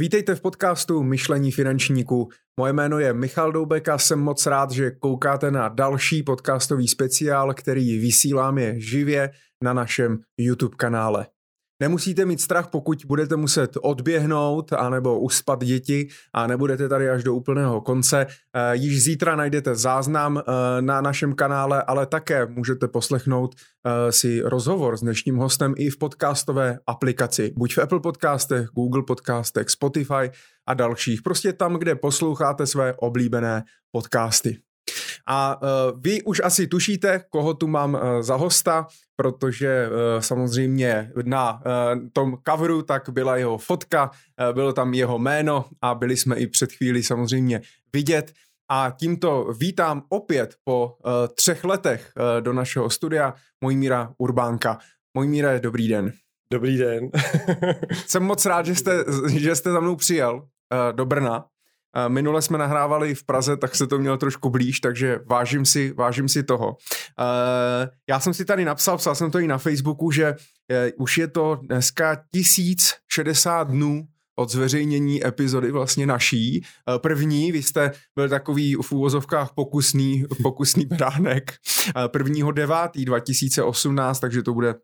Vítejte v podcastu Myšlení finančníků. Moje jméno je Michal Doubek a jsem moc rád, že koukáte na další podcastový speciál, který vysílám je živě na našem YouTube kanále. Nemusíte mít strach, pokud budete muset odběhnout anebo uspat děti a nebudete tady až do úplného konce. Eh, již zítra najdete záznam eh, na našem kanále, ale také můžete poslechnout eh, si rozhovor s dnešním hostem i v podcastové aplikaci. Buď v Apple podcastech, Google podcastech, Spotify a dalších. Prostě tam, kde posloucháte své oblíbené podcasty. A uh, vy už asi tušíte, koho tu mám uh, za hosta, protože uh, samozřejmě na uh, tom coveru tak byla jeho fotka, uh, bylo tam jeho jméno a byli jsme i před chvíli samozřejmě vidět. A tímto vítám opět po uh, třech letech uh, do našeho studia Mojmíra Urbánka. Mojmíre, dobrý den. Dobrý den. Jsem moc rád, že jste, že jste za mnou přijel uh, do Brna. Minule jsme nahrávali v Praze, tak se to mělo trošku blíž, takže vážím si, vážím si toho. Já jsem si tady napsal, psal jsem to i na Facebooku, že e, už je to dneska 1060 dnů od zveřejnění epizody vlastně naší. E, první, vy jste byl takový v úvozovkách pokusný, pokusný bránek. E, prvního 9. 2018, takže to bude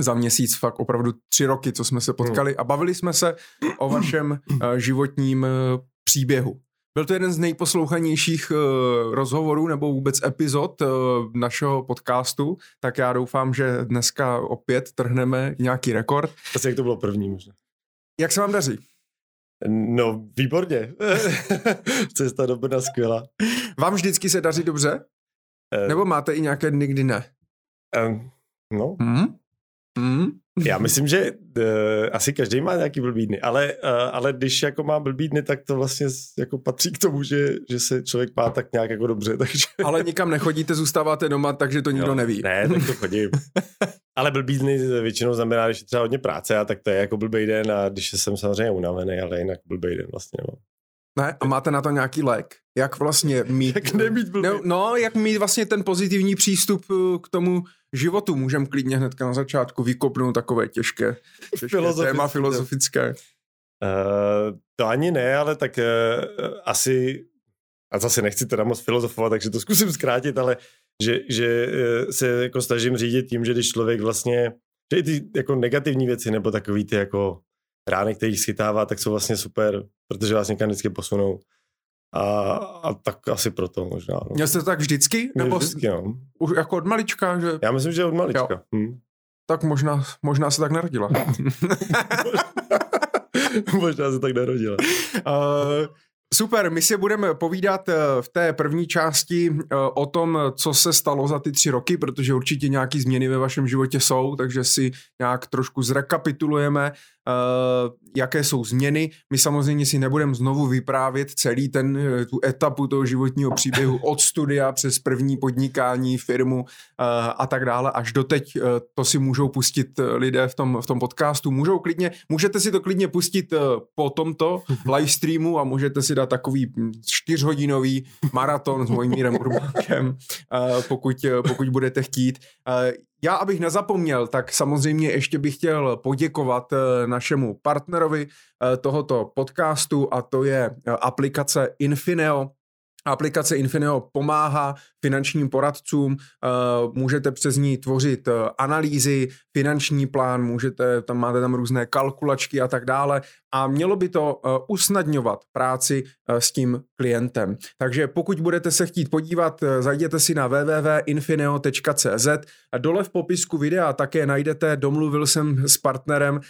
za měsíc fakt opravdu tři roky, co jsme se potkali a bavili jsme se o vašem životním příběhu. Byl to jeden z nejposlouchanějších uh, rozhovorů nebo vůbec epizod uh, našeho podcastu, tak já doufám, že dneska opět trhneme nějaký rekord. Asi jak to bylo první možná. Jak se vám daří? No, výborně. Cesta do Brna skvělá. Vám vždycky se daří dobře? Um, nebo máte i nějaké dny, kdy ne? Um, no. Hmm? Hmm? Já myslím, že uh, asi každý má nějaký blbý dny, ale, uh, ale když jako má blbý dny, tak to vlastně jako patří k tomu, že, že se člověk má tak nějak jako dobře. Takže... Ale nikam nechodíte, zůstáváte doma, takže to nikdo no, neví. Ne, tak to chodím. ale blbý dny většinou znamená, že je třeba hodně práce a tak to je jako blbý den a když jsem samozřejmě unavený, ale jinak blbý den vlastně. No. Ne, a máte na to nějaký lék? Jak vlastně mít... jak nemít blbý. No, no, jak mít vlastně ten pozitivní přístup eh, k tomu životu. Můžeme klidně hnedka na začátku vykopnout takové těžké, těžké Filozofické. téma filozofické. Uh, to ani ne, ale tak uh, asi, a zase nechci teda moc filozofovat, takže to zkusím zkrátit, ale že, že uh, se jako snažím řídit tím, že když člověk vlastně, že i ty jako negativní věci nebo takový ty jako rány, který schytává, tak jsou vlastně super, protože vás někam vždycky posunou. A, a tak asi proto možná. No. Měl jste to tak vždycky? Nebo vždycky, no. Už jako od malička? Že... Já myslím, že od malička. Hm. Tak možná, možná se tak narodila. možná se tak narodila. Uh, Super, my si budeme povídat eh, v té první části eh, o tom, co se stalo za ty tři roky, protože určitě nějaké změny ve vašem životě jsou, takže si nějak trošku zrekapitulujeme, jaké jsou změny. My samozřejmě si nebudeme znovu vyprávět celý ten, tu etapu toho životního příběhu od studia přes první podnikání, firmu a tak dále až do teď. To si můžou pustit lidé v tom, v tom podcastu. Můžou klidně, můžete si to klidně pustit po tomto livestreamu a můžete si dát takový čtyřhodinový maraton s Mojmírem Urbánkem, eh, pokud, eh, pokud budete chtít. Eh, já, abych nezapomněl, tak samozřejmě ještě bych chtěl poděkovat našemu partnerovi tohoto podcastu a to je aplikace Infineo. Aplikace Infineo pomáhá finančním poradcům, můžete přes ní tvořit analýzy, finanční plán, můžete, tam máte tam různé kalkulačky a tak dále a mělo by to uh, usnadňovat práci s tím klientem. Takže pokud budete se chtít podívat, zajděte si na www.infineo.cz dole v popisku videa také najdete, domluvil jsem s partnerem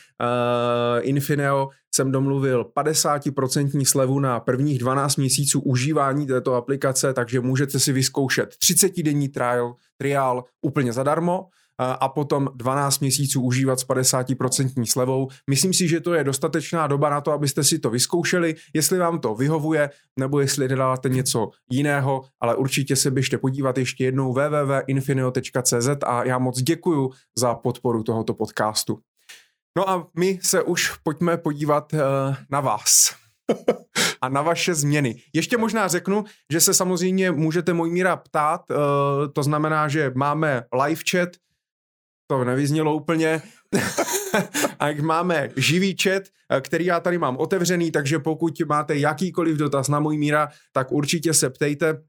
Infineo, jsem domluvil 50% slevu na prvních 12 měsíců užívání této aplikace, takže můžete si vyzkoušet 30-denní trial, trial úplně zadarmo a potom 12 měsíců užívat s 50% slevou. Myslím si, že to je dostatečná doba na to, abyste si to vyzkoušeli, jestli vám to vyhovuje, nebo jestli nedáte něco jiného, ale určitě se běžte podívat ještě jednou www.infinio.cz a já moc děkuju za podporu tohoto podcastu. No a my se už pojďme podívat uh, na vás a na vaše změny. Ještě možná řeknu, že se samozřejmě můžete míra ptát, uh, to znamená, že máme live chat, to nevyznělo úplně. a máme živý chat, který já tady mám otevřený, takže pokud máte jakýkoliv dotaz na můj míra, tak určitě se ptejte.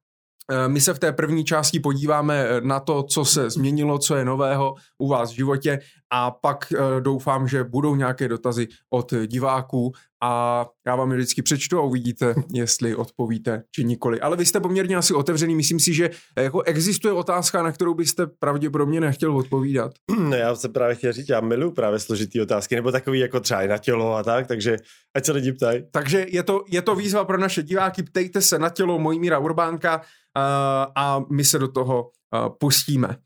Eh, my se v té první části podíváme eh, na to, co se změnilo, co je nového u vás v životě a pak eh, doufám, že budou nějaké dotazy od diváků a já vám je vždycky přečtu a uvidíte, jestli odpovíte či nikoli. Ale vy jste poměrně asi otevřený, myslím si, že jako existuje otázka, na kterou byste pravděpodobně nechtěl odpovídat. No já se právě chtěl říct, já miluji právě složitý otázky, nebo takový jako třeba na tělo a tak, takže ať se lidi ptají. Takže je to, je to výzva pro naše diváky, ptejte se na tělo Mojmíra Urbánka, a my se do toho pustíme.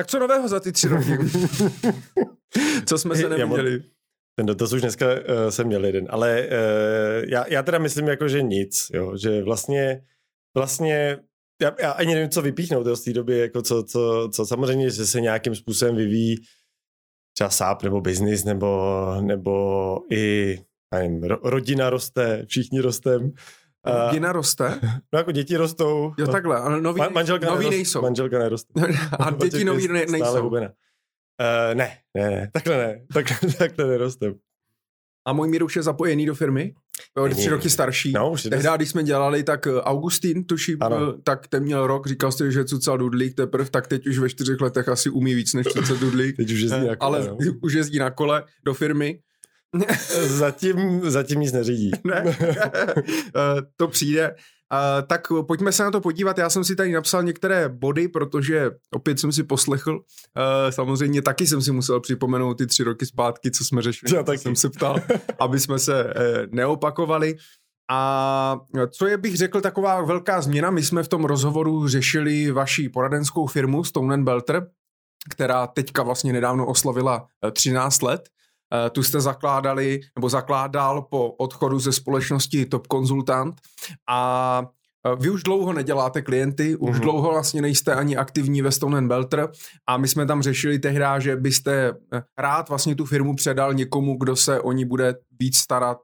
Tak co nového za ty tři roky? co jsme se neviděli? Ten dotaz už dneska uh, jsem měl jeden, ale uh, já, já teda myslím jako, že nic, jo, že vlastně, vlastně já, já ani nevím, co vypíchnout z té doby, jako co, co, co samozřejmě, že se nějakým způsobem vyvíjí třeba sáp nebo biznis, nebo, nebo i nevím, ro, rodina roste, všichni rostem, Rodina roste? No jako děti rostou. Jo takhle, ale nový, Man, manželka nový nerost, nejsou. Manželka neroste. A děti nový ne, nejsou. Uh, ne, ne, ne, takhle ne, takhle, takhle nerostem. A můj mír už je zapojený do firmy? O tři roky starší. No, už Tehdy, když jsme dělali, tak eh, Augustín, tuším, ano. tak ten měl rok, říkal jsi, že cucal dudlík teprve, tak teď už ve čtyřech letech asi umí víc než cucat dudlík. teď už jezdí na kole. Ale no. už jezdí na kole do firmy zatím, zatím nic neřídí. ne, eh, to přijde. Uh, tak pojďme se na to podívat. Já jsem si tady napsal některé body, protože opět jsem si poslechl. Uh, samozřejmě taky jsem si musel připomenout ty tři roky zpátky, co jsme řešili. Já taky. jsem se ptal, aby jsme se uh, neopakovali. A co je, bych řekl, taková velká změna, my jsme v tom rozhovoru řešili vaši poradenskou firmu Stone Belter, která teďka vlastně nedávno oslavila 13 let. Eh, tu jste zakládali, nebo zakládal po odchodu ze společnosti Top Consultant a eh, vy už dlouho neděláte klienty, už mm-hmm. dlouho vlastně nejste ani aktivní ve Stone Belter a my jsme tam řešili tehdy, že byste eh, rád vlastně tu firmu předal někomu, kdo se o ní bude víc starat,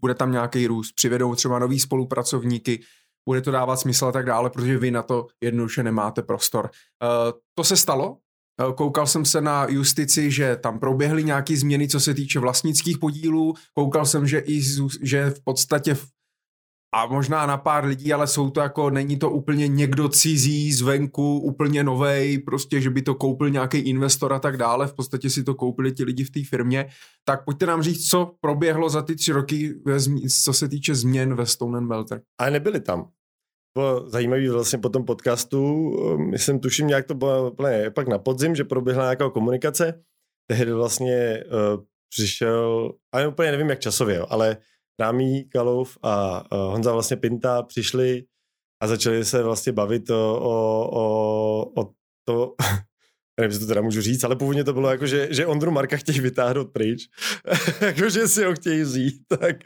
bude tam nějaký růst, přivedou třeba nový spolupracovníky, bude to dávat smysl a tak dále, protože vy na to jednoduše nemáte prostor. To se stalo? Eh, koukal jsem se na justici, že tam proběhly nějaké změny, co se týče vlastnických podílů. Koukal jsem, že i že v podstatě a možná na pár lidí, ale jsou to jako, není to úplně někdo cizí zvenku, úplně novej, prostě, že by to koupil nějaký investor a tak dále, v podstatě si to koupili ti lidi v té firmě. Tak pojďte nám říct, co proběhlo za ty tři roky, co se týče změn ve Stone Belter. Ale nebyli tam bylo zajímavý vlastně po tom podcastu, myslím, tuším, nějak to bylo úplně pak na podzim, že proběhla nějaká komunikace, tehdy vlastně uh, přišel, ale úplně nevím jak časově, jo, ale Rámí Kalov a uh, Honza vlastně Pinta přišli a začali se vlastně bavit o, o, o, o to, nevím, jestli to teda můžu říct, ale původně to bylo jako, že, že Ondru Marka chtějí vytáhnout pryč, jako, že si ho chtějí vzít, tak,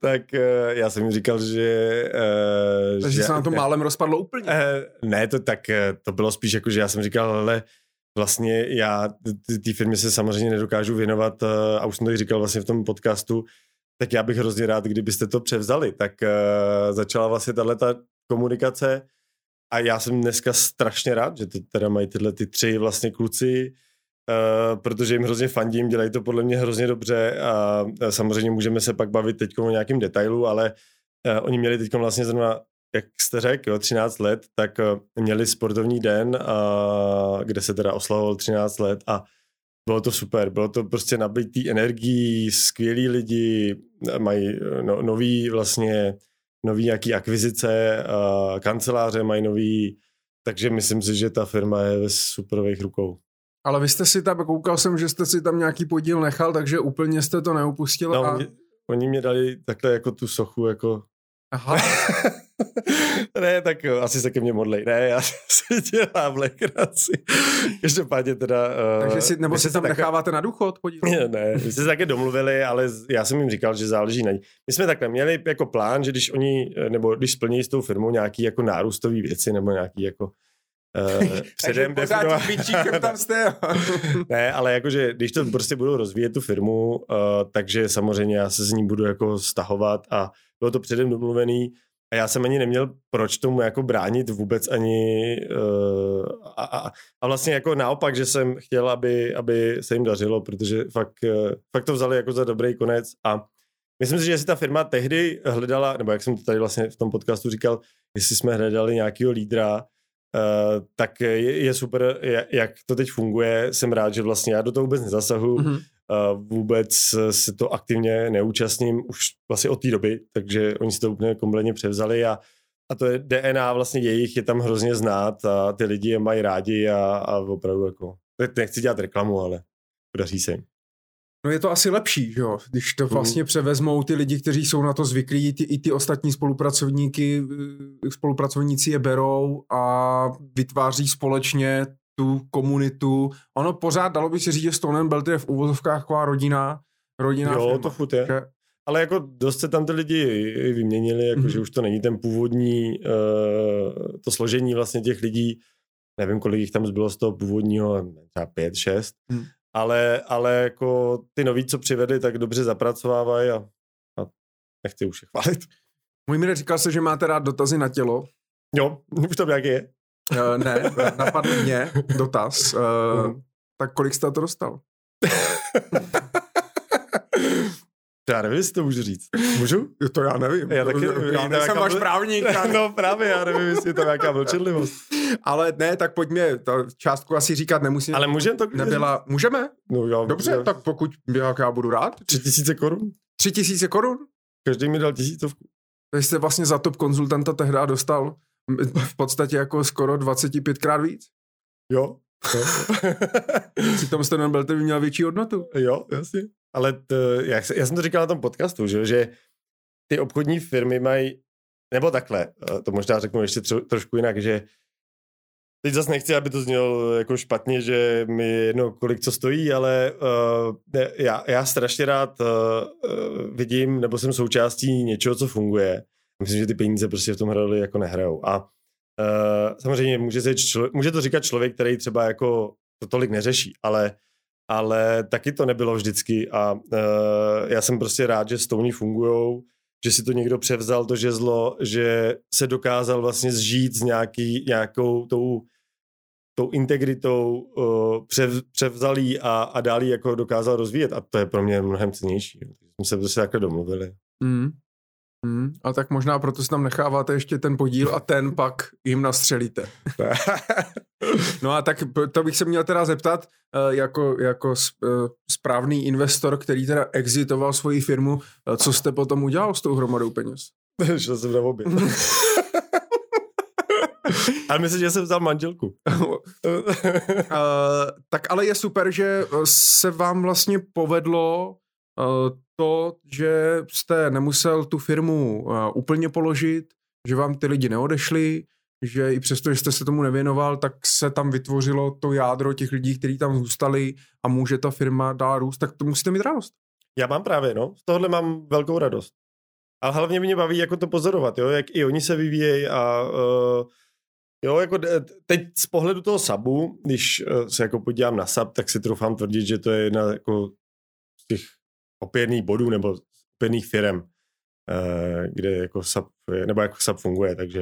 tak uh, já jsem jim říkal, že... Uh, Takže že, se na to málem rozpadlo úplně. Uh, ne, to tak, to bylo spíš jako, že já jsem říkal, ale vlastně já té firmě se samozřejmě nedokážu věnovat a už jsem to říkal vlastně v tom podcastu, tak já bych hrozně rád, kdybyste to převzali. Tak uh, začala vlastně tahle komunikace, a já jsem dneska strašně rád, že to teda mají tyhle ty tři vlastně kluci, uh, protože jim hrozně fandím, dělají to podle mě hrozně dobře a samozřejmě můžeme se pak bavit teď o nějakým detailu, ale uh, oni měli teď vlastně zrovna, jak jste řekl, 13 let, tak uh, měli sportovní den, kde se teda oslavoval 13 let a bylo to super, bylo to prostě nabitý energií, skvělí lidi, mají no, nový vlastně nový nějaký akvizice, uh, kanceláře mají nový, takže myslím si, že ta firma je ve superových rukou. Ale vy jste si tam, koukal jsem, že jste si tam nějaký podíl nechal, takže úplně jste to neupustil. No, a... oni, oni mě dali takhle jako tu sochu, jako Aha. ne, tak jo, asi se ke mně modlej. Ne, já si dělám legraci. Každopádně teda... Uh, Takže si, nebo si tam také... necháváte na důchod? Podívat? Ne, ne, my jsme se také domluvili, ale já jsem jim říkal, že záleží na ní. My jsme takhle měli jako plán, že když oni, nebo když splní s tou firmou nějaký jako nárůstový věci, nebo nějaký jako Uh, předem definovat. tam jste. ne, ale jakože, když to prostě budou rozvíjet tu firmu, uh, takže samozřejmě já se z ní budu jako stahovat a bylo to předem domluvený a já jsem ani neměl proč tomu jako bránit vůbec ani uh, a, a, a vlastně jako naopak, že jsem chtěl, aby, aby se jim dařilo, protože fakt, uh, fakt to vzali jako za dobrý konec a myslím si, že jestli ta firma tehdy hledala, nebo jak jsem to tady vlastně v tom podcastu říkal, jestli jsme hledali nějakého lídra, uh, tak je, je super, jak to teď funguje. Jsem rád, že vlastně já do toho vůbec nezasahu. Mm-hmm vůbec se to aktivně neúčastním už vlastně od té doby, takže oni si to úplně kompletně převzali a, a to je DNA vlastně jejich, je tam hrozně znát a ty lidi je mají rádi a, a opravdu jako, nechci dělat reklamu, ale podaří se jim. No je to asi lepší, že jo? když to mhm. vlastně převezmou ty lidi, kteří jsou na to zvyklí, ty, i ty ostatní spolupracovníky, eh, spolupracovníci je berou a vytváří společně tu komunitu. Ono pořád, dalo by se říct, že Stone byl v úvozovkách taková rodina, rodina Jo, firma, to furt je. Ale jako dost se tam ty lidi vyměnili, jako mm-hmm. že už to není ten původní, uh, to složení vlastně těch lidí, nevím, kolik jich tam zbylo z toho původního, třeba pět, šest, mm. ale, ale jako ty noví, co přivedli, tak dobře zapracovávají a, a nechci už je chválit. Můj Mire, říkal se, že máte rád dotazy na tělo. Jo, už to nějaký je. Uh, ne, napadl mě dotaz. Uh, uh. Tak kolik jste to dostal? já nevím, jestli to můžu říct. Můžu? To já nevím. Já taky nevím. Já nejsem váš právník. no právě, já nevím, jestli je to nějaká mlčenlivost. Ale ne, tak pojďme, ta částku asi říkat nemusím. Ale můžeme to Nebyla, můžeme? No já, Dobře, já... tak pokud jak já budu rád. Tři tisíce korun. Tři tisíce korun? Každý mi dal tisícovku. Takže jste vlastně za top konzultanta tehdy dostal v podstatě jako skoro 25krát víc. Jo. jo. Přitom jste byl by měl větší hodnotu. Jo, jasně. Ale to, já, já jsem to říkal na tom podcastu, že, že ty obchodní firmy mají, nebo takhle, to možná řeknu ještě tro, trošku jinak, že teď zase nechci, aby to znělo jako špatně, že mi jedno, kolik co stojí, ale uh, já, já strašně rád uh, vidím, nebo jsem součástí něčeho, co funguje Myslím, že ty peníze prostě v tom hráli jako nehrajou. A uh, samozřejmě může, se člo, může to říkat člověk, který třeba jako to tolik neřeší, ale, ale taky to nebylo vždycky a uh, já jsem prostě rád, že Stony fungujou, že si to někdo převzal, to žezlo, že se dokázal vlastně zžít s nějaký, nějakou tou, tou integritou, uh, přev, převzal jí a, a dál jako dokázal rozvíjet a to je pro mě mnohem cenější. Jsme se prostě takhle domluvili. Mm. Hmm, a tak možná proto si tam necháváte ještě ten podíl a ten pak jim nastřelíte. no a tak to bych se měl teda zeptat, eh, jako, jako eh, správný investor, který teda exitoval svoji firmu, eh, co jste potom udělal s tou hromadou peněz? Šel jsem na obě. Ale myslím, že jsem vzal manželku. uh, tak ale je super, že se vám vlastně povedlo to, že jste nemusel tu firmu uh, úplně položit, že vám ty lidi neodešli, že i přesto, že jste se tomu nevěnoval, tak se tam vytvořilo to jádro těch lidí, kteří tam zůstali a může ta firma dál růst, tak to musíte mít radost. Já mám právě, no. Z tohohle mám velkou radost. A hlavně mě baví jako to pozorovat, jo, jak i oni se vyvíjejí a uh, jo, jako teď z pohledu toho sabu, když se jako podívám na sab, tak si troufám tvrdit, že to je jedna jako z těch opěrných bodů nebo opěrných firm, eh, kde jako SAP, nebo jako SAP funguje, takže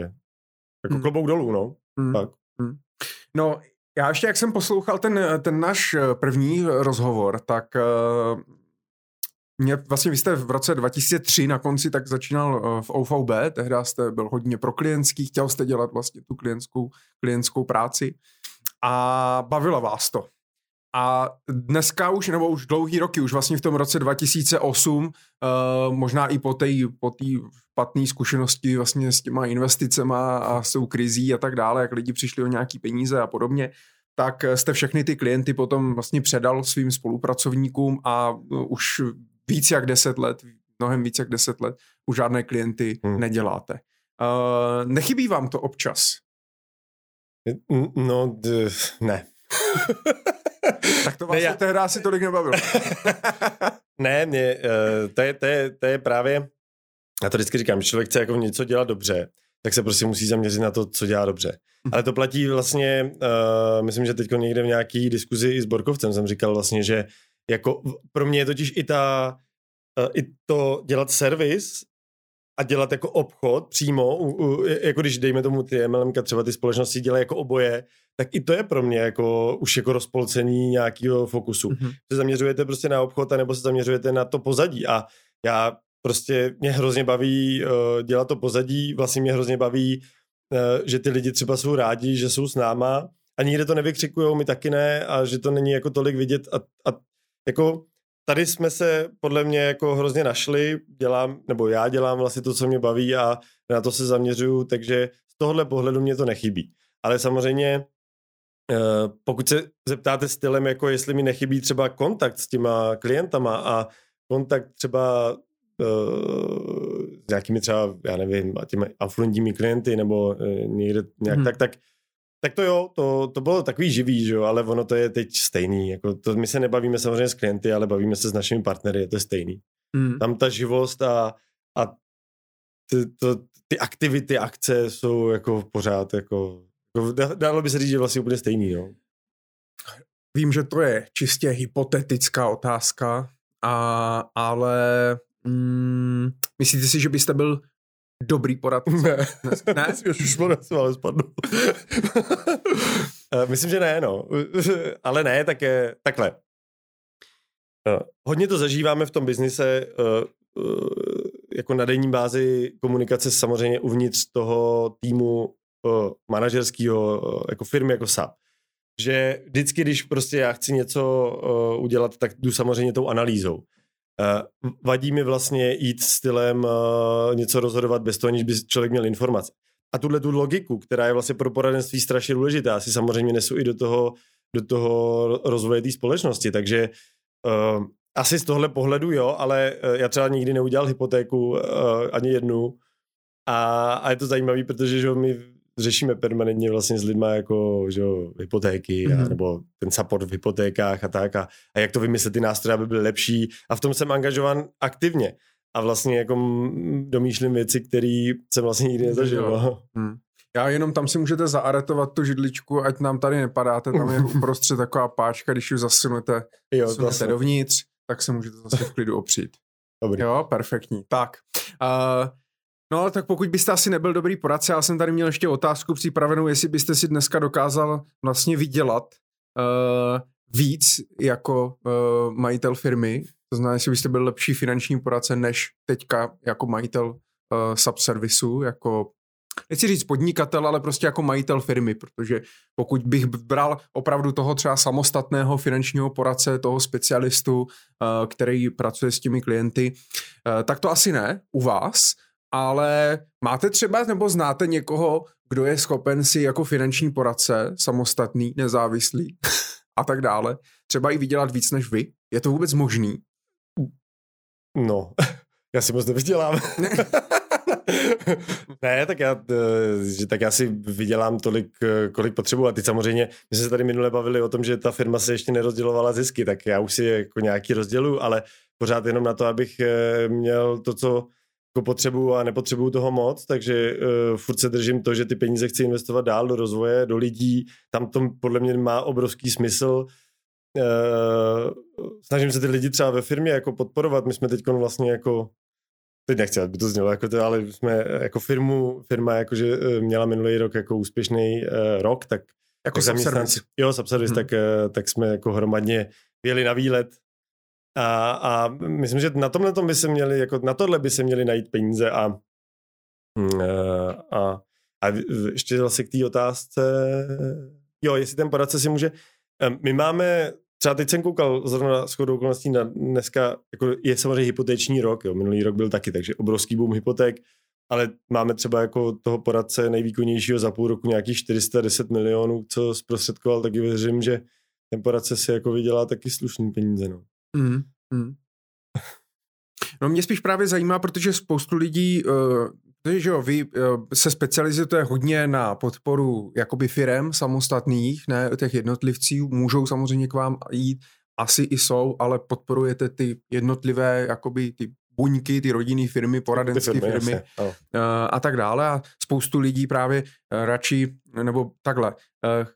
jako hmm. klobouk dolů, no. Hmm. Tak. Hmm. No, já ještě, jak jsem poslouchal ten, ten náš eh, první rozhovor, tak uh, mě vlastně vy jste v roce 2003 na konci tak začínal v OVB, tehdy jste byl hodně pro klientský, chtěl jste dělat vlastně tu klientskou, klientskou práci a bavilo vás to. A dneska už, nebo už dlouhý roky, už vlastně v tom roce 2008, uh, eh, možná i po té po špatné zkušenosti vlastně s těma investicema a s tou krizí a tak dále, jak lidi přišli o nějaký peníze a podobně, tak jste všechny ty klienty potom vlastně předal svým spolupracovníkům a uh, už víc jak deset let, mnohem víc jak deset let, už žádné klienty hmm. neděláte. Uh, nechybí vám to občas? No, d- ne. tak to vlastně ne, já... tehdy asi tolik nebavilo. ne, mě, eh, to, je, to, je, to je právě, já to vždycky říkám, že člověk chce jako něco dělat dobře, tak se prostě musí zaměřit na to, co dělá dobře. Hm. Ale to platí vlastně, uh, myslím, že teď někde v nějaký diskuzi i s Borkovcem jsem říkal vlastně, že jako pro mě je totiž i ta, uh, i to dělat servis a dělat jako obchod přímo, u, u, jako když dejme tomu ty MLM, třeba ty společnosti dělají jako oboje, tak i to je pro mě jako už jako rozpolcení nějakého fokusu. Mm-hmm. Se zaměřujete prostě na obchod, nebo se zaměřujete na to pozadí a já prostě mě hrozně baví uh, dělat to pozadí, vlastně mě hrozně baví, uh, že ty lidi třeba jsou rádi, že jsou s náma a nikde to nevykřikujou, my taky ne a že to není jako tolik vidět a, a jako tady jsme se podle mě jako hrozně našli, dělám, nebo já dělám vlastně to, co mě baví a na to se zaměřuju, takže z tohohle pohledu mě to nechybí. Ale samozřejmě eh, pokud se zeptáte stylem, jako jestli mi nechybí třeba kontakt s těma klientama a kontakt třeba uh, s nějakými třeba, já nevím, těmi affluentními klienty nebo uh, někde nějak hmm. tak, tak tak to jo, to, to bylo takový živý, že jo, ale ono to je teď stejný. Jako to, my se nebavíme samozřejmě s klienty, ale bavíme se s našimi partnery, je to stejný. Mm. Tam ta živost a, a ty, to, ty aktivity, akce jsou jako pořád, jako, jako dalo by se říct, že vlastně úplně stejný, jo. Vím, že to je čistě hypotetická otázka, a, ale mm, myslíte si, že byste byl dobrý poradce? Ne. Ne? Už ale spadnu. Eh, myslím, že ne, no. Ale ne, tak je, takhle. Eh, hodně to zažíváme v tom biznise eh, jako na denní bázi komunikace samozřejmě uvnitř toho týmu manažerského jako firmy jako SAP. Že vždycky, když prostě já chci něco udělat, tak jdu samozřejmě tou analýzou. Uh, vadí mi vlastně jít stylem uh, něco rozhodovat bez toho, aniž by člověk měl informace. A tuhle tu logiku, která je vlastně pro poradenství strašně důležitá, si samozřejmě nesu i do toho, do toho rozvoje té společnosti. Takže uh, asi z tohle pohledu jo, ale já třeba nikdy neudělal hypotéku uh, ani jednu. A, a je to zajímavé, protože že my řešíme permanentně vlastně s lidma jako že jo, hypotéky mm-hmm. a, mhm. nebo ten support v hypotékách a tak a, a jak to vymyslet ty nástroje, aby byly lepší a v tom jsem angažovan aktivně a vlastně jako domýšlím věci, které jsem vlastně nikdy nezažil. Hmm. Já jenom tam si můžete zaaretovat tu židličku, ať nám tady nepadáte, tam je uprostřed taková páčka, když ji zasunete, jo, zasunete dovnitř, tak se můžete zase v klidu opřít. Dobrý. Jo, perfektní. Tak, uh, No, tak pokud byste asi nebyl dobrý poradce, já jsem tady měl ještě otázku připravenou, jestli byste si dneska dokázal vlastně vydělat uh, víc jako uh, majitel firmy, to znamená, jestli byste byl lepší finanční poradce než teďka jako majitel uh, subservisu, jako nechci říct podnikatel, ale prostě jako majitel firmy, protože pokud bych bral opravdu toho třeba samostatného finančního poradce, toho specialistu, který pracuje s těmi klienty, tak to asi ne u vás, ale máte třeba nebo znáte někoho, kdo je schopen si jako finanční poradce, samostatný, nezávislý a tak dále, třeba i vydělat víc než vy? Je to vůbec možný? No, já si moc nevydělám. ne, tak já, eh, tak já si vydělám tolik, eh, kolik potřebuji. A ty samozřejmě, my jsme se tady minule bavili o tom, že ta firma se ještě nerozdělovala zisky, tak já už si jako nějaký rozdělu, ale pořád jenom na to, abych eh, měl to, co jako potřebuju a nepotřebuju toho moc, takže uh, furt se držím to, že ty peníze chci investovat dál do rozvoje, do lidí, tam to podle mě má obrovský smysl. Uh, snažím se ty lidi třeba ve firmě jako podporovat, my jsme teď vlastně jako teď nechci, aby to znělo jako to, ale jsme jako firmu, firma jakože eh, měla minulý rok jako úspěšný uh, rok, tak jako subservice. Jo, subservice, hmm. tak, tak jsme jako hromadně jeli na výlet a, a myslím, že na tomhle tom by se měli, jako na tohle by se měli najít peníze a, mm, e, a, a ještě zase k té otázce, jo, jestli ten poradce si může, my máme, třeba teď jsem koukal zrovna shodou okolností na dneska, jako je samozřejmě hypotéční rok, jo, minulý rok byl taky, takže obrovský boom hypoték, ale máme třeba jako toho poradce nejvýkonnějšího za půl roku nějakých 410 milionů, co zprostředkoval, taky věřím, že ten poradce si jako vydělá taky slušný peníze, no. Mm, mm. No mě spíš právě zajímá, protože spoustu lidí, uh, že jo, vy uh, se specializujete hodně na podporu jakoby firem samostatných, ne těch jednotlivců, můžou samozřejmě k vám jít, asi i jsou, ale podporujete ty jednotlivé jakoby ty buňky, ty rodinné firmy, poradenské firmy, firmy jasně, uh, a tak dále. A spoustu lidí právě uh, radši, nebo takhle, uh,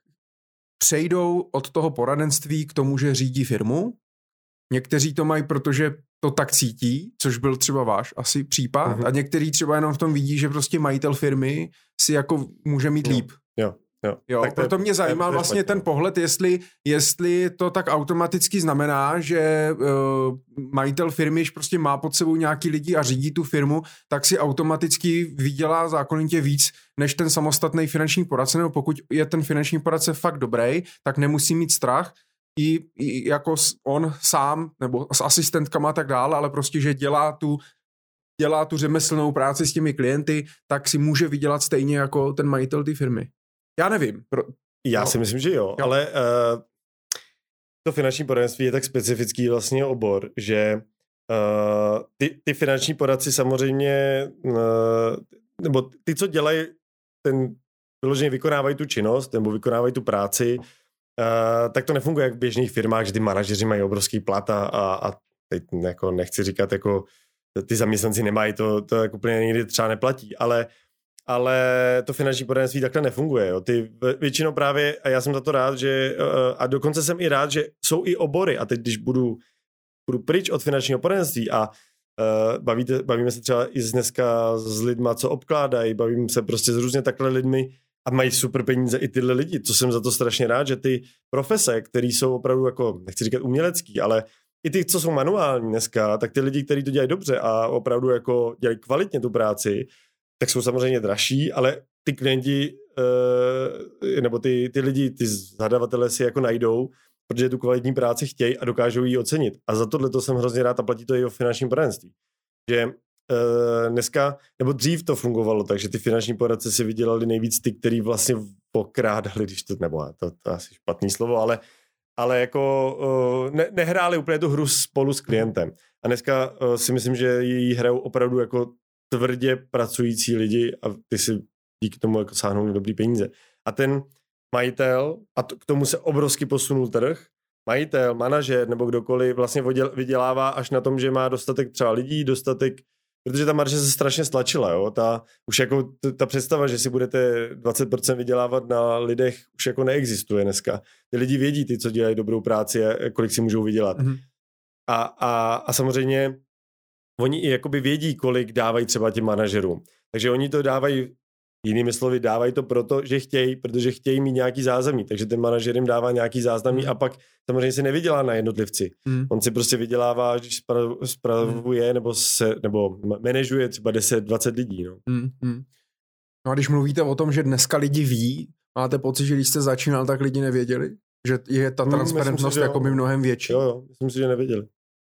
přejdou od toho poradenství k tomu, že řídí firmu, Někteří to mají, protože to tak cítí, což byl třeba váš asi případ mm-hmm. a některý třeba jenom v tom vidí, že prostě majitel firmy si jako může mít jo. líp. Jo. Jo, jo tak proto mě zajímal to vlastně ten pohled, jestli, jestli to tak automaticky znamená, že uh, majitel firmy, když prostě má pod sebou nějaký lidi a řídí tu firmu, tak si automaticky vydělá zákonitě víc než ten samostatný finanční poradce, nebo pokud je ten finanční poradce fakt dobrý, tak nemusí mít strach, i, i jako on sám, nebo s asistentkama a tak dále, ale prostě, že dělá tu dělá tu řemeslnou práci s těmi klienty, tak si může vydělat stejně jako ten majitel té firmy. Já nevím. Pro... Já no. si myslím, že jo, jo. ale uh, to finanční poradenství je tak specifický vlastně obor, že uh, ty, ty finanční poradci samozřejmě, uh, nebo ty, co dělají ten, vyloženě vykonávají tu činnost, nebo vykonávají tu práci, uh, tak to nefunguje jak v běžných firmách, že ty manažeři mají obrovský plat a, a, a teď jako nechci říkat jako ty zaměstnanci nemají, to, to jako úplně někdy třeba neplatí, ale ale to finanční poradenství takhle nefunguje. Jo. Ty většinou právě, a já jsem za to rád, že eh, a dokonce jsem i rád, že jsou i obory a teď, když budu, budu pryč od finančního poradenství a uh, bavíte, bavíme se třeba i dneska s lidma, co obkládají, bavím se prostě s různě takhle lidmi a mají super peníze i tyhle lidi, co jsem za to strašně rád, že ty profese, které jsou opravdu jako, nechci říkat umělecký, ale i ty, co jsou manuální dneska, tak ty lidi, kteří to dělají dobře a opravdu jako dělají kvalitně tu práci, tak jsou samozřejmě dražší, ale ty klienti uh, nebo ty, ty lidi, ty zadavatele si jako najdou, protože tu kvalitní práci chtějí a dokážou ji ocenit. A za tohle to jsem hrozně rád a platí to i o finančním poradenství. Že dneska, nebo dřív to fungovalo, takže ty finanční poradce si vydělali nejvíc ty, který vlastně pokrádali, když to, nebo to, to asi špatný slovo, ale ale jako uh, ne, nehráli úplně tu hru spolu s klientem. A dneska uh, si myslím, že ji hrajou opravdu jako tvrdě pracující lidi a ty si díky tomu jako sáhnou dobrý peníze. A ten majitel, a to, k tomu se obrovsky posunul trh, majitel, manažer nebo kdokoliv vlastně vydělává až na tom, že má dostatek třeba lidí, dostatek, protože ta marže se strašně stlačila, jo, ta, už jako ta představa, že si budete 20% vydělávat na lidech, už jako neexistuje dneska. Ty lidi vědí, ty, co dělají dobrou práci a kolik si můžou vydělat. Mm-hmm. A, a, a samozřejmě oni i jakoby vědí, kolik dávají třeba těm manažerům. Takže oni to dávají, jinými slovy, dávají to proto, že chtějí, protože chtějí mít nějaký zázemí. Takže ten manažer jim dává nějaký záznamí hmm. a pak samozřejmě si nevydělá na jednotlivci. Hmm. On si prostě vydělává, když spravuje hmm. nebo, se, nebo manažuje třeba 10-20 lidí. No. Hmm. Hmm. no a když mluvíte o tom, že dneska lidi ví, máte pocit, že když jste začínal, tak lidi nevěděli? Že je ta hmm, transparentnost hmm, jako by mnohem větší? Jo, jo, myslím si, že nevěděli.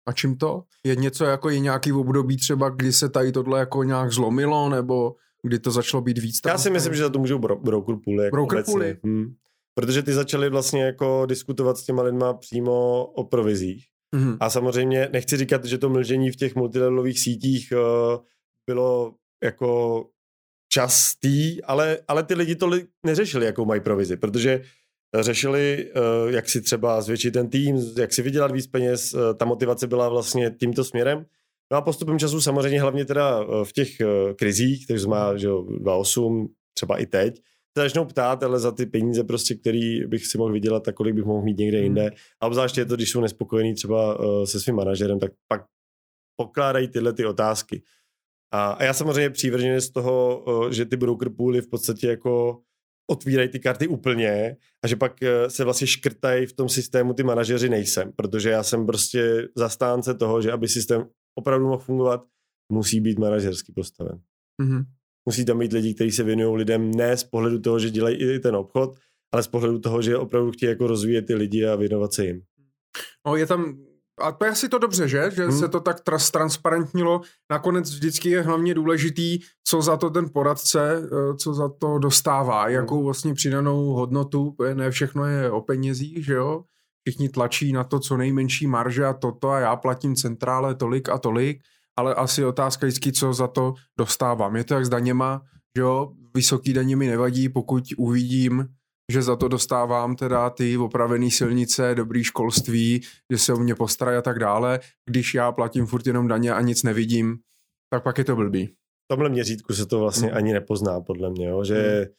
A čím to? Je něco jako je nějaký období třeba, kdy se tady tohle jako nějak zlomilo, nebo kdy to začalo být víc? Já si myslím, že za to můžou bro- broker pooly. Jako broker pooly? Hmm. Protože ty začali vlastně jako diskutovat s těma lidma přímo o provizích. Mm-hmm. A samozřejmě nechci říkat, že to mlžení v těch multilevelových sítích uh, bylo jako častý, ale, ale ty lidi to li- neřešili, jakou mají provizi, protože řešili, eh, jak si třeba zvětšit ten tým, jak si vydělat víc peněz, eh, ta motivace byla vlastně tímto směrem. No a postupem času samozřejmě hlavně teda eh, v těch krizích, takže má že 2.8, třeba i teď, se začnou ptát, ale za ty peníze prostě, který bych si mohl vydělat, tak kolik bych mohl mít někde hmm. jinde. A obzvláště je to, když jsou nespokojení třeba se svým manažerem, tak pak pokládají tyhle ty otázky. A, a já samozřejmě přívrženě z toho, že ty broker pooly v podstatě jako otvírají ty karty úplně a že pak eh, se vlastně škrtají v tom systému ty manažeři nejsem, protože já jsem prostě zastánce toho, že aby systém opravdu mohl fungovat, musí být manažersky postaven. Mm-hmm. Musí tam být lidi, kteří se věnují lidem ne z pohledu toho, že dělají i ten obchod, ale z pohledu toho, že opravdu chtějí jako rozvíjet ty lidi a věnovat se jim. No, je tam a to je asi to dobře, že? Že hmm. se to tak trans- transparentnilo. Nakonec vždycky je hlavně důležitý, co za to ten poradce, eh, co za to dostává, hmm. jakou vlastně přidanou hodnotu, ne všechno je o penězích, že jo? Všichni tlačí na to, co nejmenší marže a toto a já platím centrále tolik a tolik, ale asi otázka vždycky, co za to dostávám. Je to jak s daněma, že jo? Vysoký daně mi nevadí, pokud uvidím, že za to dostávám teda ty opravené silnice, dobrý školství, že se o mě postarají a tak dále. Když já platím furt jenom daně a nic nevidím, tak pak je to blbý. V tomhle měřítku se to vlastně hmm. ani nepozná, podle mě, jo? že hmm.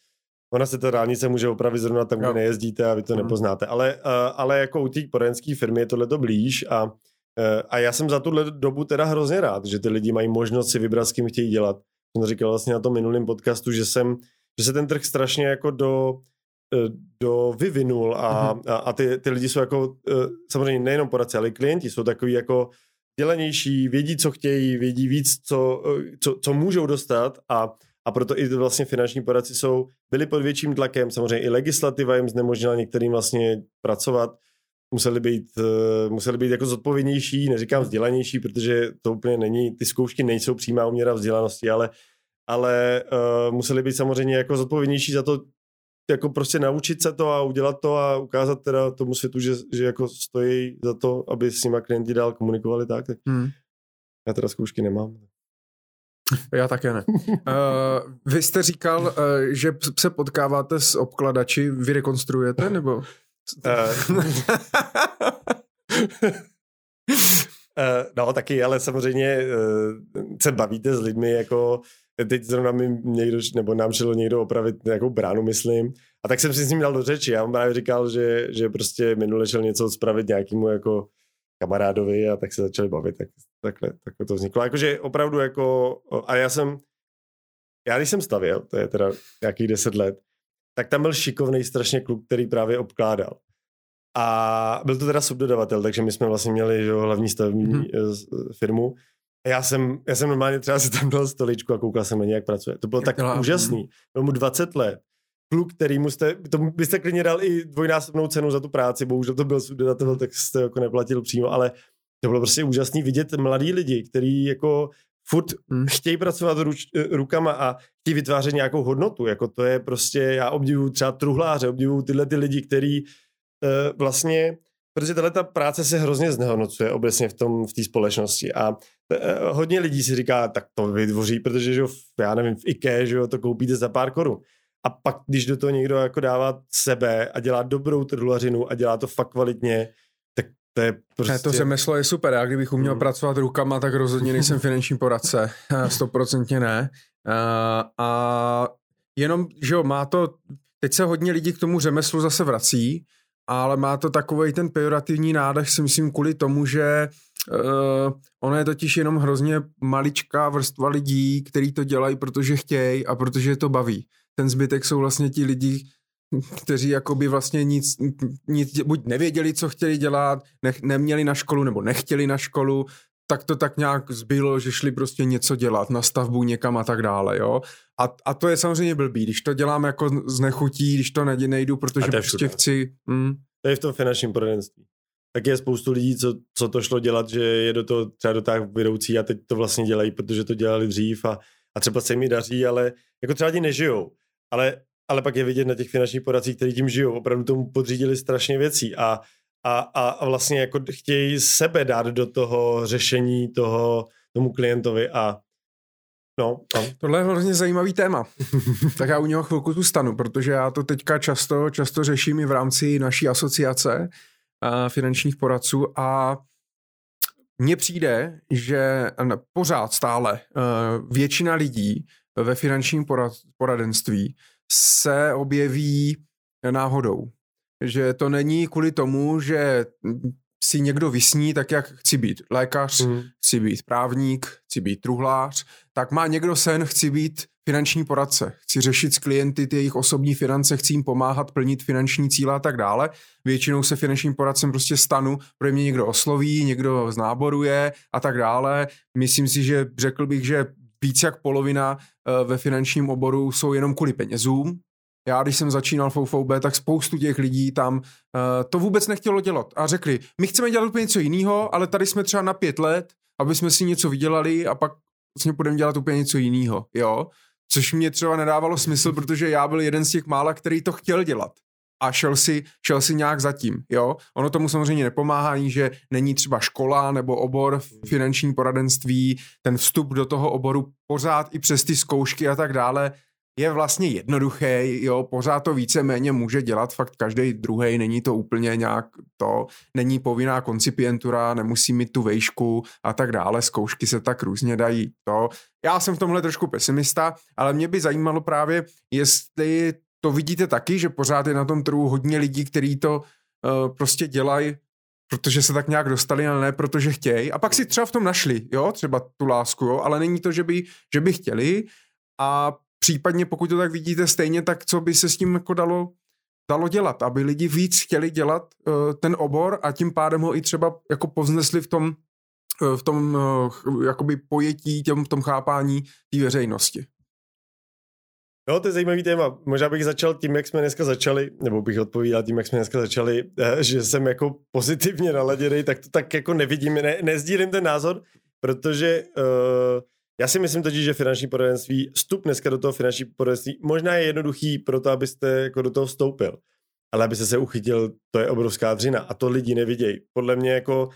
Ona se ta dálnice může opravit zrovna tam, kde jo. nejezdíte a vy to hmm. nepoznáte. Ale, uh, ale jako u té poradenské firmy je tohle to blíž a Eh, a já jsem za tuhle dobu teda hrozně rád, že ty lidi mají možnost si vybrat, s kým chtějí dělat. Jsem říkal vlastně na tom minulém podcastu, že jsem, že se ten trh strašně jako do, eh, do vyvinul a, mm-hmm. a, a ty, ty lidi jsou jako, eh, samozřejmě nejenom poradci, ale i klienti jsou takový jako dělenější, vědí, co chtějí, vědí víc, co, co, co můžou dostat a, a proto i vlastně finanční poradci jsou, byli pod větším tlakem, samozřejmě i legislativa jim znemožnila některým vlastně pracovat, museli být, uh, museli být jako zodpovědnější, neříkám vzdělanější, protože to úplně není, ty zkoušky nejsou přímá uměra vzdělanosti, ale, ale uh, museli být samozřejmě jako zodpovědnější za to, jako prostě naučit se to a udělat to a ukázat teda tomu světu, že, že jako stojí za to, aby s nima klienti dál komunikovali tak. tak. Hmm. Já teda zkoušky nemám. Já také ne. Uh, vy jste říkal, uh, že se potkáváte s obkladači, vy rekonstruujete, nebo? Uh, no taky, ale samozřejmě uh, se bavíte s lidmi, jako teď zrovna mi někdo, nebo nám šel někdo opravit nějakou bránu, myslím, a tak jsem si s ním dal do řeči. Já mu právě říkal, že, že prostě minule šel něco spravit nějakému jako kamarádovi a tak se začali bavit, tak, takhle, takhle to vzniklo. Jakože opravdu jako, a já jsem, já když jsem stavěl, to je teda nějakých deset let, tak tam byl šikovný strašně kluk, který právě obkládal. A byl to teda subdodavatel, takže my jsme vlastně měli že, hlavní stavební mm-hmm. firmu. A já jsem, já jsem normálně třeba si tam dal stoličku a koukal jsem na ně, jak pracuje. To bylo jak tak dělá, úžasný. Byl mu 20 let. Kluk, který mu jste, to byste klidně dal i dvojnásobnou cenu za tu práci, bohužel to byl subdodavatel, tak jste jako neplatil přímo, ale to bylo prostě úžasný vidět mladý lidi, který jako furt hmm. chtějí pracovat ruč, rukama a chtějí vytvářet nějakou hodnotu. Jako to je prostě, já obdivuju třeba truhláře, obdivuju tyhle ty lidi, který uh, vlastně, protože tahle ta práce se hrozně znehodnocuje obecně v tom v té společnosti a uh, hodně lidí si říká, tak to vytvoří, protože že já nevím, v IKEA, že jo, to koupíte za pár korun. A pak, když do toho někdo jako dává sebe a dělá dobrou truhlařinu a dělá to fakt kvalitně, to je prostě... Ne, to řemeslo je super. Já kdybych uměl mm. pracovat rukama, tak rozhodně nejsem finanční poradce. Stoprocentně ne. A, a jenom, že jo, má to, teď se hodně lidí k tomu řemeslu zase vrací, ale má to takový ten pejorativní nádech, si myslím, kvůli tomu, že uh, ono je totiž jenom hrozně maličká vrstva lidí, kteří to dělají, protože chtějí a protože to baví. Ten zbytek jsou vlastně ti lidi, kteří jakoby vlastně nic, nic buď nevěděli, co chtěli dělat, ne, neměli na školu nebo nechtěli na školu, tak to tak nějak zbylo, že šli prostě něco dělat na stavbu někam a tak dále, jo. A, a to je samozřejmě blbý, když to dělám jako z nechutí, když to nejdu, nejdu protože prostě chci... Mm. To je v tom finančním poradenství. Tak je spoustu lidí, co, co to šlo dělat, že je do toho třeba dotáh vedoucí a teď to vlastně dělají, protože to dělali dřív a, a třeba se mi daří, ale jako třeba ti nežijou. Ale ale pak je vidět na těch finančních poradcích, kteří tím žijou, opravdu tomu podřídili strašně věcí a, a, a vlastně jako chtějí sebe dát do toho řešení toho tomu klientovi a No, tam. Tohle je hrozně zajímavý téma. tak já u něho chvilku zůstanu, protože já to teďka často, často řeším i v rámci naší asociace uh, finančních poradců a mně přijde, že pořád stále uh, většina lidí ve finančním porad, poradenství se objeví náhodou. Že to není kvůli tomu, že si někdo vysní tak, jak chci být lékař, mm. chci být právník, chci být truhlář, tak má někdo sen, chci být finanční poradce, chci řešit s klienty ty jejich osobní finance, chci jim pomáhat plnit finanční cíle a tak dále. Většinou se finančním poradcem prostě stanu, protože mě někdo osloví, někdo znáboruje a tak dále. Myslím si, že řekl bych, že víc jak polovina eh, ve finančním oboru jsou jenom kvůli penězům. Já, když jsem začínal v OVB, tak spoustu těch lidí tam uh, to vůbec nechtělo dělat a řekli, my chceme dělat úplně něco jiného, ale tady jsme třeba na pět let, aby jsme si něco vydělali a pak vlastně budeme dělat úplně něco jiného, jo. Což mě třeba nedávalo smysl, protože já byl jeden z těch mála, který to chtěl dělat a šel si, šel si nějak zatím, jo. Ono tomu samozřejmě nepomáhá, že není třeba škola nebo obor finanční poradenství, ten vstup do toho oboru pořád i přes ty zkoušky a tak dále je vlastně jednoduchý, jo, pořád to více-méně může dělat fakt každý druhý, není to úplně nějak to, není povinná koncipientura, nemusí mít tu vejšku a tak dále, zkoušky se tak různě dají to. Já jsem v tomhle trošku pesimista, ale mě by zajímalo právě, jestli to vidíte taky, že pořád je na tom trhu hodně lidí, kteří to uh, prostě dělají protože se tak nějak dostali, ale ne protože chtějí. A pak si třeba v tom našli, jo, třeba tu lásku, jo, ale není to, že by, že by chtěli. A případně, pokud to tak vidíte stejně, tak co by se s tím jako dalo, dalo dělat, aby lidi víc chtěli dělat uh, ten obor a tím pádem ho i třeba jako povznesli v tom, uh, v tom uh, jakoby pojetí, těm, v tom chápání té veřejnosti. No, to je zajímavý téma. Možná bych začal tím, jak jsme dneska začali, nebo bych odpovídal tím, jak jsme dneska začali, že jsem jako pozitivně naladěný, tak to tak jako nevidím, ne, nezdílím ten názor, protože uh, já si myslím totiž, že finanční poradenství, vstup dneska do toho finanční poradenství, možná je jednoduchý pro to, abyste jako do toho vstoupil. Ale abyste se uchytil, to je obrovská dřina a to lidi nevidějí. Podle mě jako,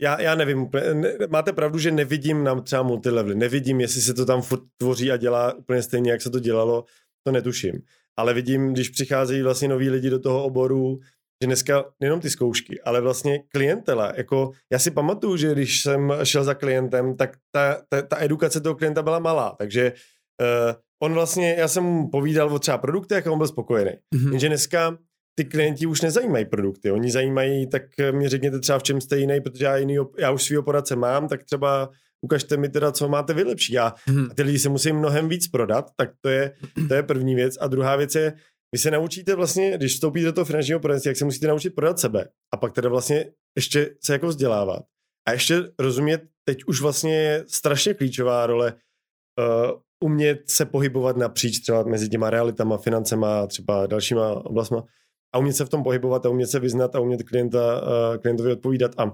já, já nevím, ne, máte pravdu, že nevidím nám třeba multilevely, nevidím, jestli se to tam furt tvoří a dělá úplně stejně, jak se to dělalo, to netuším. Ale vidím, když přicházejí vlastně noví lidi do toho oboru, že dneska nejenom ty zkoušky, ale vlastně klientela, jako já si pamatuju, že když jsem šel za klientem, tak ta, ta, ta edukace toho klienta byla malá, takže uh, on vlastně, já jsem mu povídal o třeba produktech a on byl spokojený. Mm-hmm. Jenže dneska ty klienti už nezajímají produkty, oni zajímají, tak mi řekněte třeba v čem jste jiný, protože já, jiný, já už svého poradce mám, tak třeba ukažte mi teda, co máte vy lepší. A, mm-hmm. a ty lidi se musí mnohem víc prodat, tak to je, to je první věc. A druhá věc je, vy se naučíte vlastně, když vstoupíte do toho finančního poradenství, jak se musíte naučit prodat sebe a pak teda vlastně ještě se jako vzdělávat. A ještě rozumět, teď už vlastně je strašně klíčová role uh, umět se pohybovat napříč třeba mezi těma realitama, financema a třeba dalšíma oblastma a umět se v tom pohybovat a umět se vyznat a umět klienta, uh, klientovi odpovídat a, uh,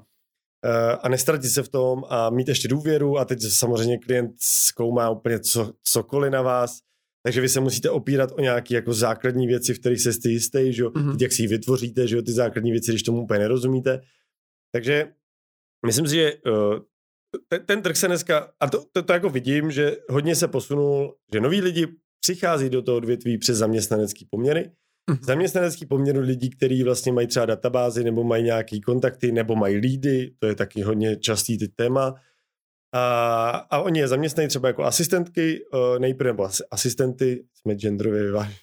a nestratit se v tom a mít ještě důvěru a teď samozřejmě klient zkoumá úplně co, cokoliv na vás takže vy se musíte opírat o nějaké jako základní věci, v kterých jste jistý, že jo? Mm-hmm. jak si ji vytvoříte, že jo? ty základní věci, když tomu úplně nerozumíte. Takže myslím si, že uh, ten, ten trh se dneska, a to, to, to jako vidím, že hodně se posunul, že noví lidi přichází do toho odvětví přes zaměstnanecký poměry. Mm-hmm. Zaměstnanecký poměr lidí, kteří vlastně mají třeba databázy, nebo mají nějaké kontakty, nebo mají lídy, to je taky hodně častý ty téma a, a oni je zaměstnají třeba jako asistentky, uh, nejprve nebo asistenty, jsme genderově vyvážení.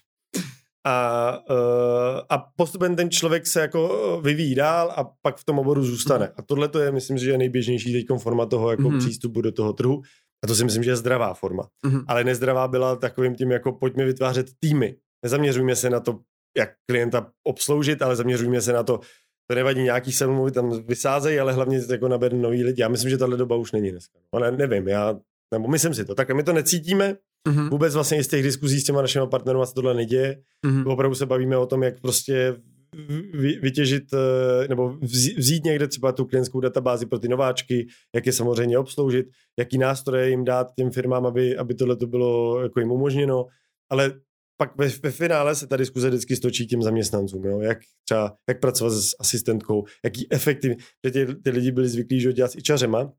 A, uh, a postupem ten člověk se jako vyvíjí dál a pak v tom oboru zůstane. A tohle to je, myslím, že je nejběžnější teď forma toho jako mm-hmm. přístupu do toho trhu. A to si myslím, že je zdravá forma. Mm-hmm. Ale nezdravá byla takovým tím, jako pojďme vytvářet týmy. Nezaměřujme se na to, jak klienta obsloužit, ale zaměřujme se na to, to nevadí, nějaký se tam vysázejí, ale hlavně jako nabere nový lidi. Já myslím, že tahle doba už není dneska. Ale no, nevím, já, nebo myslím si to. Tak my to necítíme, mm-hmm. vůbec vlastně z těch diskuzí s těma našimi partnery se tohle neděje. Mm-hmm. Opravdu se bavíme o tom, jak prostě vytěžit eh, nebo vzít někde třeba tu klientskou databázi pro ty nováčky, jak je samozřejmě obsloužit, jaký nástroje jim dát těm firmám, aby, aby tohle to bylo jako jim umožněno. Ale pak ve, ve finále se ta diskuze vždycky stočí těm zaměstnancům, jo? Jak, třeba, jak pracovat s asistentkou, jaký efektivní, že ty, ty lidi byli zvyklí, že dělat s ičařema,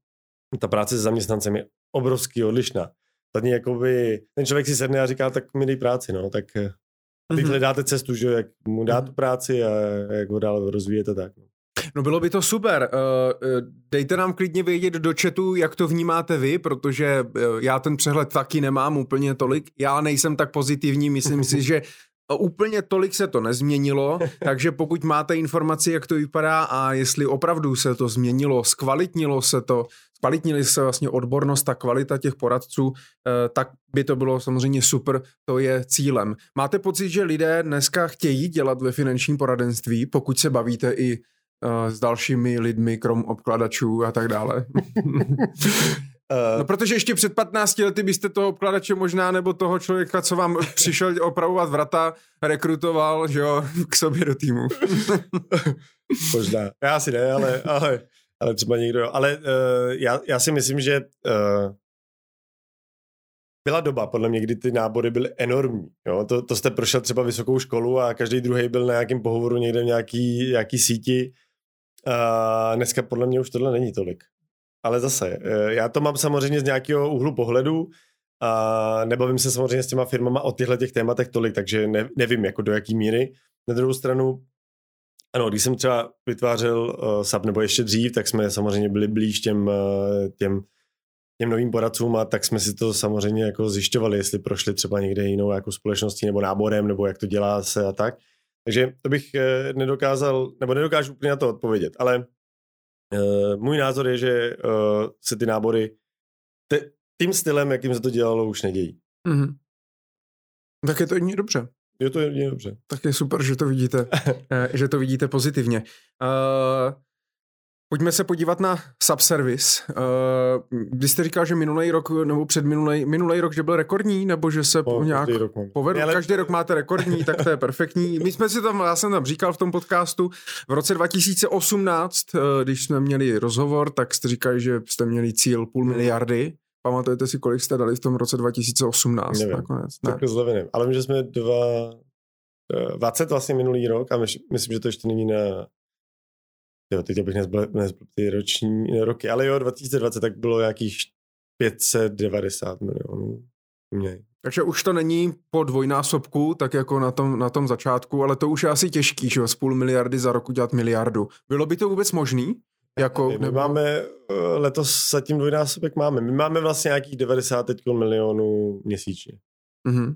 ta práce s zaměstnancem je obrovský odlišná. Tady jakoby, ten člověk si sedne a říká, tak mi dej práci, no, tak mm-hmm. teď hledáte cestu, že jak mu dát tu práci a jak ho dál rozvíjete tak. No. No bylo by to super. Eh, eh, dejte nám klidně vědět do chatu, jak to vnímáte vy, protože eh, já ten přehled taky nemám úplně tolik. Já nejsem tak pozitivní, myslím si, že Úplně tolik se to nezměnilo, takže pokud máte informaci, jak to vypadá a jestli opravdu se to změnilo, zkvalitnilo se to, zkvalitnili se vlastně odbornost a kvalita těch poradců, tak by to bylo samozřejmě super, to je cílem. Máte pocit, že lidé dneska chtějí dělat ve finančním poradenství, pokud se bavíte i uh, s dalšími lidmi, krom obkladačů a tak dále. No protože ještě před 15 lety byste toho obkladače možná nebo toho člověka, co vám přišel opravovat vrata, rekrutoval, že jo, k sobě do týmu. možná. Já si ne, ale, ale, ale třeba někdo. Ale uh, já, já si myslím, že uh, byla doba, podle mě, kdy ty nábory byly enormní. Jo? To, to jste prošel třeba vysokou školu a každý druhý byl na nějakém pohovoru někde v nějaký, nějaký síti a dneska podle mě už tohle není tolik. Ale zase, e, já to mám samozřejmě z nějakého úhlu pohledu a nebavím se samozřejmě s těma firmama o těchto těch tématech tolik, takže ne, nevím, jako do jaký míry. Na druhou stranu, ano, když jsem třeba vytvářel uh, SAP nebo ještě dřív, tak jsme samozřejmě byli blíž těm, uh, těm, těm novým poradcům a tak jsme si to samozřejmě jako zjišťovali, jestli prošli třeba někde jinou jako společností nebo náborem, nebo jak to dělá se a tak. Takže to bych eh, nedokázal, nebo nedokážu úplně na to odpovědět, ale uh, můj názor je, že uh, se ty nábory te, tím stylem, jakým se to dělalo, už nedějí. Mm-hmm. Tak je to jedině dobře. Je to jedině dobře. Tak je super, že to vidíte, že to vidíte pozitivně. Uh, Pojďme se podívat na subservice. Uh, když jste říkal, že minulý rok, nebo předminulý, minulý rok, že byl rekordní, nebo že se po, nějak povedl, ale... každý rok máte rekordní, tak to je perfektní. My jsme si tam, já jsem tam říkal v tom podcastu, v roce 2018, uh, eh, když jsme měli rozhovor, tak jste říkali, že jste měli cíl půl miliardy. Pamatujete si, kolik jste dali v tom roce 2018 nevím, nakonec? Ne. Tak. Ale vím, že jsme dva, 20 vlastně minulý rok a myslím, že to ještě není na Jo, teď bych nezbyl, nezbyl ty roční roky, ale jo, 2020 tak bylo nějakých 590 milionů. Měj. Takže už to není po dvojnásobku, tak jako na tom, na tom začátku, ale to už je asi těžký, že z půl miliardy za rok udělat miliardu. Bylo by to vůbec možný? Jako, my nebo... máme, eh, letos zatím dvojnásobek máme. My máme vlastně nějakých 90 milionů měsíčně. Mm-hmm.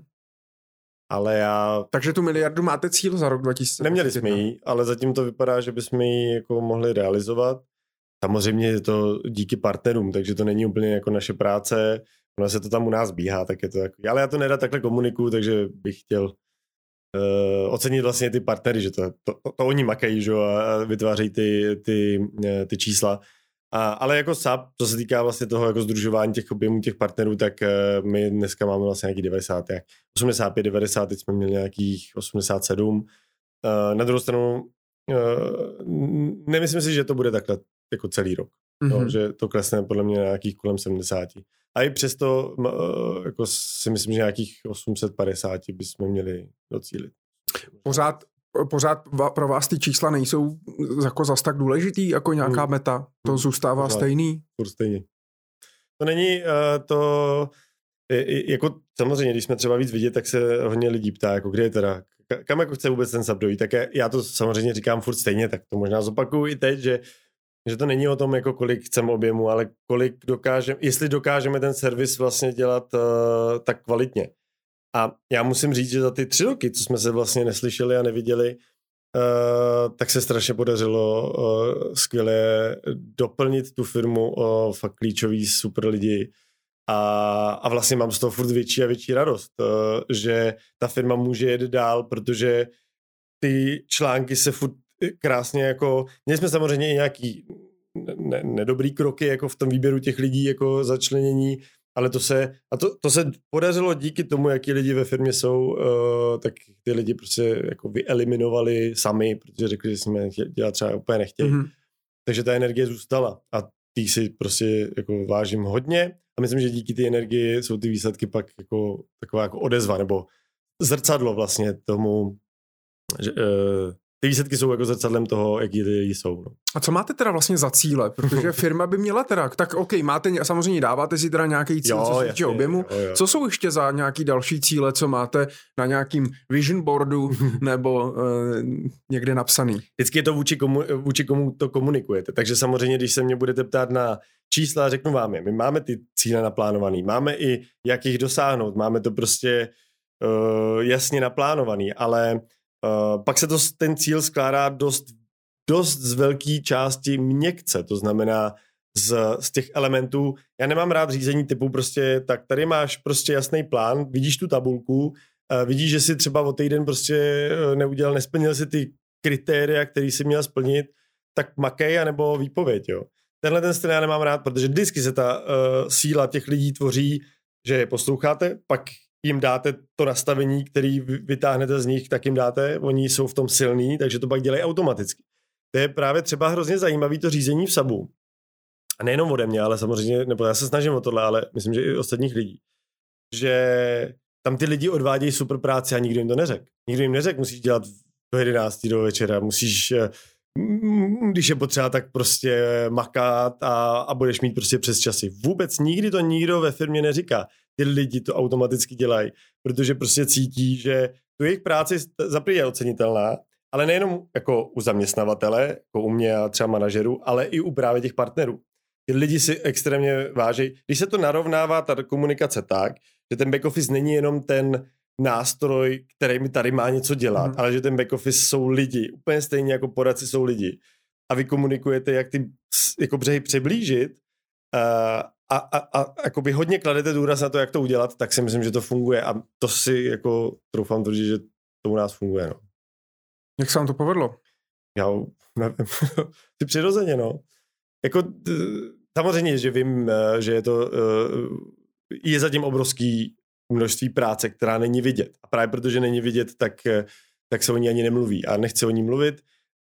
Ale já... Takže tu miliardu máte cíl za rok 2020? Neměli jsme ji, ale zatím to vypadá, že bychom ji jako mohli realizovat. Samozřejmě je to díky partnerům, takže to není úplně jako naše práce. Ono se to tam u nás bíhá, tak je to jako... Ale já to nerad takhle komunikuju, takže bych chtěl uh, ocenit vlastně ty partnery, že to, to, to, to oni makají že, a vytvářejí ty, ty, eh, ty čísla. A, ale jako SAP, co se týká vlastně toho jako združování těch objemů těch partnerů, tak uh, my dneska máme vlastně nějaký 90, 85, 90, teď jsme měli nějakých 87. Uh, eh, na druhou stranu uh, nemyslím si, že to bude takhle jako celý rok. Mm-hmm. No, že to klesne podle mě nějakých kolem 70. A i přesto uh, jako si myslím, že nějakých 850 bychom měli docílit. Pořád pořád pro vás ty čísla nejsou jako zas tak důležitý jako nějaká hmm. meta? To hmm. zůstává pořád. stejný? Furt stejný. To není uh, to, jako samozřejmě, když jsme třeba víc vidět, tak se hodně lidí ptá, jako kde je teda, kam jako chce vůbec ten sub dojít, tak já to samozřejmě říkám furt stejně, tak to možná zopakuju i teď, že, že to není o tom, jako kolik chceme objemu, ale kolik dokážeme, jestli dokážeme ten servis vlastně dělat uh, tak kvalitně. A já musím říct, že za ty tři roky, co jsme se vlastně neslyšeli a neviděli, uh, tak se strašně podařilo uh, skvěle doplnit tu firmu o fakt klíčový super lidi. A, a vlastně mám z toho furt větší a větší radost, uh, že ta firma může jet dál, protože ty články se furt krásně jako, měli jsme samozřejmě i nějaký ne, nedobrý kroky jako v tom výběru těch lidí jako začlenění, ale to se, a to, to se podařilo díky tomu, jaký lidi ve firmě jsou, uh, tak ty lidi prostě jako vyeliminovali sami, protože řekli, že jsme dělat třeba úplně nechtějí. Mm-hmm. Takže ta energie zůstala a ty si prostě jako vážím hodně a myslím, že díky té energii jsou ty výsledky pak jako taková jako odezva nebo zrcadlo vlastně tomu, že, uh, ty výsledky jsou jako zrcadlem toho, jaký lidi jsou. No. A co máte teda vlastně za cíle? Protože firma by měla teda, tak OK, máte, samozřejmě dáváte si teda nějaký cíl, jo, co se týče objemu. Jo, jo. Co jsou ještě za nějaký další cíle, co máte na nějakým vision boardu nebo uh, někde napsaný? Vždycky je to vůči komu, vůči komu to komunikujete. Takže samozřejmě, když se mě budete ptát na čísla, řeknu vám je. My máme ty cíle naplánovaný, máme i jak jich dosáhnout, máme to prostě uh, jasně naplánovaný, ale Uh, pak se to, ten cíl skládá dost, dost z velké části měkce, to znamená z, z těch elementů. Já nemám rád řízení typu prostě, tak tady máš prostě jasný plán, vidíš tu tabulku, uh, vidíš, že si třeba o týden prostě uh, neudělal, nesplnil si ty kritéria, který si měl splnit, tak makej, anebo výpověď, jo. Tenhle ten styl já nemám rád, protože vždycky se ta uh, síla těch lidí tvoří, že je posloucháte, pak jim dáte to nastavení, který vytáhnete z nich, tak jim dáte, oni jsou v tom silní, takže to pak dělají automaticky. To je právě třeba hrozně zajímavý to řízení v sabu. A nejenom ode mě, ale samozřejmě, nebo já se snažím o tohle, ale myslím, že i ostatních lidí. Že tam ty lidi odvádějí super práci a nikdo jim to neřekl. Nikdo jim neřekl, musíš dělat do 11 do večera, musíš, eh, když je potřeba, tak prostě makat a, a budeš mít prostě přes časy. Vůbec nikdy to nikdo ve firmě neříká ty lidi to automaticky dělají, protože prostě cítí, že tu jejich práci za je ocenitelná, ale nejenom jako u zaměstnavatele, jako u mě a třeba manažerů, ale i u právě těch partnerů. Ty lidi si extrémně váží. Když se to narovnává, ta komunikace tak, že ten back office není jenom ten nástroj, který mi tady má něco dělat, mm. ale že ten back office jsou lidi, úplně stejně jako poradci jsou lidi. A vy komunikujete, jak ty jako břehy přiblížit a, a, a jakoby hodně kladete důraz na to, jak to udělat, tak si myslím, že to funguje a to si jako troufám tvrdit, že to u nás funguje. No. Jak se vám to povedlo? Já nevím. Ty přirozeně, no. Jako samozřejmě, že vím, eh, že je to je zatím obrovský množství práce, která není vidět. A právě protože není vidět, tak, eh, tak se o ní ani nemluví. A nechci o ní mluvit.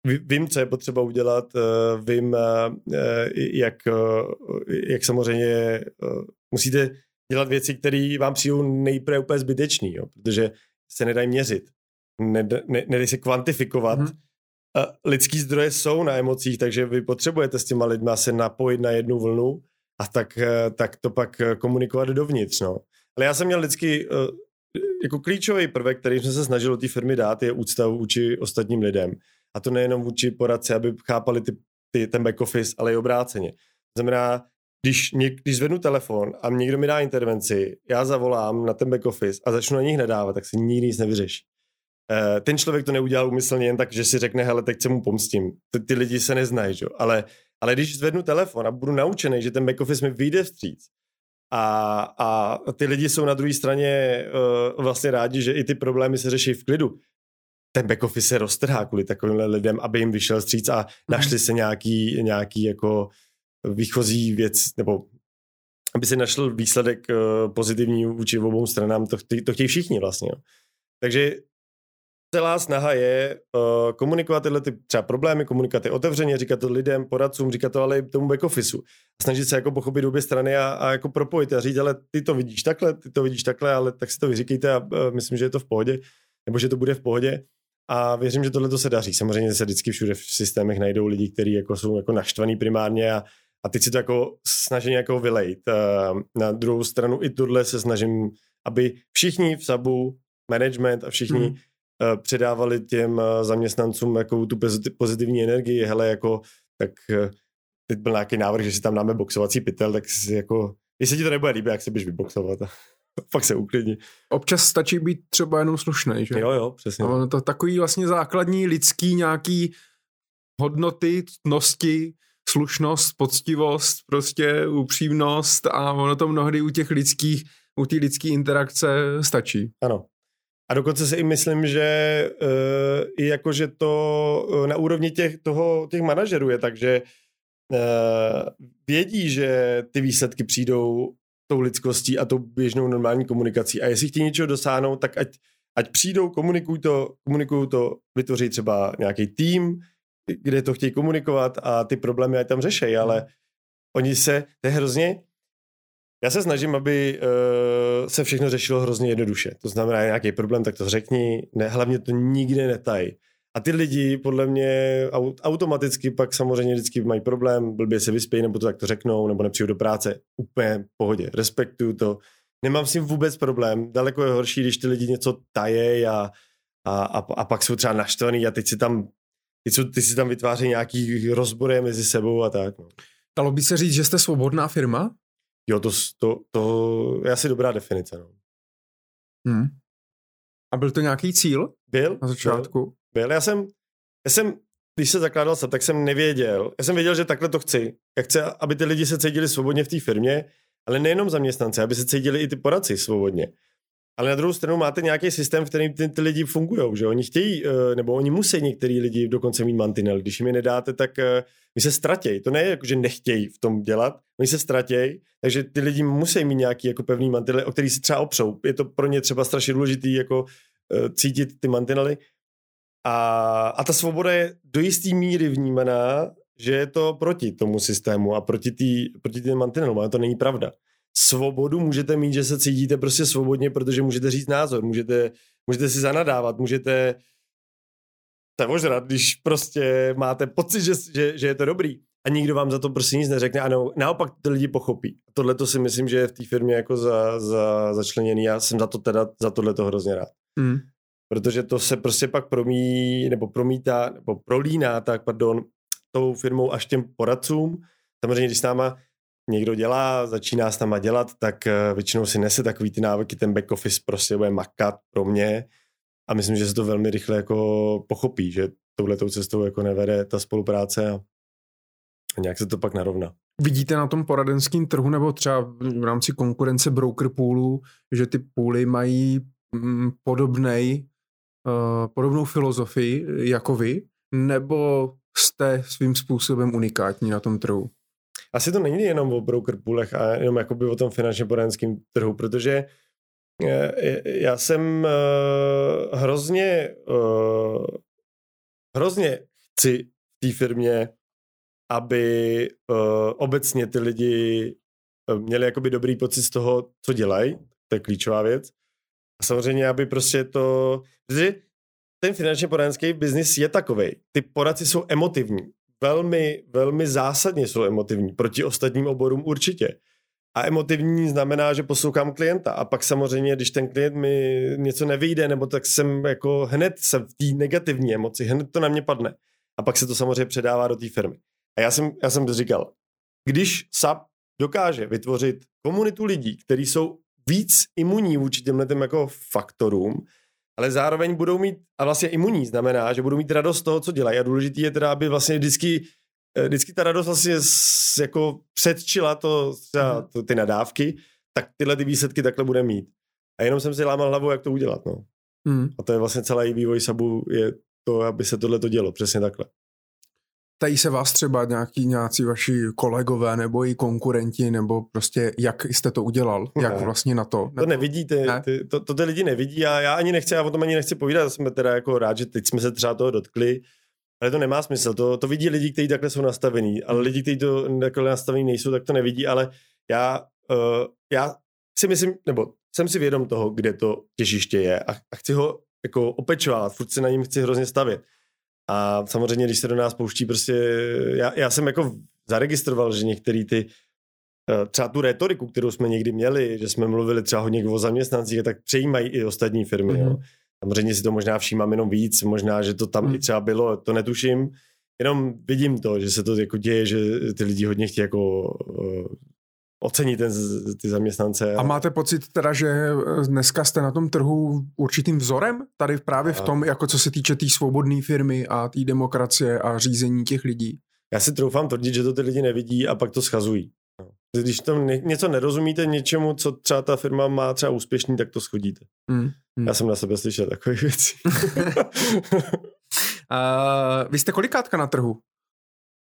Vím, co je potřeba udělat, eh, vím, eh, jak, jak samozřejmě musíte dělat věci, které vám přijdou nejprve úplně zbytečný, jo, protože se nedají měřit, nedají ne, nedají se kvantifikovat. Hmm. Lidský zdroje jsou na emocích, takže vy potřebujete s těma lidma se napojit na jednu vlnu a tak, tak to pak komunikovat dovnitř. No. Ale já jsem měl vždycky jako klíčový prvek, který jsme se snažili té firmy dát, je úcta vůči ostatním lidem. A to nejenom vůči poradci, aby chápali ty, ty, ten back office, ale i obráceně. Znamená, když, něk, když zvednu telefon a někdo mi dá intervenci, já zavolám na ten back office a začnu na nich nedávat, tak se nikdy nic nevyřeší. Uh, ten člověk to neudělal úmyslně jen tak, že si řekne, hele, teď se mu pomstím. Ty, ty lidi se neznají, že? Ale, ale když zvednu telefon a budu naučený, že ten back office mi vyjde vstříc, a, a ty lidi jsou na druhé straně uh, vlastně rádi, že i ty problémy se řeší v klidu. Ten back office se roztrhá kvůli takovým lidem, aby jim vyšel stříc a mhm. našli se nějaký, nějaký jako výchozí věc, nebo aby se našel výsledek uh, pozitivní vůči obou stranám, to, to chtějí všichni vlastně. Jo. Takže celá snaha je uh, komunikovat tyhle ty třeba problémy, komunikovat ty otevřeně, říkat to lidem, poradcům, říkat to ale i tomu back officeu. Snažit se jako pochopit obě strany a, a jako propojit a říct, ale ty to vidíš takhle, ty to vidíš takhle, ale tak si to vyříkejte a uh, myslím, že je to v pohodě, nebo že to bude v pohodě. A věřím, že tohle to se daří. Samozřejmě se vždycky všude v systémech najdou lidi, kteří jako jsou jako naštvaný primárně a, a teď si to jako snaží jako vylejt. Na druhou stranu i tohle se snažím, aby všichni v SABu, management a všichni hmm Eh, předávali těm eh, zaměstnancům jako tu pozitivní energii, hele, jako, tak eh, teď byl nějaký návrh, že si tam dáme boxovací pytel, tak si jako, jestli ti to nebude líbit, jak se běž vyboxovat. Pak se uklidní. Občas stačí být třeba jenom slušný, že? Jo, jo, přesně. No, to takový vlastně základní lidský nějaký hodnoty, ctnosti, slušnost, poctivost, prostě upřímnost a ono to mnohdy u těch lidských, u té lidské interakce stačí. Ano, a dokonce si i myslím, že uh, i jako, že to uh, na úrovni těch, toho, těch manažerů je tak, že uh, vědí, že ty výsledky přijdou tou lidskostí a tou běžnou normální komunikací. A jestli chtějí něčeho dosáhnout, tak ať, ať přijdou, komunikují to, komunikují to, vytvoří třeba nějaký tým, kde to chtějí komunikovat a ty problémy ať tam řešejí, ale oni se, to je hrozně, já se snažím, aby uh, se všechno řešilo hrozně jednoduše. To znamená, nějaký problém, tak to řekni, ne, hlavně to nikdy netaj. A ty lidi podle mě aut, automaticky pak samozřejmě vždycky mají problém, blbě se vyspějí, nebo to tak to řeknou, nebo nepřijdu do práce. Úplně v pohodě, respektuju to. Nemám s tím vůbec problém. Daleko je horší, když ty lidi něco taje a, a, a, a pak jsou třeba naštvaný a teď si tam, teď, jsou, teď si tam vytváří nějaký rozbory mezi sebou a tak. No. Dalo by se říct, že jste svobodná firma? Jo, to, to, to je asi dobrá definice. No. Hmm. A byl to nějaký cíl? Byl. Na začátku? Byl. Byl. Já jsem, já jsem, když se zakládal jsem, tak jsem nevěděl. Já jsem věděl, že takhle to chci. Já chci, aby ty lidi se cítili svobodně v té firmě, ale nejenom zaměstnanci, aby se cítili i ty poradci svobodně. Ale na druhou stranu máte nějaký systém, v kterým ty, ty lidi fungují, že oni chtějí, eh, nebo oni musí některý lidi dokonce mít mantinel. Když jim je nedáte, tak eh, my se ztratějí. To ne je jako, že nechtějí v tom dělat, oni se ztratějí, takže ty lidi musí mít nějaký jako pevný mantinel, o který si třeba opřou. Je to pro ně třeba strašně důležitý jako eh, cítit ty mantinely. A, a ta svoboda je do jisté míry vnímaná, že je to proti tomu systému a proti, tý, proti těm mantinelům, ale to není pravda svobodu můžete mít, že se cítíte prostě svobodně, protože můžete říct názor, můžete, můžete si zanadávat, můžete se ožrat, když prostě máte pocit, že, že, že je to dobrý a nikdo vám za to prostě nic neřekne a naopak ty lidi pochopí. Tohle to si myslím, že je v té firmě jako za, za, začleněný. Já jsem za to teda, za tohle to hrozně rád. Mm. Protože to se prostě pak promí, nebo promítá, nebo prolíná, tak pardon, tou firmou až těm poradcům. Samozřejmě, když s náma někdo dělá, začíná s náma dělat, tak eh, většinou si nese takový ty návyky, ten back office prostě bude makat pro mě a myslím, že se to velmi rychle jako pochopí, že touhletou cestou jako nevede ta spolupráce a nějak se to pak narovná. Vidíte na tom poradenském trhu nebo třeba v rámci konkurence broker poolů, že ty půly mají mm, podobnej, uh, podobnou filozofii jako vy, nebo jste svým způsobem unikátní na tom trhu? Asi to není jenom o broker poolech a jenom jakoby o tom finančně poradenském trhu, protože eh, já jsem hrozně hrozně chci v té firmě aby obecně ty lidi měli jakoby dobrý pocit z toho, co dělají, to je klíčová věc. A samozřejmě, aby prostě to, protože ten finančně poradenský biznis je takový. Ty poradci jsou emotivní. Velmi, velmi zásadně jsou emotivní. Proti ostatním oborům určitě. A emotivní znamená, že poslouchám klienta. A pak samozřejmě, když ten klient mi něco nevyjde, nebo tak jsem jako hned jsem v té negativní emoci, hned to na mě padne. A pak se to samozřejmě předává do té firmy. A já jsem, já jsem říkal, když SAP dokáže vytvořit komunitu lidí, kteří jsou víc imunní vůči těmhle jako faktorům, ale zároveň budou mít, a vlastně imunní znamená, že budou mít radost z toho, co dělají. A důležitý je teda, aby vlastně vždycky, eh, vždycky ta radost vlastně jako předčila to, třeba, mhm. to, ty nadávky, tak tyhle ty výsledky takhle bude mít. A jenom jsem si lámal hlavu, jak to udělat. No. Hmm. A to je vlastně celý vývoj Sabu, je to, aby se tohle to dělo, přesně takhle. Ptají se vás třeba nějaký nějací vaši kolegové nebo i konkurenti, nebo prostě jak jste to udělal, ne. jak vlastně na to? Nebo... To nevidíte, ne? ty, to, to ty lidi nevidí a já ani nechci, já o tom ani nechci povídat, jsme teda jako rád, že teď jsme se třeba toho dotkli, ale to nemá smysl, to, to vidí lidi, kteří takhle jsou nastavení, ale lidi, kteří to takhle nastavení nejsou, tak to nevidí, ale já, uh, já si myslím, nebo jsem si vědom toho, kde to těžiště je a, a chci ho jako opečovat, furt se na ním chci hrozně stavět. A samozřejmě, když se do nás pouští, prostě já, já jsem jako zaregistroval, že některý ty eh, třeba tu retoriku, kterou jsme někdy měli, že jsme mluvili třeba hodně o zaměstnancích, tak přejímají i ostatní firmy. Mm-hmm. Jo. Mhm. Samozřejmě si to možná všímám jenom víc, možná, že to tam mm. i třeba bylo, to netuším. Jenom vidím to, že se to jako děje, že ty lidi hodně chtějí jako uh, ocení ten, ty zaměstnance. A máte pocit teda, že dneska jste na tom trhu určitým vzorem? Tady právě v tom, jako co se týče té tý svobodné firmy a té demokracie a řízení těch lidí? Já si troufám tvrdit, že to ty lidi nevidí a pak to schazují. No. Když tam něco nerozumíte něčemu, co třeba ta firma má třeba úspěšný, tak to schodíte. Mm, mm. Já jsem na sebe slyšel takové věci. uh, vy jste kolikátka na trhu?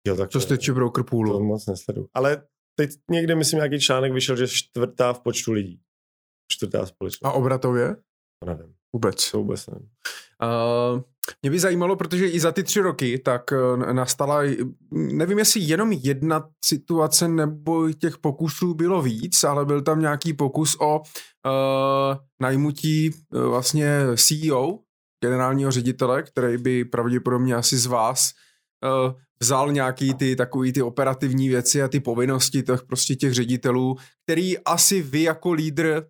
Jo, tak co jste či broker poolu? To moc nesledu. Ale teď někde, myslím, nějaký článek vyšel, že čtvrtá v počtu lidí. Čtvrtá společnost. A obratově? To nevím. Vůbec. To vůbec nevím. Uh, mě by zajímalo, protože i za ty tři roky tak uh, nastala, nevím jestli jenom jedna situace nebo těch pokusů bylo víc, ale byl tam nějaký pokus o uh, najmutí uh, vlastně CEO, generálního ředitele, který by pravděpodobně asi z vás uh, vzal nějaký ty takový ty operativní věci a ty povinnosti těch prostě těch ředitelů, který asi vy jako lídr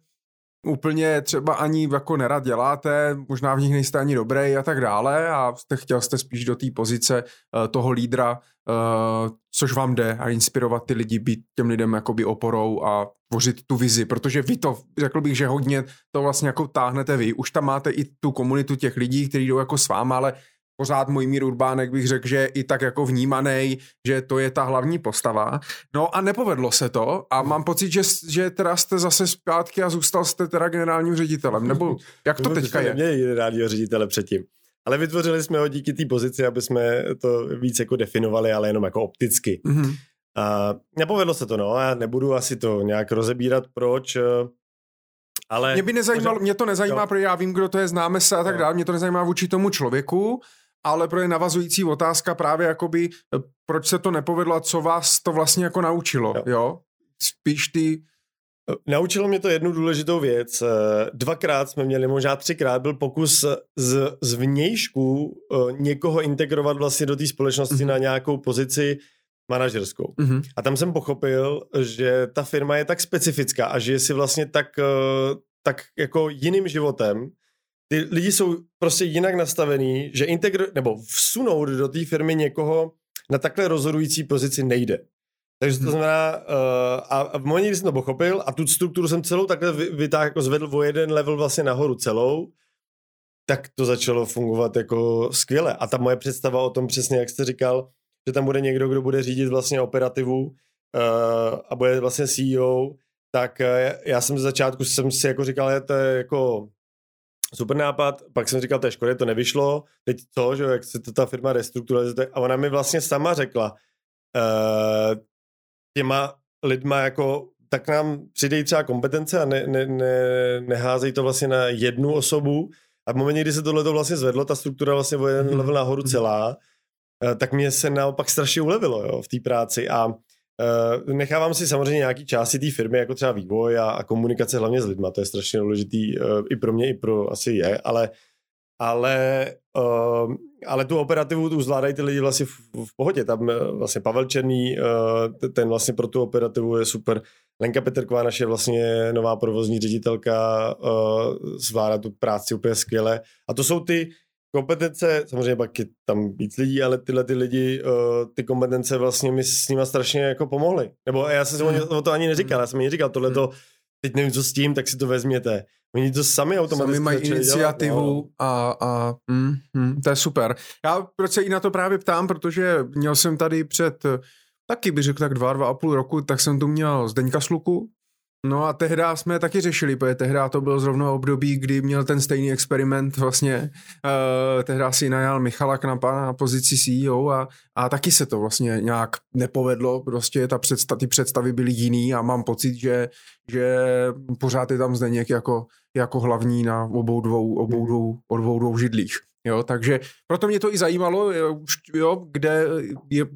úplně třeba ani jako nerad děláte, možná v nich nejste ani dobrý a tak dále a jste chtěl jste spíš do té pozice uh, toho lídra, uh, což vám jde a inspirovat ty lidi, být těm lidem jakoby oporou a tvořit tu vizi, protože vy to, řekl bych, že hodně to vlastně jako táhnete vy. Už tam máte i tu komunitu těch lidí, kteří jdou jako s váma, ale pořád můj mír Urbánek bych řekl, že je i tak jako vnímaný, že to je ta hlavní postava. No a nepovedlo se to a mám pocit, že, že teda jste zase zpátky a zůstal jste teda generálním ředitelem, nebo jak to teďka je? Neměli generálního ředitele předtím. Ale vytvořili jsme ho díky té pozici, aby jsme to víc jako definovali, ale jenom jako opticky. Mm-hmm. A nepovedlo se to, no, já nebudu asi to nějak rozebírat, proč, eh, ale... Mě by nezajímalo, mě to nezajímá, jo. protože já vím, kdo to je, známe se a tak dále, mě to nezajímá vůči tomu člověku, ale pro je navazující otázka právě jakoby, eh, proč se to nepovedlo a co vás to vlastně jako naučilo, jo? jo? Spíš ty... Eh, naučilo mě to jednu důležitou věc. Eh, dvakrát jsme měli, možná třikrát byl pokus z, z vnějšku někoho integrovat vlastně do té společnosti mm-hmm. na nějakou pozici manažerskou. Mm-hmm. A tam jsem pochopil, že ta firma je tak specifická a že si vlastně tak, tak jako jiným životem, ty lidi jsou prostě jinak nastavený, že integr, nebo vsunout do té firmy někoho na takhle rozhodující pozici nejde. Takže to znamená, uh, a, v momentě, kdy jsem to pochopil a tu strukturu jsem celou takhle vytáhl, jako zvedl o jeden level vlastně nahoru celou, tak to začalo fungovat jako skvěle. A ta moje představa o tom přesně, jak jste říkal, že tam bude někdo, kdo bude řídit vlastně operativu uh, a bude vlastně CEO, tak uh, já jsem z začátku jsem si jako říkal, že to je jako super nápad, pak jsem říkal, to je škoda, to nevyšlo, teď co, že jak se to ta firma restrukturalizuje, a ona mi vlastně sama řekla, uh, těma lidma jako tak nám přidej třeba kompetence a ne, ne, ne, neházej to vlastně na jednu osobu. A v momentě, kdy se tohle vlastně zvedlo, ta struktura vlastně o jeden mhm. level nahoru mhm. celá, eh, tak mě se naopak strašně ulevilo jo, v té práci. A uh, nechávám si samozřejmě nějaký části té firmy, jako třeba vývoj a, a komunikace hlavně s lidma, to je strašně důležitý uh, i pro mě, i pro asi je, ale ale, uh, ale tu operativu tu zvládají ty lidi vlastně v, v pohodě. Tam vlastně Pavel Černý, uh, ten vlastně pro tu operativu je super. Lenka Petrková, naše vlastně nová provozní ředitelka, uh, zvládá tu práci úplně skvěle. A to jsou ty kompetence, samozřejmě pak je tam víc lidí, ale tyhle ty lidi, uh, ty kompetence vlastně mi s nima strašně jako pomohly. Nebo já jsem hmm. o to ani neříkal, já jsem ani říkal, tohle to, teď nevím, co s tím, tak si to vezměte. Oni to sami automaticky Sami mají iniciativu dělat, no. a, a mm, mm, to je super. Já proč se i na to právě ptám, protože měl jsem tady před taky bych řekl tak dva, dva a půl roku, tak jsem tu měl Zdeňka Sluku, No a tehdy jsme taky řešili, protože tehdy to bylo zrovna období, kdy měl ten stejný experiment vlastně. Uh, tehdy si najal Michala Knapa na pozici CEO a, a taky se to vlastně nějak nepovedlo. Prostě ta představ, ty představy byly jiný a mám pocit, že, že pořád je tam Zdeněk jako, jako hlavní na obou dvou, obou dvou, obou dvou židlích. Jo, takže proto mě to i zajímalo, jo, kde,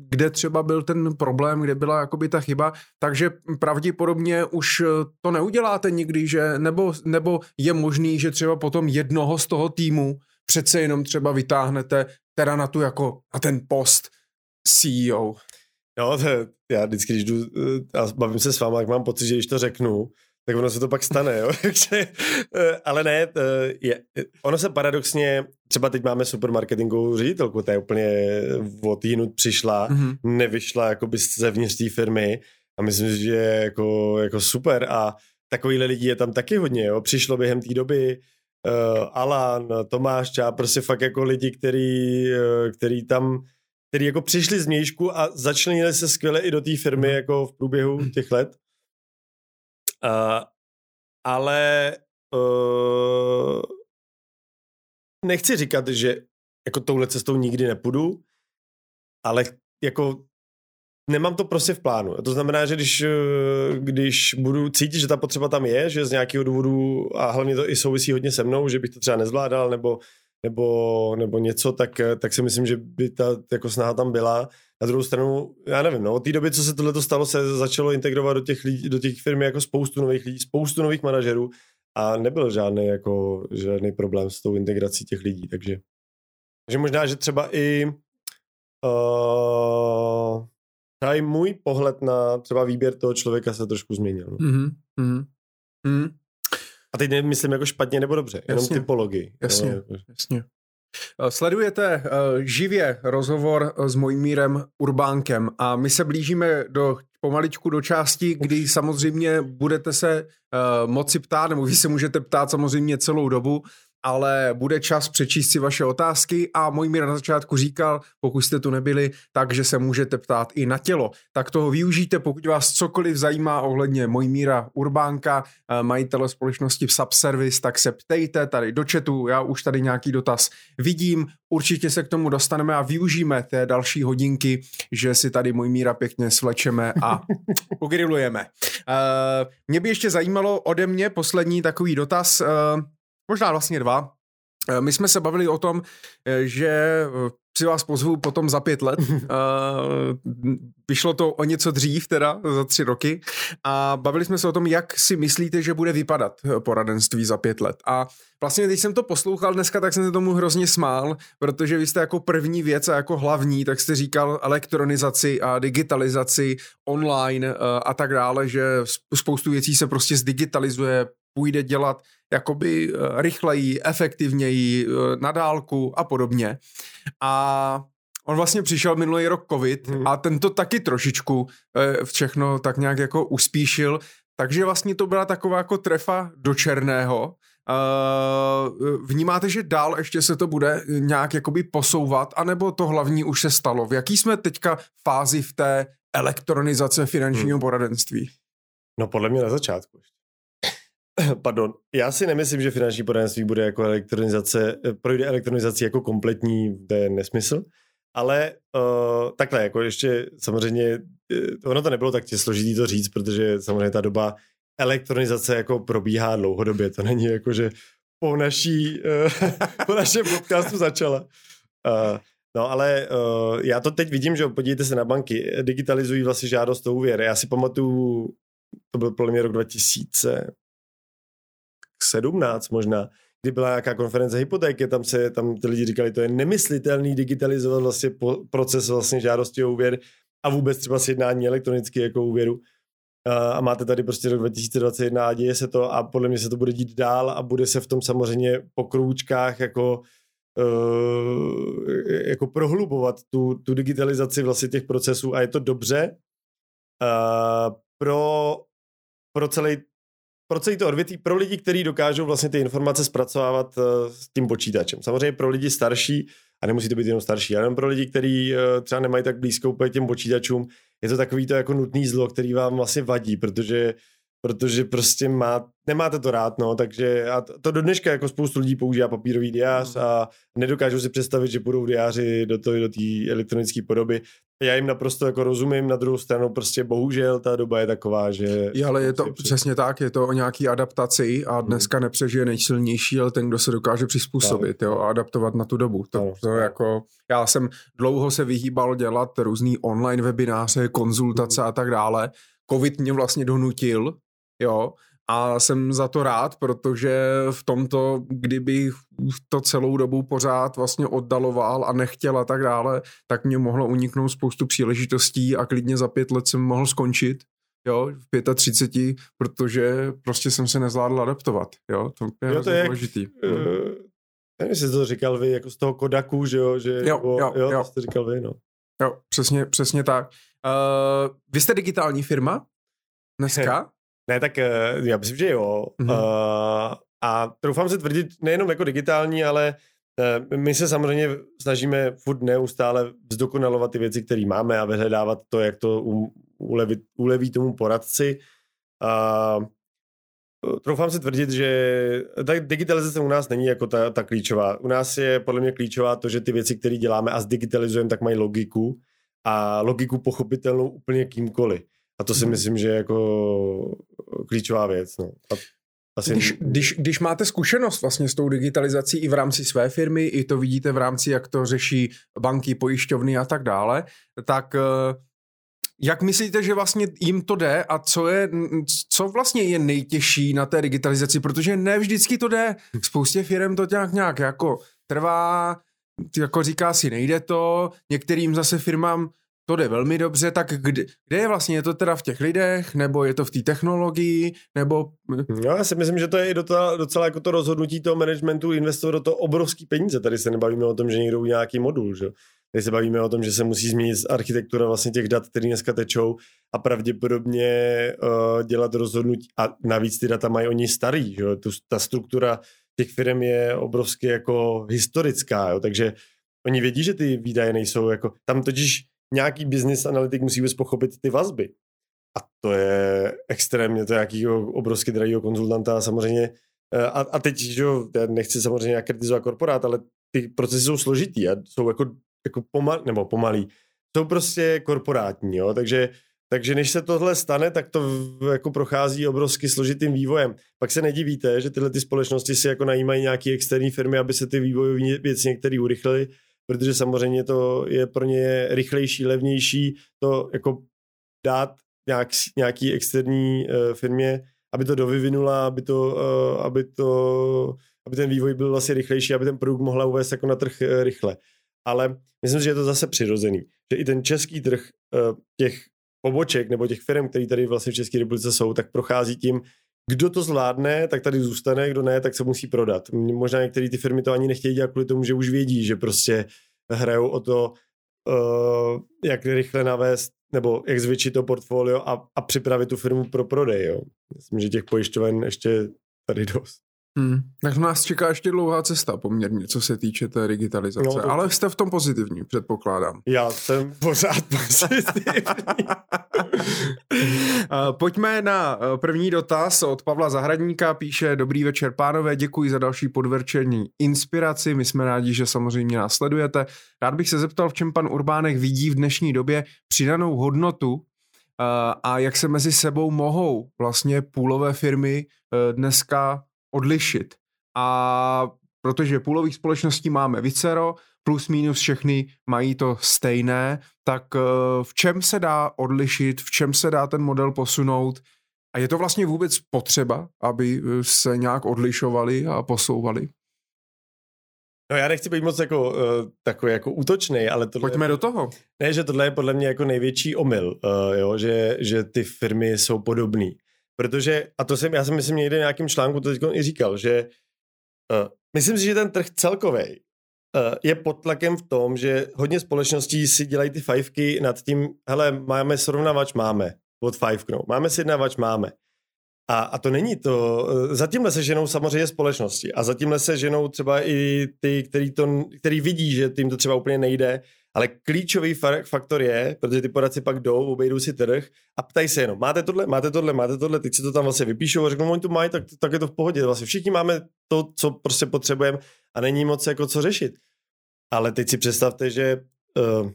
kde třeba byl ten problém, kde byla jakoby ta chyba, takže pravděpodobně už to neuděláte nikdy, že, nebo, nebo je možný, že třeba potom jednoho z toho týmu přece jenom třeba vytáhnete teda na tu jako, na ten post CEO. Jo, to, já vždycky, když jdu a bavím se s vámi, tak mám pocit, že když to řeknu, tak ono se to pak stane, jo. Eh, ale ne, je, ono se paradoxně, třeba teď máme supermarketingovou ředitelku, ta je úplně od jinut přišla, mm-hmm. nevyšla jakoby zevnitř té firmy a myslím, že je jako, jako super a takovýhle lidí je tam taky hodně, jo. Přišlo během té doby uh, Alan, Tomáš Čá, prostě fakt jako lidi, který, uh, který tam který jako přišli z mějšku a začlenili se skvěle i do té firmy mhm. jako v průběhu těch let. Uh, ale uh, nechci říkat, že jako touhle cestou nikdy nepůjdu, ale jako nemám to prostě v plánu. To znamená, že když, eh, když budu cítit, že ta potřeba tam je, že z nějakého důvodu, a hlavně to i souvisí hodně se mnou, že bych to třeba nezvládal, nebo nebo, nebo něco, tak, tak si myslím, že by ta jako snaha tam byla. Na druhou stranu, já nevím, no, od té doby, co se tohle stalo, se začalo integrovat do těch, lidí, do těch firm jako spoustu nových lidí, spoustu nových manažerů a nebyl žádný, jako, žádný problém s tou integrací těch lidí, takže, takže možná, že třeba i uh, i můj pohled na třeba výběr toho člověka se trošku změnil. No. Mm-hmm. Mm-hmm. A teď nemyslím jako špatně nebo dobře, jenom jasně, typologii. Jasně, no, jasně. Eh, sledujete uh, živě rozhovor s Mojmírem Urbánkem a my se blížíme do pomaličku do části, kdy samozřejmě budete se moci ptát, nebo vy se můžete ptát samozřejmě celou dobu, ale bude čas přečíst si vaše otázky a můj mír na začátku říkal, pokud jste tu nebyli, takže se můžete ptát i na tělo. Tak toho využijte, pokud vás cokoliv zajímá ohledně míra Urbánka, eh, majitele společnosti Subservice, tak se ptejte tady do chatu, já už tady nějaký dotaz vidím, určitě se k tomu dostaneme a využijeme té další hodinky, že si tady míra pěkně svlečeme a ugrilujeme. Uh, mě by ještě zajímalo ode mě poslední takový dotaz, uh, možná vlastně dva. Eh, my jsme se bavili o tom, eh, že eh, si vás pozvu potom za pět let. Vyšlo to o něco dřív, teda za tři roky. A bavili jsme se o tom, jak si myslíte, že bude vypadat poradenství za pět let. A vlastně, když jsem to poslouchal dneska, tak jsem se tomu hrozně smál, protože vy jste jako první věc a jako hlavní, tak jste říkal elektronizaci a digitalizaci online a tak dále, že spoustu věcí se prostě zdigitalizuje, půjde dělat jakoby eh, rychleji, efektivněji, eh, na dálku a podobně. A on vlastně přišel minulý rok covid hmm. a ten to taky trošičku eh, všechno tak nějak jako uspíšil, takže vlastně to byla taková jako trefa do černého. Vnímáte, že dál ještě se to bude nějak jakoby posouvat, anebo to hlavní už se stalo? V jaký jsme teďka fázi v té elektronizace finančního hmm. poradenství? No podle mě na začátku. Pardon, já si nemyslím, že finanční poradenství bude jako elektronizace, projde elektronizací jako kompletní, to je nesmysl, ale uh, takhle, jako ještě samozřejmě, ono to nebylo tak tě složitý to říct, protože samozřejmě ta doba elektronizace jako probíhá dlouhodobě, to není jako, že po naší, uh, po našem podcastu začala. Uh, No ale uh, já to teď vidím, že podívejte se na banky, digitalizují vlastně žádost o úvěr. Já si pamatuju, to byl podle mě rok 2017 možná, kdy byla nějaká konference hypotéky, tam se tam ty lidi říkali, to je nemyslitelný digitalizovat vlastně po, proces vlastně žádosti o úvěr a vůbec třeba sjednání elektronicky jako úvěru. A máte tady prostě rok 2021 a děje se to a podle mě se to bude dít dál a bude se v tom samozřejmě po krůčkách jako uh, jako prohlubovat tu, tu digitalizaci vlastně těch procesů a je to dobře uh, pro, pro celý pro celý to odvětví, pro lidi, kteří dokážou vlastně ty informace zpracovávat uh, s tím počítačem. Samozřejmě pro lidi starší, a nemusí to být jenom starší, ale pro lidi, kteří uh, třeba nemají tak blízko úplně těm počítačům, je to takový to jako nutný zlo, který vám vlastně vadí, protože protože prostě má, nemáte to rád, no, takže a to do dneška jako spoustu lidí používá papírový diář mm. a nedokážu si představit, že budou diáři do toho, do té elektronické podoby. Já jim naprosto jako rozumím, na druhou stranu prostě bohužel ta doba je taková, že... Je, ale je to prostě přesně tak, je to o nějaký adaptaci a hmm. dneska nepřežije nejsilnější, ale ten, kdo se dokáže přizpůsobit jo, a adaptovat na tu dobu. To, to jako, já jsem dlouho se vyhýbal dělat různý online webináře, konzultace hmm. a tak dále. Covid mě vlastně donutil, jo, a jsem za to rád, protože v tomto, kdybych to celou dobu pořád vlastně oddaloval a nechtěl a tak dále, tak mě mohlo uniknout spoustu příležitostí a klidně za pět let jsem mohl skončit, jo, v 35, protože prostě jsem se nezvládl adaptovat, jo, to je, jo, to je důležitý. Jak, uh, nevím, jestli to říkal vy, jako z toho Kodaku, že jo, že, jo, jo, jo, jo. to jste říkal vy, no. Jo, přesně, přesně tak. Uh, vy jste digitální firma dneska? Ne, tak eh, já myslím, že jo. Mm-hmm. Uh, a troufám se tvrdit, nejenom jako digitální, ale uh, my se samozřejmě snažíme furt neustále zdokonalovat ty věci, které máme a vyhledávat to, jak to um, uleví, uleví tomu poradci. Uh, troufám se tvrdit, že ta digitalizace u nás není jako ta, ta klíčová. U nás je podle mě klíčová to, že ty věci, které děláme a zdigitalizujeme, tak mají logiku a logiku pochopitelnou úplně kýmkoliv. A to si mhm. myslím, že je jako klíčová věc. No. A asi... Když, když, když máte zkušenost vlastně s tou digitalizací i v rámci své firmy, i to vidíte v rámci, jak to řeší banky, pojišťovny a tak dále, tak eh, jak myslíte, že vlastně jim to jde a co, je, co vlastně je nejtěžší na té digitalizaci? Protože ne vždycky to jde. Spoustě firm to nějak, nějak jako trvá, jako říká si, nejde to, některým zase firmám to jde velmi dobře, tak kde, kde je vlastně, je to teda v těch lidech, nebo je to v té technologii, nebo... No, já si myslím, že to je i docela, docela jako to rozhodnutí toho managementu investovat do toho obrovský peníze. Tady se nebavíme o tom, že někdo udělá nějaký modul, že? Tady se bavíme o tom, že se musí změnit architektura vlastně těch dat, které dneska tečou a pravděpodobně uh, dělat rozhodnutí. A navíc ty data mají oni starý, že? Tu, ta struktura těch firm je obrovsky jako historická, jo? takže oni vědí, že ty výdaje nejsou jako, tam totiž nějaký business analytik musí vůbec pochopit ty vazby. A to je extrémně, to je nějakýho obrovsky drahého konzultanta a samozřejmě eh, a, a teď, že jo, já nechci samozřejmě jak kritizovat korporát, ale ty procesy jsou složitý a jsou jako, jako pomal, nebo pomalý. Jsou prostě korporátní, jo, takže takže než se tohle stane, tak to jako prochází obrovsky složitým vývojem. Pak se nedivíte, že tyhle ty společnosti si jako najímají nějaké externí firmy, aby se ty vývojové věci některé urychlily protože samozřejmě to je pro ně rychlejší, levnější to jako dát nějak, nějaký externí uh, firmě, aby to dovyvinula, aby to, uh, aby to, aby ten vývoj byl vlastně rychlejší, aby ten produkt mohla uvést jako na trh uh, rychle. Ale myslím si, že je to zase přirozený, že i ten český trh uh, těch poboček nebo těch firm, které tady vlastně v České republice jsou, tak prochází tím, kdo to zvládne, tak tady zůstane, kdo ne, tak se musí prodat. Možná některé ty firmy to ani nechtějí dělat kvůli tomu, že už vědí, že prostě hrajou o to, uh, jak rychle navést nebo jak zvětšit to portfolio a, a připravit tu firmu pro prodej. Jo. Myslím, že těch pojišťoven ještě tady dost. Hmm. Tak nás čeká ještě dlouhá cesta poměrně, co se týče té digitalizace. No, to... Ale jste v tom pozitivní, předpokládám. Já jsem pořád pozitivní. Pojďme na eh, první dotaz od Pavla Zahradníka. Píše, dobrý večer pánové, děkuji za další podverčení inspiraci. My jsme rádi, že samozřejmě následujete. Rád bych se zeptal, v čem pan Urbánek vidí v dnešní době přidanou hodnotu eh, a jak se mezi sebou mohou vlastně půlové firmy eh, dneska odlišit. A protože půlových společností máme vicero, plus minus všechny mají to stejné, tak eh, v čem se dá odlišit, v čem se dá ten model posunout a je to vlastně vůbec potřeba, aby eh, se nějak odlišovali a posouvali? No já nechci být moc jako, uh, takový jako útočný, ale tohle... Pojďme do toho. Ne, že tohle je podle mě jako největší omyl, uh, jo, že, že ty firmy jsou podobné. Protože, a to jsem, já jsem myslím někde v nějakém článku to teď i říkal, že uh, myslím si, že ten trh celkový uh, je pod tlakem v tom, že hodně společností si dělají ty fajfky nad tím, hele, máme srovnavač, máme, od fajfknou, máme sjednavač, máme. A, a to není to. Eh, zatímhle se ženou samozřejmě společnosti a zatímhle se ženou třeba i ty, který, to, který vidí, že tím to třeba úplně nejde ale klíčový faktor je, protože ty poradci pak jdou, obejdou si trh a ptají se jenom, máte tohle, máte tohle, máte tohle, teď si to tam vlastně vypíšou a řeknou, oni to mají, tak, tak je to v pohodě. Vlastně všichni máme to, co prostě potřebujeme a není moc jako co řešit. Ale teď si představte, že uh,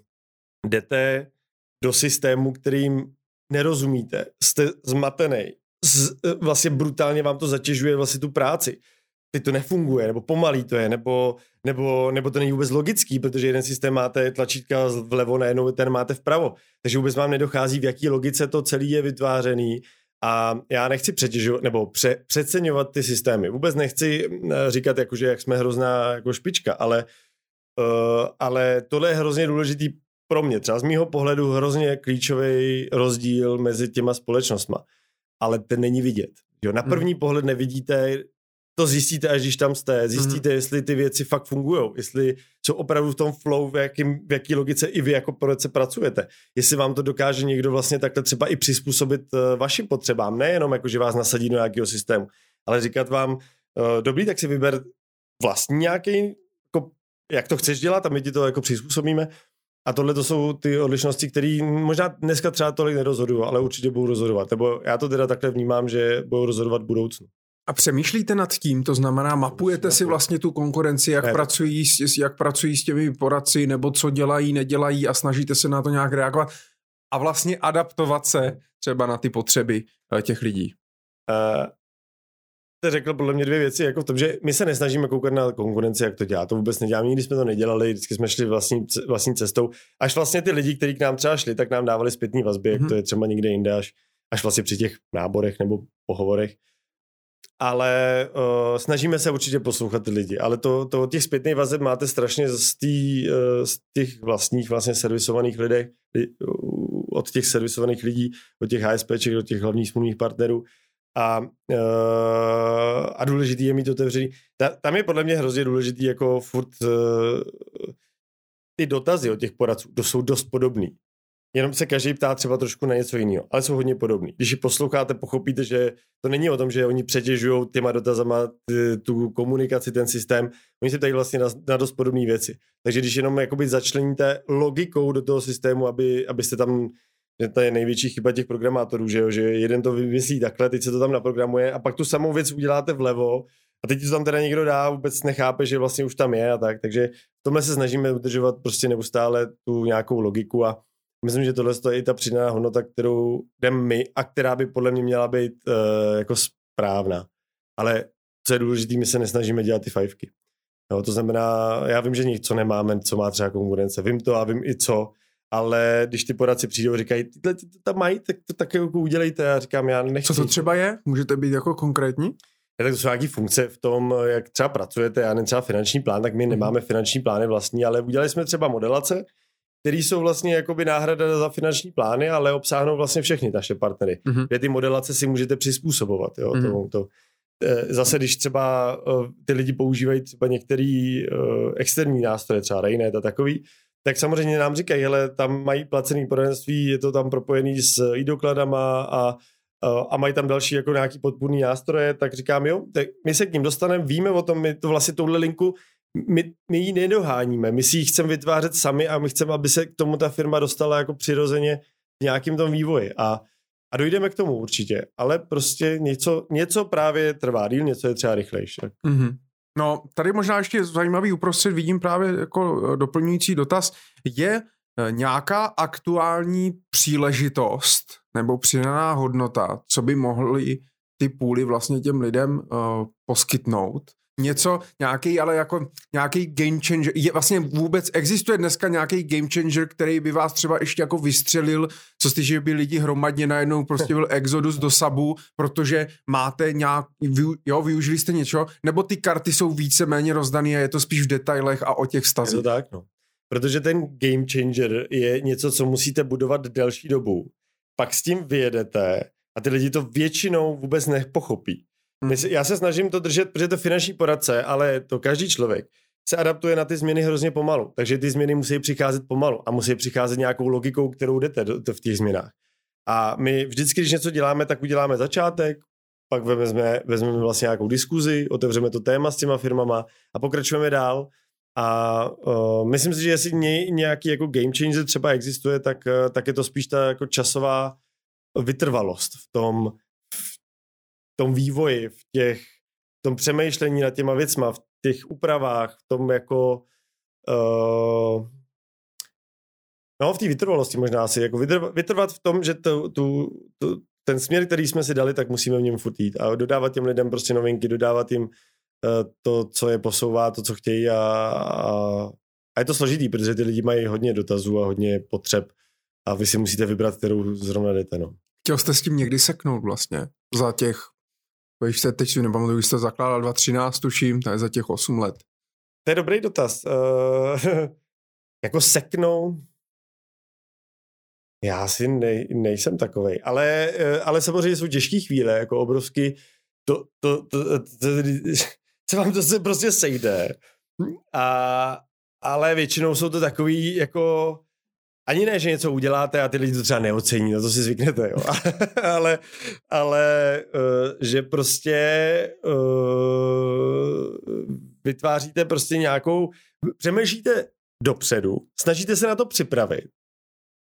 jdete do systému, kterým nerozumíte, jste zmatený, z, uh, vlastně brutálně vám to zatěžuje vlastně tu práci teď to nefunguje, nebo pomalý to je, nebo, nebo, nebo to není vůbec logický, protože jeden systém máte tlačítka vlevo, najednou ten máte vpravo. Takže vůbec vám nedochází, v jaký logice to celý je vytvářený. A já nechci přetěžovat, nebo pře, přeceňovat ty systémy. Vůbec nechci eh, říkat, jakože jak jsme hrozná jako špička, ale, uh, ale tohle je hrozně důležitý pro mě. Třeba z mýho pohledu hrozně klíčový rozdíl mezi těma společnostma. Ale ten není vidět. Jo, na hmm. první hmm. pohled nevidíte, to zjistíte, až když tam jste. Zjistíte, mm. jestli ty věci fakt fungují, jestli jsou opravdu v tom flow, v, jakým, v jaký logice i vy jako poradce pracujete. Jestli vám to dokáže někdo vlastně takhle třeba i přizpůsobit uh, vašim potřebám, nejenom jako, že vás nasadí do nějakého systému, ale říkat vám, uh, dobrý, tak si vyber vlastní nějaký, jako, jak to chceš dělat a my ti to jako přizpůsobíme. A tohle to jsou ty odlišnosti, které možná dneska třeba tolik nerozhodují, ale určitě budou rozhodovat. Nebo já to teda takhle vnímám, že budou rozhodovat v budoucnu. A přemýšlíte nad tím, to znamená, mapujete si vlastně tu konkurenci, jak, pracují, jak pracují s těmi poradci, nebo co dělají, nedělají a snažíte se na to nějak reagovat a vlastně adaptovat se třeba na ty potřeby eh, těch lidí. Uh, jste řekl podle mě dvě věci, jako v tom, že my se nesnažíme koukat na konkurenci, jak to dělá. To vůbec neděláme, nikdy jsme to nedělali, vždycky jsme šli vlastní, vlastní cestou. Až vlastně ty lidi, kteří k nám třeba šli, tak nám dávali zpětní vazby, mm-hmm. jak mhm. to je třeba někde jinde, až, až vlastně při těch náborech nebo pohovorech ale uh, snažíme se určitě poslouchat ty lidi, ale to, to od těch zpětných vazeb máte strašně z, tý, uh, z těch vlastních vlastně servisovaných lidí, uh, od těch servisovaných lidí, od těch HSPček, od těch hlavních smluvních partnerů a, uh, a důležitý je mít otevřený. Ta, tam je podle mě hrozně důležitý jako furt uh, ty dotazy od těch poradců, to jsou dost podobný. Jenom se každý ptá třeba trošku na něco jiného, ale jsou hodně podobný. Když ji posloucháte, pochopíte, že to není o tom, že oni přetěžují těma dotazama ty, tu komunikaci, ten systém. Oni se ptají vlastně na, na dost podobné věci. Takže když jenom jakoby začleníte logikou do toho systému, aby, abyste tam že to je největší chyba těch programátorů, že, jo? že jeden to vymyslí takhle, teď se to tam naprogramuje a pak tu samou věc uděláte vlevo a teď to tam teda někdo dá, vůbec nechápe, že vlastně už tam je a tak. Takže v tomhle se snažíme udržovat prostě neustále tu nějakou logiku a Myslím, že tohle je i ta přidaná hodnota, kterou jdeme my a která by podle mě měla být uh, jako správná. Ale co je důležité, my se nesnažíme dělat ty fajfky. No, to znamená, já vím, že něco nemáme, co má třeba konkurence, vím to a vím i co, ale když ty poradci přijdou a říkají, tyhle ty to tam mají, tak to také jako udělejte. Já říkám, já nechci. Co to třeba je? Můžete být jako konkrétní? Ja, tak to jsou nějaké funkce v tom, jak třeba pracujete, já nevím, třeba finanční plán, tak my mhm. nemáme finanční plány vlastní, ale udělali jsme třeba modelace, které jsou vlastně jakoby náhrada za finanční plány, ale obsáhnou vlastně všechny naše partnery. Mm-hmm. Kde ty modelace si můžete přizpůsobovat. Jo, mm-hmm. to, to, eh, zase, když třeba uh, ty lidi používají třeba některý uh, externí nástroje, třeba Rainet a takový, tak samozřejmě nám říkají, hele, tam mají placený poradenství, je to tam propojený s e-dokladama a, a mají tam další jako nějaký podpůrný nástroje, tak říkám, jo, tak my se k ním dostaneme, víme o tom, my to vlastně touhle linku, my, my ji nedoháníme, my si ji chceme vytvářet sami a my chceme, aby se k tomu ta firma dostala jako přirozeně v nějakým tom vývoji a, a dojdeme k tomu určitě, ale prostě něco, něco právě trvá díl, něco je třeba rychlejší. Mm-hmm. No, tady možná ještě zajímavý uprostřed vidím právě jako doplňující dotaz. Je eh, nějaká aktuální příležitost nebo přidaná hodnota, co by mohly ty půly vlastně těm lidem uh, poskytnout? Něco, nějaký, ale jako nějaký game changer, je vlastně vůbec, existuje dneska nějaký game changer, který by vás třeba ještě jako vystřelil, co jste, že by lidi hromadně najednou prostě byl exodus do sabu, protože máte nějak, jo, využili jste něco, nebo ty karty jsou více-méně rozdané a je to spíš v detailech a o těch stazích. Je to tak, no. Protože ten game changer je něco, co musíte budovat delší dobu. Pak s tím vyjedete a ty lidi to většinou vůbec nepochopí. Hmm. Já se snažím to držet, protože to finanční poradce, ale to každý člověk se adaptuje na ty změny hrozně pomalu. Takže ty změny musí přicházet pomalu a musí přicházet nějakou logikou, kterou jdete do, do, v těch změnách. A my vždycky, když něco děláme, tak uděláme začátek, pak vezmeme, vezmeme vlastně nějakou diskuzi, otevřeme to téma s těma firmama a pokračujeme dál. A uh, myslím si, že jestli nějaký jako game changer třeba existuje, tak, uh, tak je to spíš ta jako časová vytrvalost v tom, tom vývoji, v těch, v tom přemýšlení nad těma věcma, v těch úpravách, v tom jako uh, no v té vytrvalosti možná asi, jako vytrvat, vytrvat v tom, že to, tu, tu, ten směr, který jsme si dali, tak musíme v něm furt jít a dodávat těm lidem prostě novinky, dodávat jim uh, to, co je posouvá, to, co chtějí a, a, a je to složitý, protože ty lidi mají hodně dotazů a hodně potřeb a vy si musíte vybrat, kterou zrovna jdete. No. Chtěl jste s tím někdy seknout vlastně za těch když se teď si nepamatuju, když jste zakládal 2013, tuším, to je za těch 8 let. To je dobrý dotaz. Uh, jako seknout, já si nej, nejsem takovej, ale, uh, ale samozřejmě jsou těžké chvíle, jako obrovsky, to, to, to, to, to, se vám to se prostě sejde. A, ale většinou jsou to takový jako ani ne, že něco uděláte a ty lidi to třeba neocení, na to si zvyknete, jo. ale, ale uh, že prostě uh, vytváříte prostě nějakou, přemýšlíte dopředu, snažíte se na to připravit.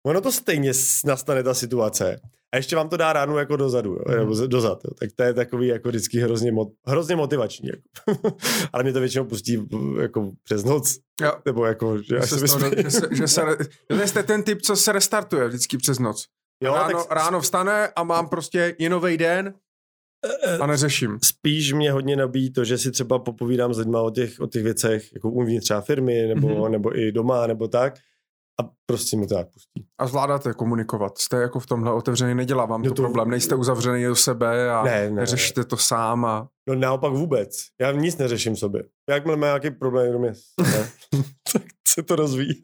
Ono to stejně nastane ta situace a ještě vám to dá ránu jako dozadu, jo, mm. nebo dozad, jo. tak to je takový jako vždycky hrozně, mo- hrozně motivační. Jako. Ale mě to většinou pustí jako přes noc, jo. nebo jako, že, až se, se, že, se, že se, že jste ten typ, co se restartuje vždycky přes noc. Jo, ráno, tak... ráno vstane a mám prostě jinový den a neřeším. Spíš mě hodně nabíjí to, že si třeba popovídám s lidma o těch, o těch věcech, jako uvnitř třeba firmy, nebo, mm-hmm. nebo i doma, nebo tak a prostě mi to tak pustí. A zvládáte komunikovat? Jste jako v tomhle otevřený, nedělá vám to, to problém? Nejste uzavřený do sebe a ne, ne, neřešíte to sám? A... No naopak vůbec. Já nic neřeším sobě. Jakmile má nějaký problém, jenom je, tak se to rozvíjí.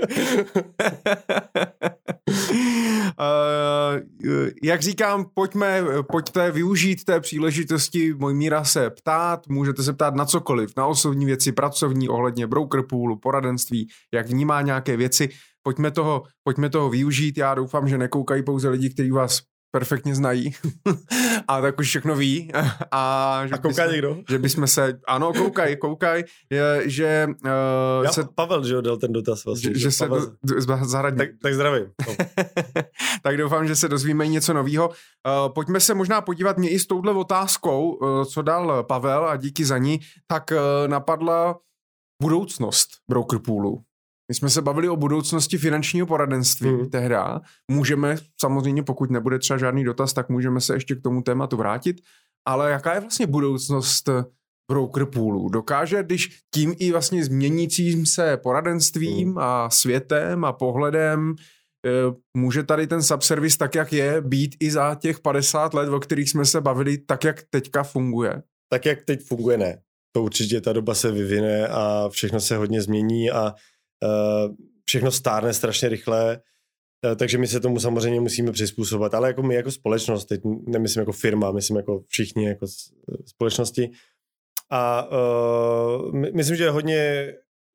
Uh, jak říkám, pojďme, pojďte využít té příležitosti míra se ptát, můžete se ptát na cokoliv, na osobní věci, pracovní, ohledně broker poolu, poradenství, jak vnímá nějaké věci pojďme toho, pojďme toho využít. Já doufám, že nekoukají pouze lidi, kteří vás perfektně znají a tak už všechno ví. A, že a kouká bychom, někdo? Že bychom se, ano, koukaj, koukaj, je, že... Uh, Já, se, Pavel, že jo, dal ten dotaz vlastně. Že, že se do, zahradní. Tak, tak zdravím. No. tak doufám, že se dozvíme něco nového. Uh, pojďme se možná podívat mě i s touhle otázkou, uh, co dal Pavel a díky za ní, tak uh, napadla budoucnost Broker Poolu. My jsme se bavili o budoucnosti finančního poradenství mm. tehda. Můžeme, samozřejmě pokud nebude třeba žádný dotaz, tak můžeme se ještě k tomu tématu vrátit. Ale jaká je vlastně budoucnost broker poolu? Dokáže, když tím i vlastně změnícím se poradenstvím mm. a světem a pohledem eh, může tady ten subservice tak, jak je, být i za těch 50 let, o kterých jsme se bavili, tak, jak teďka funguje? Tak, jak teď funguje, ne. To určitě ta doba se vyvine a všechno se hodně změní a všechno stárne strašně rychle, eh, takže my se tomu samozřejmě musíme přizpůsobovat, ale jako my jako společnost, teď nemyslím jako firma, myslím jako všichni jako společnosti. A uh, my, myslím, že hodně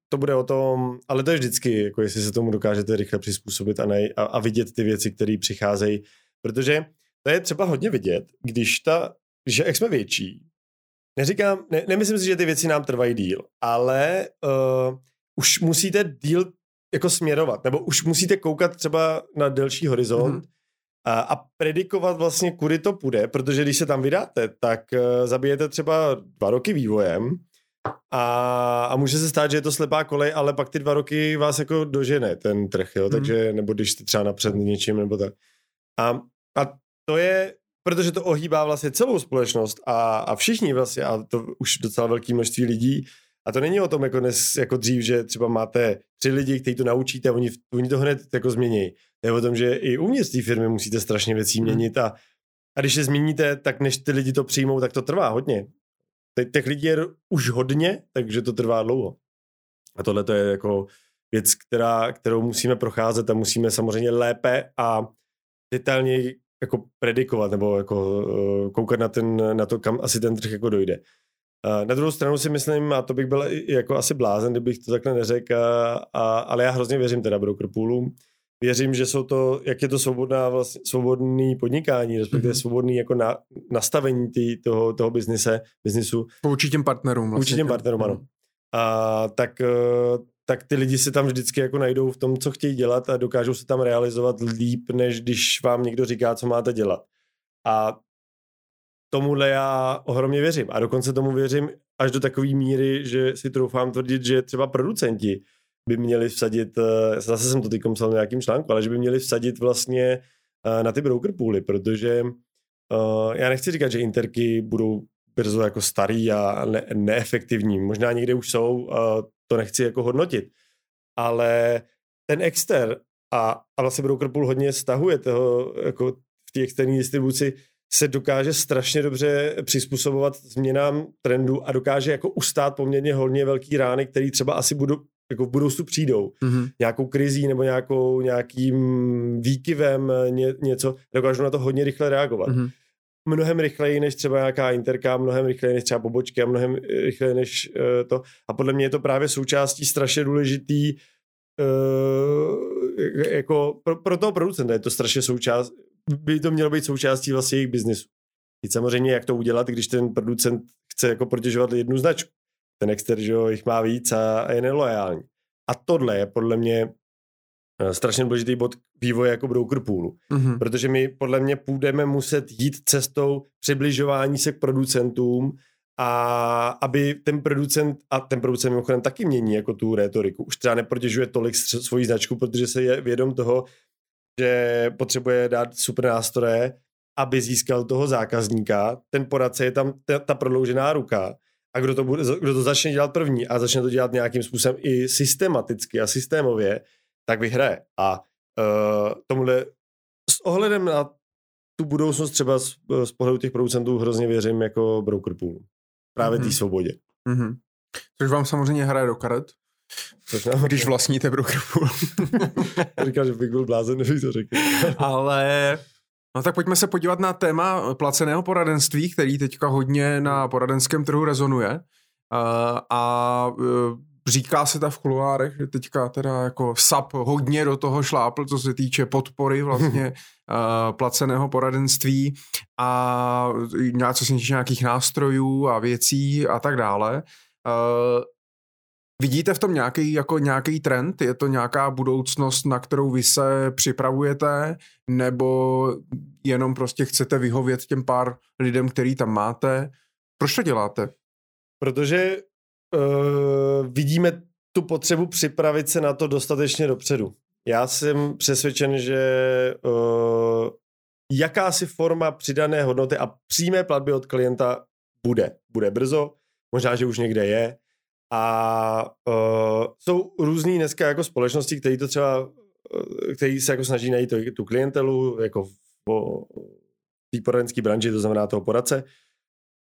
to bude o tom, ale to je vždycky, jako jestli se tomu dokážete rychle přizpůsobit a, ne, a, a vidět ty věci, které přicházejí, protože to je třeba hodně vidět, když ta, když jak jsme větší, neříkám, ne, nemyslím si, že ty věci nám trvají díl, ale uh, už musíte díl jako směrovat, nebo už musíte koukat třeba na delší horizont mm-hmm. a, a predikovat vlastně, kudy to půjde, protože když se tam vydáte, tak uh, zabijete třeba dva roky vývojem a, a může se stát, že je to slepá kolej, ale pak ty dva roky vás jako dožene ten trh, jo, mm-hmm. takže, nebo když jste třeba napřed něčím, nebo tak. A, a to je, protože to ohýbá vlastně celou společnost a, a všichni vlastně, a to už docela velké množství lidí, a to není o tom jako, dnes, jako dřív, že třeba máte tři lidi, kteří to naučíte a oni, oni to hned jako změní. To je o tom, že i uvnitř té firmy musíte strašně věcí hmm. měnit a, a když je změníte, tak než ty lidi to přijmou, tak to trvá hodně. Teď těch lidí je už hodně, takže to trvá dlouho. A tohle to je jako věc, která, kterou musíme procházet a musíme samozřejmě lépe a detailně jako predikovat nebo jako uh, koukat na, ten, na to, kam asi ten trh jako dojde. Uh, na druhou stranu si myslím, a to bych byl jako asi blázen, kdybych to takhle neřekl, a, a, ale já hrozně věřím teda brokerpoolům. Věřím, že jsou to, jak je to svobodná, vlastně, svobodný podnikání, respektive mm-hmm. svobodný jako na, nastavení tý, toho, toho biznise, biznisu. Vůči těm partnerům. Vlastně. Vůči těm partnerům, ano. Mhm. A tak tak ty lidi si tam vždycky jako najdou v tom, co chtějí dělat a dokážou se tam realizovat líp, než když vám někdo říká, co máte dělat. A tomuhle já ohromně věřím. A dokonce tomu věřím až do takové míry, že si troufám tvrdit, že třeba producenti by měli vsadit, eh, zase jsem to teď psal v nějakým článku, ale že by měli vsadit vlastně eh, na ty broker pooly, protože uh, já nechci říkat, že interky budou brzo jako starý a ne- neefektivní. Možná někde už jsou, to nechci jako hodnotit. Ale ten exter a, a vlastně broker pool hodně stahuje toho, jako v té externí distribuci se dokáže strašně dobře přizpůsobovat změnám trendu a dokáže jako ustát poměrně hodně velký rány, který třeba asi budou, jako v budoucnu přijdou. Mm-hmm. Nějakou krizí nebo nějakou, nějakým výkyvem ně, něco, dokážou na to hodně rychle reagovat. Mm-hmm mnohem rychleji než třeba nějaká interka, mnohem rychleji než třeba pobočky a mnohem rychleji než uh, to. A podle mě je to právě součástí strašně důležitý uh, jako pro, pro toho producenta je to strašně součást, by to mělo být součástí vlastně jejich biznisu. Teď samozřejmě, jak to udělat, když ten producent chce jako protěžovat jednu značku. Ten exter, že jo, jich má víc a, je nelojální. A tohle je podle mě Eh, strašně důležitý bod vývoje jako broker poolu. Mm-hmm. Protože my podle mě půjdeme muset jít cestou přibližování se k producentům a aby ten producent, a ten producent mimochodem taky mění jako tu retoriku, už třeba neprotěžuje tolik svoji značku, protože se je vědom toho, že potřebuje dát super nástroje, aby získal toho zákazníka. Ten poradce je tam ta, ta prodloužená ruka. A kdo to, bude, kdo to začne dělat první a začne to dělat nějakým způsobem i systematicky a systémově, tak vyhraje. A uh, tomuhle s ohledem na tu budoucnost třeba z, z pohledu těch producentů hrozně věřím jako broker pool. Právě mm-hmm. té svobodě. Mm-hmm. Což vám samozřejmě hraje do karet. Což nám... Když vlastníte pool. Říkal, že bych byl blázen, než to řekl. Ale No tak pojďme se podívat na téma placeného poradenství, který teďka hodně na poradenském trhu rezonuje. Uh, a uh, říká se ta v kuloárech, že teďka teda jako SAP hodně do toho šlápl, co se týče podpory vlastně uh, placeného poradenství a něco se týče nějakých nástrojů a věcí a tak dále. Vidíte v tom nějaký, jako nějaký trend? Je to nějaká budoucnost, na kterou vy se připravujete? Nebo jenom prostě chcete vyhovět těm pár lidem, který tam máte? Proč to děláte? Protože uh, vidíme tu potřebu připravit se na to dostatečně dopředu. Já jsem přesvědčen, že uh, jakási forma přidané hodnoty a přímé platby od klienta bude. Bude brzo, možná, že už někde je. A uh, jsou různý dneska jako společnosti, které to třeba, který se jako snaží najít tu klientelu, jako v, v té poradenské branži, to znamená toho poradce,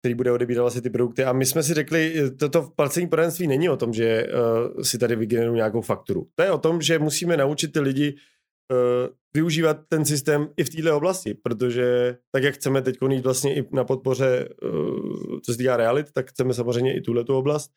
který bude odebírat vlastně ty produkty. A my jsme si řekli, toto placení poradenství není o tom, že uh, si tady vygenerují nějakou fakturu. To je o tom, že musíme naučit ty lidi uh, využívat ten systém i v této oblasti, protože tak, jak chceme teď jít vlastně i na podpoře, uh, co se týká realit, tak chceme samozřejmě i tuhle tu oblast.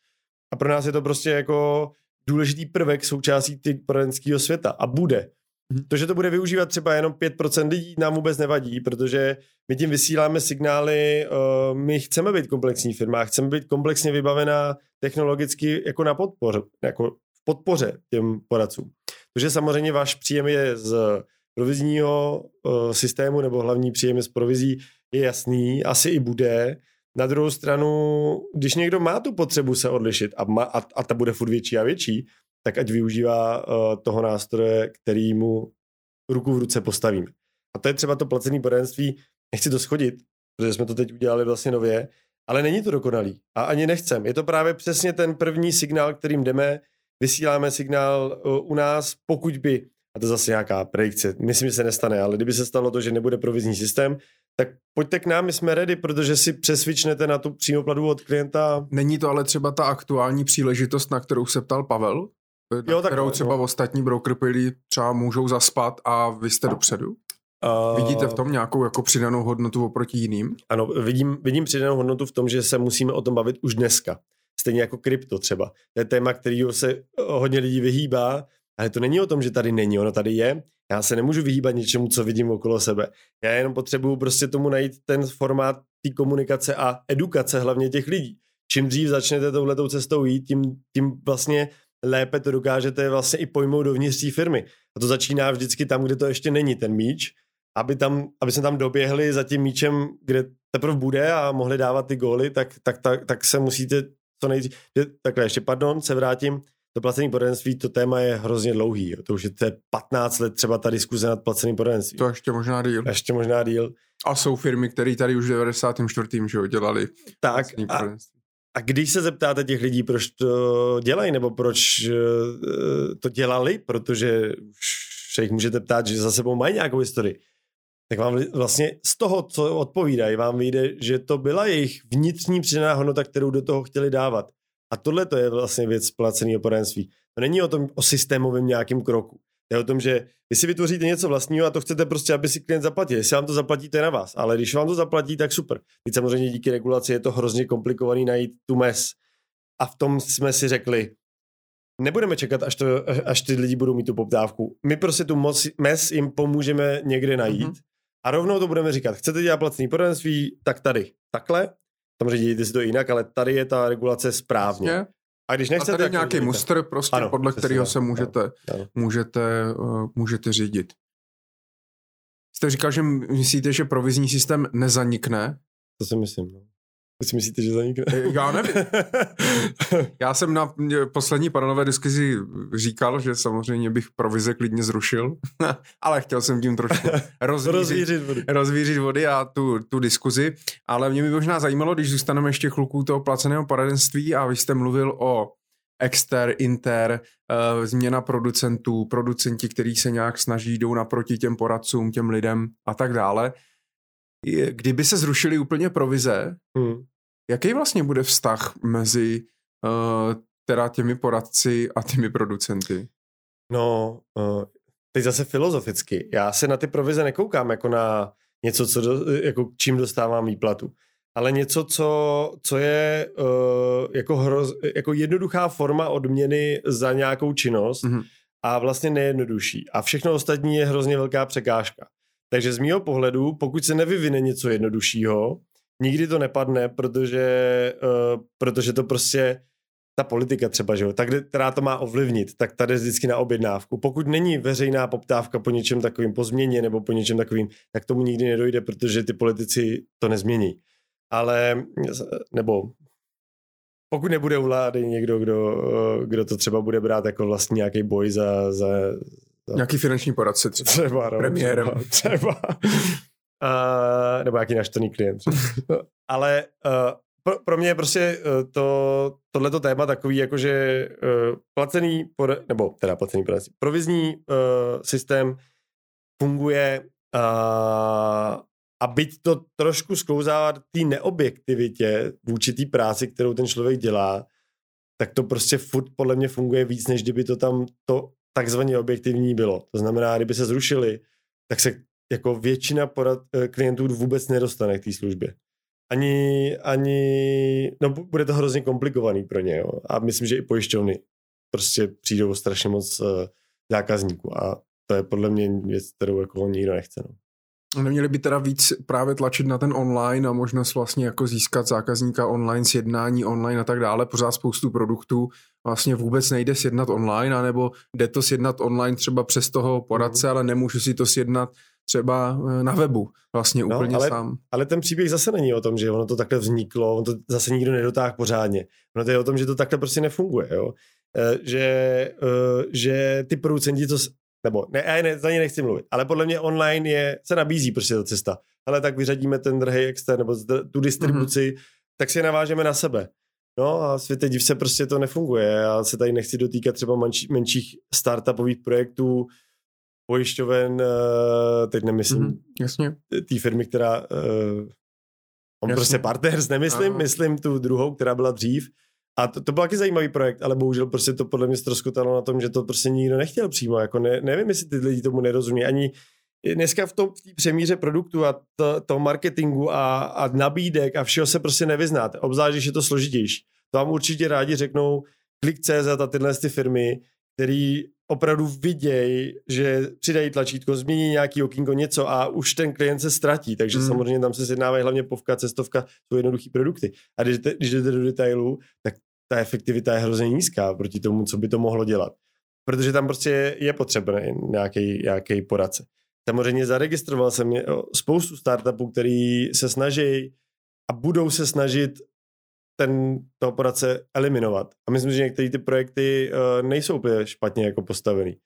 A pro nás je to prostě jako důležitý prvek součástí ty poradenského světa a bude. Mhm. To, že to bude využívat třeba jenom 5% lidí, nám vůbec nevadí, protože my tím vysíláme signály, uh, my chceme být komplexní firma, chceme být komplexně vybavená technologicky jako na podpoře, jako v podpoře těm poradcům. Takže samozřejmě váš příjem je z provizního uh, systému nebo hlavní příjem z provizí je jasný, asi i bude. Na druhou stranu, když někdo má tu potřebu se odlišit a, má, a, a ta bude furt větší a větší, tak ať využívá uh, toho nástroje, který mu ruku v ruce postavíme. A to je třeba to placené poradenství. Nechci to schodit, protože jsme to teď udělali vlastně nově, ale není to dokonalý. A ani nechcem. Je to právě přesně ten první signál, kterým jdeme. Vysíláme signál uh, u nás, pokud by, a to zase nějaká predikce, myslím, že se nestane, ale kdyby se stalo to, že nebude provizní systém, tak pojďte k nám, my jsme ready, protože si přesvičnete na tu přímou platu od klienta. Není to ale třeba ta aktuální příležitost, na kterou se ptal Pavel? Na jo, tak kterou třeba no. ostatní broker třeba můžou zaspat a vy jste dopředu? Uh, Vidíte v tom nějakou jako přidanou hodnotu oproti jiným? Ano, vidím, vidím přidanou hodnotu v tom, že se musíme o tom bavit už dneska. Stejně jako krypto třeba. To je téma, který se hodně lidí vyhýbá, ale to není o tom, že tady není, ono tady je. Já se nemůžu vyhýbat něčemu, co vidím okolo sebe. Já jenom potřebuju prostě tomu najít ten formát té komunikace a edukace hlavně těch lidí. Čím dřív začnete touhletou cestou jít, tím, tím vlastně lépe to dokážete vlastně i pojmout dovnitř té firmy. A to začíná vždycky tam, kde to ještě není ten míč, aby, tam, aby jsme tam doběhli za tím míčem, kde teprve bude a mohli dávat ty góly, tak, tak, tak, tak se musíte co nejdřív... Takhle ještě, pardon, se vrátím to placené poradenství, to téma je hrozně dlouhý. Jo. To už je to 15 let třeba ta diskuze nad placeným poradenstvím. To ještě možná díl. Ještě možná díl. A jsou firmy, které tady už v 94. Že dělali tak a, a když se zeptáte těch lidí, proč to dělají, nebo proč uh, to dělali, protože se jich můžete ptát, že za sebou mají nějakou historii, tak vám vlastně z toho, co odpovídají, vám vyjde, že to byla jejich vnitřní přidaná hodnota, kterou do toho chtěli dávat. A tohle to je vlastně věc placeného poradenství. To není o tom o systémovém nějakém kroku. Je o tom, že vy si vytvoříte něco vlastního a to chcete prostě, aby si klient zaplatil. Jestli vám to zaplatíte na vás, ale když vám to zaplatí, tak super. Teď samozřejmě díky regulaci je to hrozně komplikovaný najít tu mes. A v tom jsme si řekli, nebudeme čekat, až, to, až ty lidi budou mít tu poptávku. My prostě tu moc, mes jim pomůžeme někde najít mm-hmm. a rovnou to budeme říkat. Chcete dělat placený poradenství, tak tady, takhle. Samozřejmě dějte si to jinak, ale tady je ta regulace správně. Vlastně. A když nechcete, a tady je nějaký muster, prostě, ano, podle kterého se můžete, ano. Můžete, uh, můžete řídit. Jste říkal, že myslíte, že provizní systém nezanikne? To si myslím. No. Vy si myslíte, že zanikne? Eh, já nevím. Já jsem na poslední panelové diskuzi říkal, že samozřejmě bych provize klidně zrušil, ale chtěl jsem tím trošku rozvířit, rozvířit, vody. rozvířit vody a tu, tu diskuzi. Ale mě by možná zajímalo, když zůstaneme ještě chluku toho placeného poradenství a vy jste mluvil o exter, inter, uh, změna producentů, producenti, kteří se nějak snaží, jdou naproti těm poradcům, těm lidem a tak dále kdyby se zrušily úplně provize, hmm. jaký vlastně bude vztah mezi uh, teda těmi poradci a těmi producenty? No, uh, teď zase filozoficky. Já se na ty provize nekoukám jako na něco, co do, jako čím dostávám výplatu, ale něco, co, co je uh, jako, hroz, jako jednoduchá forma odměny za nějakou činnost mm-hmm. a vlastně nejjednodušší. A všechno ostatní je hrozně velká překážka. Takže z mýho pohledu, pokud se nevyvine něco jednoduššího, nikdy to nepadne, protože, uh, protože to prostě ta politika třeba, že jo, tak, která to má ovlivnit, tak tady je vždycky na objednávku. Pokud není veřejná poptávka po něčem takovým, po změně nebo po něčem takovým, tak tomu nikdy nedojde, protože ty politici to nezmění. Ale, nebo pokud nebude u vlády někdo, kdo, kdo to třeba bude brát jako vlastně nějaký boj za, za, Nějaký finanční poradce třeba. Třeba, no, Premiérem. Třeba. třeba. uh, nebo nějaký naštvaný klient. Ale uh, pro, pro mě je prostě uh, to, tohleto téma takový, jakože uh, placený, pod, nebo teda placený poradce, provizní uh, systém funguje uh, a byť to trošku sklouzává té neobjektivitě vůči té práci, kterou ten člověk dělá, tak to prostě furt podle mě funguje víc, než kdyby to tam to takzvaně objektivní bylo. To znamená, kdyby se zrušili, tak se jako většina porad, eh, klientů vůbec nedostane k té službě. Ani, ani, no bude to hrozně komplikovaný pro ně, jo. A myslím, že i pojišťovny. prostě přijdou strašně moc uh, zákazníků a to je podle mě věc, kterou jako nikdo nechce. No. Neměli by teda víc právě tlačit na ten online a možnost vlastně jako získat zákazníka online, sjednání online a tak dále. Pořád spoustu produktů vlastně vůbec nejde sjednat online, anebo jde to sjednat online třeba přes toho poradce, mm. ale nemůžu si to sjednat třeba eh, na webu vlastně no, úplně ale, sám. Ale ten příběh zase není o tom, že ono to takhle vzniklo, on to zase nikdo nedotáhl pořádně. Ono to je o tom, že to takhle prostě nefunguje, jo. Eh, že, eh, že ty producenti to nebo ne, já ne, za ně nechci mluvit, ale podle mě online je, se nabízí prostě ta cesta. Ale tak vyřadíme ten drahý extern nebo tu distribuci, mm-hmm. tak si navážeme na sebe. No a světe div se prostě to nefunguje. Já se tady nechci dotýkat třeba menší, menších startupových projektů, pojišťoven, eh, teď nemyslím, mm-hmm, jasně. té firmy, která uh, on jasně. prostě partners, nemyslím, Aha. myslím tu druhou, která byla dřív, a to, to byl taky zajímavý projekt, ale bohužel prostě to podle mě ztroskotalo na tom, že to prostě nikdo nechtěl přímo. Jako ne, nevím, jestli ty lidi tomu nerozumí. Ani dneska v tom v přemíře produktu a to, to marketingu a, a nabídek a všeho se prostě nevyznáte. Obzvlášť, že je to složitější. To vám určitě rádi řeknou Klik.cz a tyhle ty firmy, který opravdu vidějí, že přidají tlačítko, změní nějaký okýnko, něco a už ten klient se ztratí. Takže mm. samozřejmě tam se sjednávají hlavně povka, cestovka, jsou jednoduché produkty. A když, když jdete do detailu, tak ta efektivita je hrozně nízká proti tomu, co by to mohlo dělat. Protože tam prostě je potřeba nějaký, nějaký poradce. Samozřejmě zaregistroval jsem spoustu startupů, který se snaží a budou se snažit ten, toho poradce eliminovat. A myslím, že některé ty projekty uh, nejsou úplně špatně jako postavený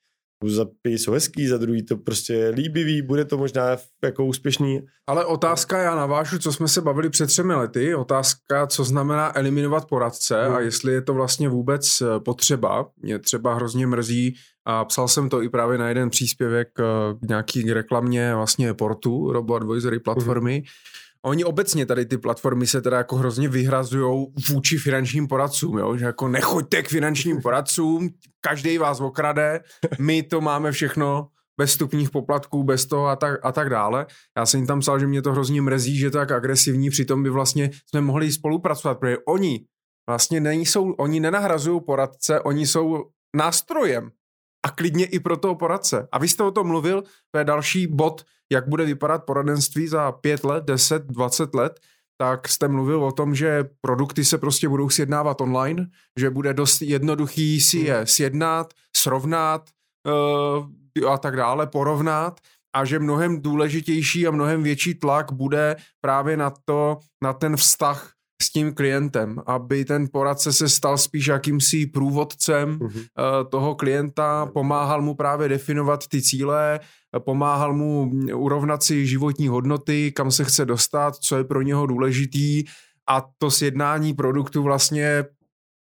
za jsou hezký, za druhý to prostě líbivý, bude to možná jako úspěšný. Ale otázka, já navážu, co jsme se bavili před třemi lety, otázka, co znamená eliminovat poradce hmm. a jestli je to vlastně vůbec eh, potřeba. Mě třeba hrozně mrzí a psal jsem to i právě na jeden příspěvek eh, k nějaký reklamě vlastně portu, Robo Advisory platformy, hmm Oni obecně tady ty platformy se teda jako hrozně vyhrazují vůči finančním poradcům, jo? že jako nechoďte k finančním poradcům, každý vás okrade, my to máme všechno bez stupních poplatků, bez toho a tak, a tak dále. Já jsem jim tam psal, že mě to hrozně mrzí, že to tak agresivní, přitom by vlastně jsme mohli spolupracovat, protože oni vlastně nejsou, oni nenahrazují poradce, oni jsou nástrojem a klidně i pro toho poradce. A vy jste o tom mluvil, to je další bod, jak bude vypadat poradenství za pět let, deset, dvacet let, tak jste mluvil o tom, že produkty se prostě budou sjednávat online, že bude dost jednoduchý si je hmm. sjednat, srovnat uh, a tak dále, porovnat a že mnohem důležitější a mnohem větší tlak bude právě na to, na ten vztah tím klientem, aby ten poradce se stal spíš jakýmsi průvodcem mm-hmm. toho klienta, pomáhal mu právě definovat ty cíle, pomáhal mu urovnat si životní hodnoty, kam se chce dostat, co je pro něho důležitý a to sjednání produktu vlastně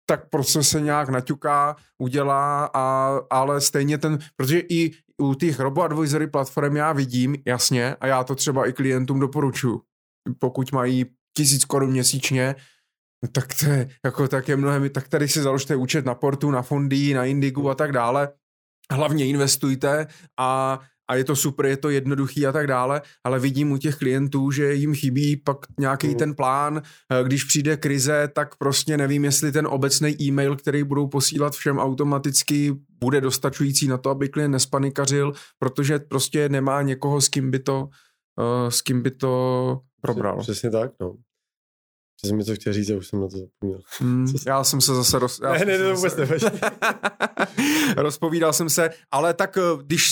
tak prostě se nějak naťuká, udělá, a, ale stejně ten, protože i u těch robo-advisory platform já vidím, jasně, a já to třeba i klientům doporučuji, pokud mají tisíc korun měsíčně, no tak to je, jako, tak je mnohem, tak tady si založte účet na Portu, na Fondy, na Indigu a tak dále. Hlavně investujte a, a je to super, je to jednoduchý a tak dále, ale vidím u těch klientů, že jim chybí pak nějaký mm. ten plán, eh, když přijde krize, tak prostě nevím, jestli ten obecný e-mail, který budou posílat všem automaticky, bude dostačující na to, aby klient nespanikařil, protože prostě nemá někoho, s kým by to, uh, s kým by to probral. Přesně tak, no. Že jsem mi to chtěl říct a už jsem na to zapomněl. Mm, já jsem se zase roz... Ne, ne, ne, vůbec zase... Rozpovídal jsem se, ale tak eh, když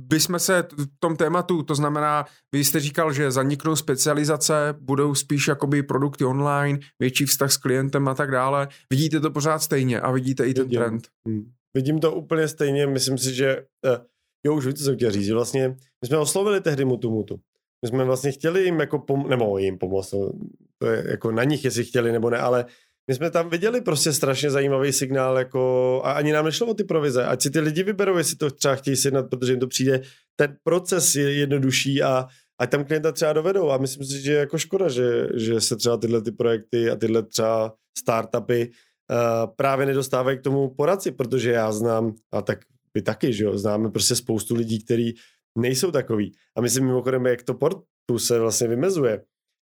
bychom se v tom tématu, to znamená, vy jste říkal, že zaniknou specializace, budou spíš jakoby produkty online, větší vztah s klientem a tak dále. Vidíte to pořád stejně a vidíte i ten Vidím. trend. Hmm. Vidím to úplně stejně, myslím si, že uh, jo, už víte, co chtěl říct, vlastně my jsme oslovili tehdy Mutu Mutu my jsme vlastně chtěli jim jako pom- nebo jim pomoct, no, to je jako na nich, jestli chtěli nebo ne, ale my jsme tam viděli prostě strašně zajímavý signál, jako, a ani nám nešlo o ty provize, ať si ty lidi vyberou, jestli to třeba chtějí sjednat, protože jim to přijde, ten proces je jednodušší a ať tam klienta třeba dovedou. A myslím si, že je jako škoda, že, že se třeba tyhle ty projekty a tyhle třeba startupy uh, právě nedostávají k tomu poradci, protože já znám, a tak vy taky, že jo, známe prostě spoustu lidí, kteří nejsou takový. A myslím mimochodem, jak to portu se vlastně vymezuje,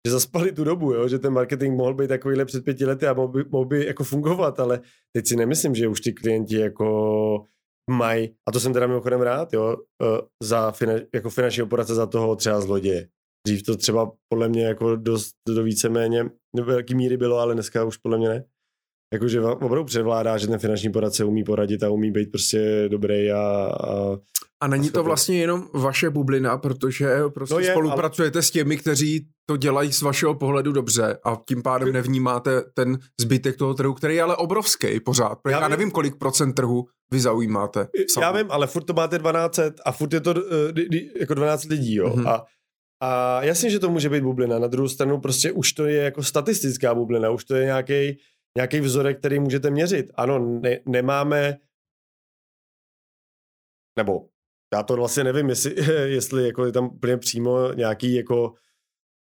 že zaspali tu dobu, jo? že ten marketing mohl být takovýhle před pěti lety a mohl by, mohl by jako fungovat, ale teď si nemyslím, že už ty klienti jako mají, a to jsem teda mimochodem rád, jo, eh, za fina, jako finanční operace za toho třeba zloděje. Dřív to třeba podle mě jako dost do víceméně, velký míry bylo, ale dneska už podle mě ne. Jakože opravdu převládá, že ten finanční poradce umí poradit a umí být prostě dobrý a, a a není to vlastně jenom vaše bublina, protože prostě no je, spolupracujete ale... s těmi, kteří to dělají z vašeho pohledu dobře a tím pádem nevnímáte ten zbytek toho trhu, který je ale obrovský pořád. Já, já nevím, kolik procent trhu vy zaujímáte. Já vím, ale furt to máte 12 a furt je to uh, jako 12 lidí, jo. Mm-hmm. A, a jasně, že to může být bublina. Na druhou stranu prostě už to je jako statistická bublina, už to je nějaký nějaký vzorek, který můžete měřit. Ano, ne, nemáme nebo já to vlastně nevím, jestli, jestli jako je tam úplně přímo nějaký jako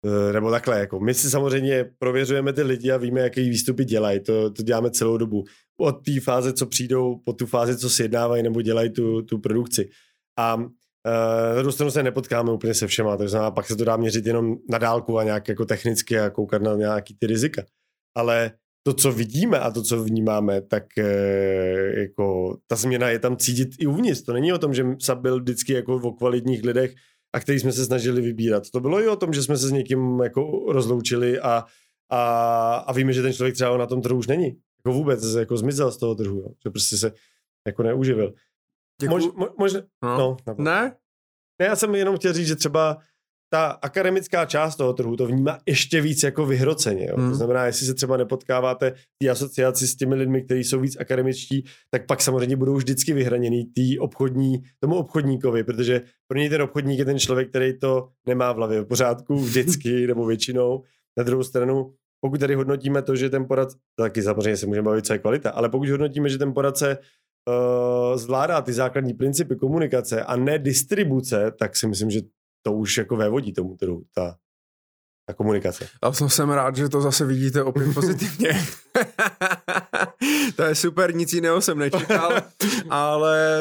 eh, nebo takhle, jako my si samozřejmě prověřujeme ty lidi a víme, jaký výstupy dělají, to, to děláme celou dobu. Od té fáze, co přijdou, po tu fázi, co sjednávají nebo dělají tu, tu produkci. A uh, na druhou stranu se nepotkáme úplně se všema, takže znamená, pak se to dá měřit jenom na dálku a nějak jako technicky a koukat na nějaký ty rizika. Ale to, co vidíme a to, co vnímáme, tak e, jako ta změna je tam cítit i uvnitř. To není o tom, že SAP byl vždycky jako o kvalitních lidech, a který jsme se snažili vybírat. To bylo i o tom, že jsme se s někým jako rozloučili a, a, a víme, že ten člověk třeba na tom trhu už není. Jako vůbec, jako zmizel z toho trhu, jo. že prostě se jako neuživil. Mož, mo, možná, no. no ne? Ne, já jsem jenom chtěl říct, že třeba ta akademická část toho trhu to vnímá ještě víc jako vyhroceně. Jo? Hmm. To znamená, jestli se třeba nepotkáváte té asociaci s těmi lidmi, kteří jsou víc akademičtí, tak pak samozřejmě budou vždycky vyhraněný tý obchodní, tomu obchodníkovi, protože pro něj ten obchodník je ten člověk, který to nemá v hlavě v pořádku vždycky nebo většinou. Na druhou stranu, pokud tady hodnotíme to, že ten poradce, taky samozřejmě se můžeme bavit, co je kvalita, ale pokud hodnotíme, že ten poradce uh, zvládá ty základní principy komunikace a ne distribuce, tak si myslím, že to už jako vévodí tomu trhu, ta, ta komunikace. A jsem rád, že to zase vidíte opět pozitivně. to je super, nic jiného jsem nečekal, ale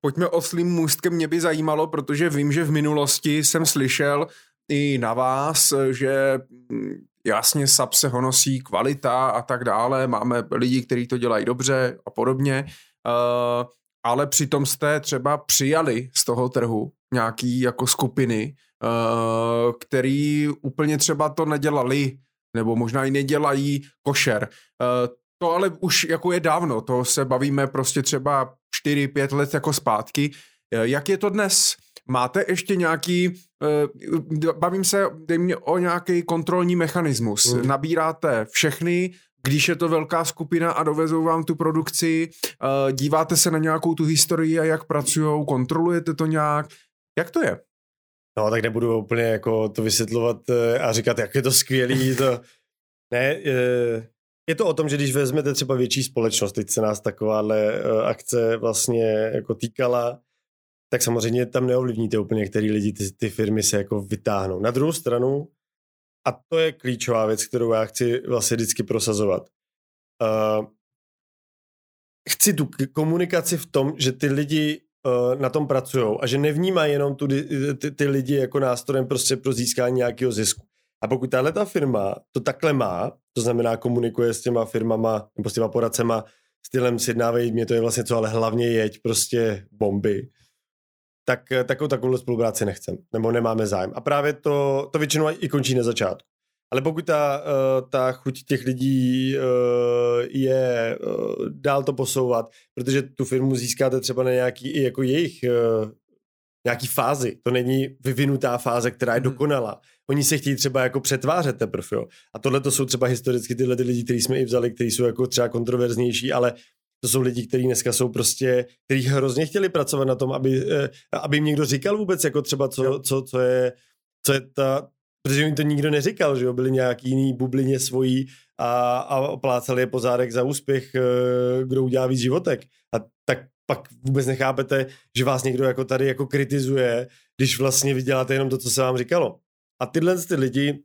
pojďme oslým můstkem, mě by zajímalo, protože vím, že v minulosti jsem slyšel i na vás, že hm, jasně SAP se honosí kvalita a tak dále, máme lidi, kteří to dělají dobře a podobně, uh, ale přitom jste třeba přijali z toho trhu nějaký jako skupiny, uh, který úplně třeba to nedělali, nebo možná i nedělají košer. Uh, to ale už jako je dávno, to se bavíme prostě třeba 4-5 let jako zpátky. Uh, jak je to dnes? Máte ještě nějaký, bavím se dejmě o nějaký kontrolní mechanismus. Mm. Nabíráte všechny, když je to velká skupina a dovezou vám tu produkci, díváte se na nějakou tu historii a jak pracují, kontrolujete to nějak, jak to je? No, tak nebudu úplně jako to vysvětlovat eh, a říkat, jak je to skvělý. To... Ne, eh, je to o tom, že když vezmete třeba větší společnost, teď se nás takováhle eh, akce vlastně jako týkala, tak samozřejmě tam neovlivníte úplně, který lidi ty, ty firmy se jako vytáhnou. Na druhou stranu, a to je klíčová věc, kterou já chci vlastně vždycky prosazovat. Uh, chci tu komunikaci v tom, že ty lidi na tom pracují a že nevnímají jenom tu, ty, ty lidi jako nástrojem prostě pro získání nějakého zisku. A pokud tahle ta firma to takhle má, to znamená komunikuje s těma firmama nebo s těma poradcema stylem sjednávej mě to je vlastně co, ale hlavně jeď prostě bomby, tak eh, takovou takovou spolupráci nechcem, nebo nemáme zájem. A právě to, to většinou i končí na začátku. Ale pokud ta, uh, ta chuť těch lidí uh, je uh, dál to posouvat, protože tu firmu získáte třeba na nějaký i jako jejich nějaký fázi. To není vyvinutá fáze, která je mhm. dokonalá. Oni se chtějí třeba jako přetvářet teprve, jo. A tohle to jsou třeba historicky tyhle ty lidi, kteří jsme i vzali, kteří jsou jako třeba kontroverznější, ale to jsou lidi, kteří dneska jsou prostě, kteří hrozně chtěli pracovat na tom, aby, aby jim někdo říkal vůbec, jako třeba co, co, co je, co je ta, protože jim to nikdo neříkal, že jo, byli nějaký jiný bublině svojí a, a oplácali je pozárek za úspěch, eh, kdo udělá víc životek. A tak pak vůbec nechápete, že vás někdo jako tady jako kritizuje, když vlastně vyděláte jenom to, co se vám říkalo. A tyhle ty lidi,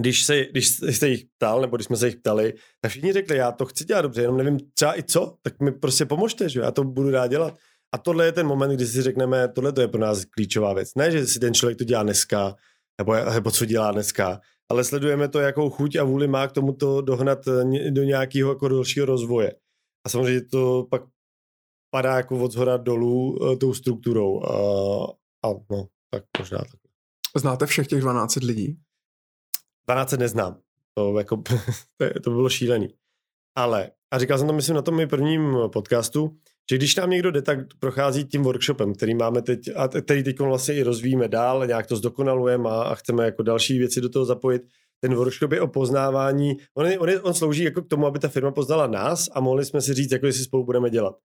když, se, když jste jich ptal, nebo když jsme se jich ptali, tak všichni řekli, já to chci dělat dobře, jenom nevím třeba i co, tak mi prostě pomožte, že já to budu rád dělat. A tohle je ten moment, kdy si řekneme, tohle to je pro nás klíčová věc. Ne, že si ten člověk to dělá dneska, nebo, nebo co dělá dneska, ale sledujeme to, jakou chuť a vůli má k tomuto dohnat eh, do nějakého jako dalšího rozvoje. A samozřejmě to pak padá jako od zhora dolů uh, tou strukturou. A, a no, tak možná tak. Znáte všech těch 12 lidí? 12 neznám. To, jako, to, to bylo šílený. Ale, a říkal jsem to myslím na tom mým prvním podcastu, že když nám někdo jde, tak prochází tím workshopem, který máme teď, a který teď vlastně i rozvíjíme dál, nějak to zdokonalujeme a, a chceme jako další věci do toho zapojit. Ten workshop je o poznávání, on, je, on, je, on slouží jako k tomu, aby ta firma poznala nás a mohli jsme si říct, jako jestli spolu budeme dělat.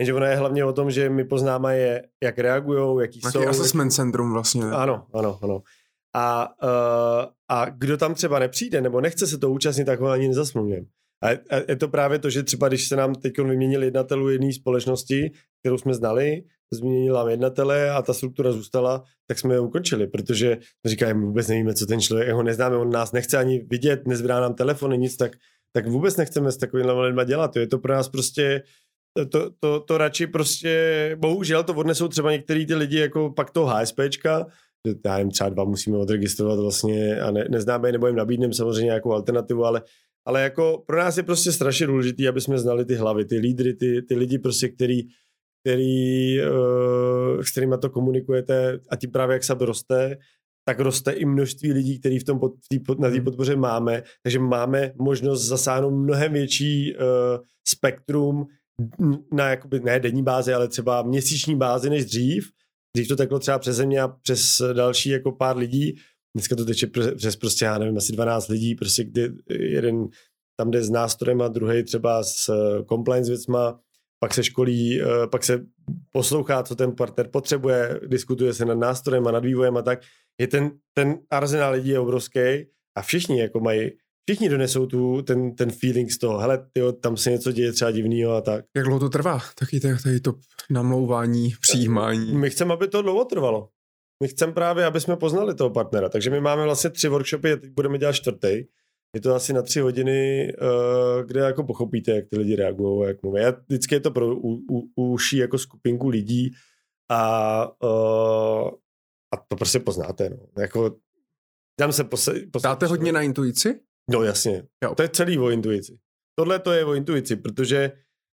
Jenže ona je hlavně o tom, že my poznáme je, jak reagují, jaký Taký jsou. assessment jak... centrum vlastně. Ano, ano, ano. A, uh, a kdo tam třeba nepřijde nebo nechce se to účastnit, tak ho ani nezasmluvňujeme. A je to právě to, že třeba když se nám teď vyměnil jednatelů jedné společnosti, kterou jsme znali, změnila jednatele a ta struktura zůstala, tak jsme je ukončili, protože říkají, vůbec nevíme, co ten člověk, ho neznáme, on nás nechce ani vidět, nezbrá nám telefony, nic, tak, tak vůbec nechceme s takovými lidmi dělat. Je to pro nás prostě to, to, to radši prostě, bohužel to odnesou třeba některý ty lidi jako pak toho HSPčka, že já jim třeba dva musíme odregistrovat vlastně a ne, neznáme nebo jim nabídneme samozřejmě nějakou alternativu, ale ale jako pro nás je prostě strašně důležité, aby jsme znali ty hlavy, ty lídry, ty, ty lidi prostě, který, který, uh, s kterými to komunikujete a tím právě jak se roste, tak roste i množství lidí, který v tom pod, tý, na té hmm. podpoře máme, takže máme možnost zasáhnout mnohem větší uh, spektrum na jakoby, ne denní bázi, ale třeba měsíční bázi než dřív. Dřív to teklo třeba přes země a přes další jako pár lidí, Dneska to teče přes prostě, já nevím, asi 12 lidí, prostě kdy jeden tam jde s nástrojem a druhý třeba s eh, compliance věcma, pak se školí, eh, pak se poslouchá, co ten partner potřebuje, diskutuje se nad nástrojem a nad vývojem a tak. Je ten, ten arzenál lidí je obrovský a všichni jako mají všichni donesou tu, ten, ten feeling z toho, hele, tyjo, tam se něco děje třeba divného a tak. Jak dlouho to trvá? Taky tady to namlouvání, přijímání. My chceme, aby to dlouho trvalo my chceme právě, aby jsme poznali toho partnera. Takže my máme vlastně tři workshopy a teď budeme dělat čtvrtý. Je to asi na tři hodiny, uh, kde jako pochopíte, jak ty lidi reagují, jak mluví. Já, vždycky je to pro u, u, uší jako skupinku lidí a, uh, a to prostě poznáte. No. Jako, dám se pose, pose, Dáte hodně na intuici? No jasně. Jo. To je celý o intuici. Tohle to je o intuici, protože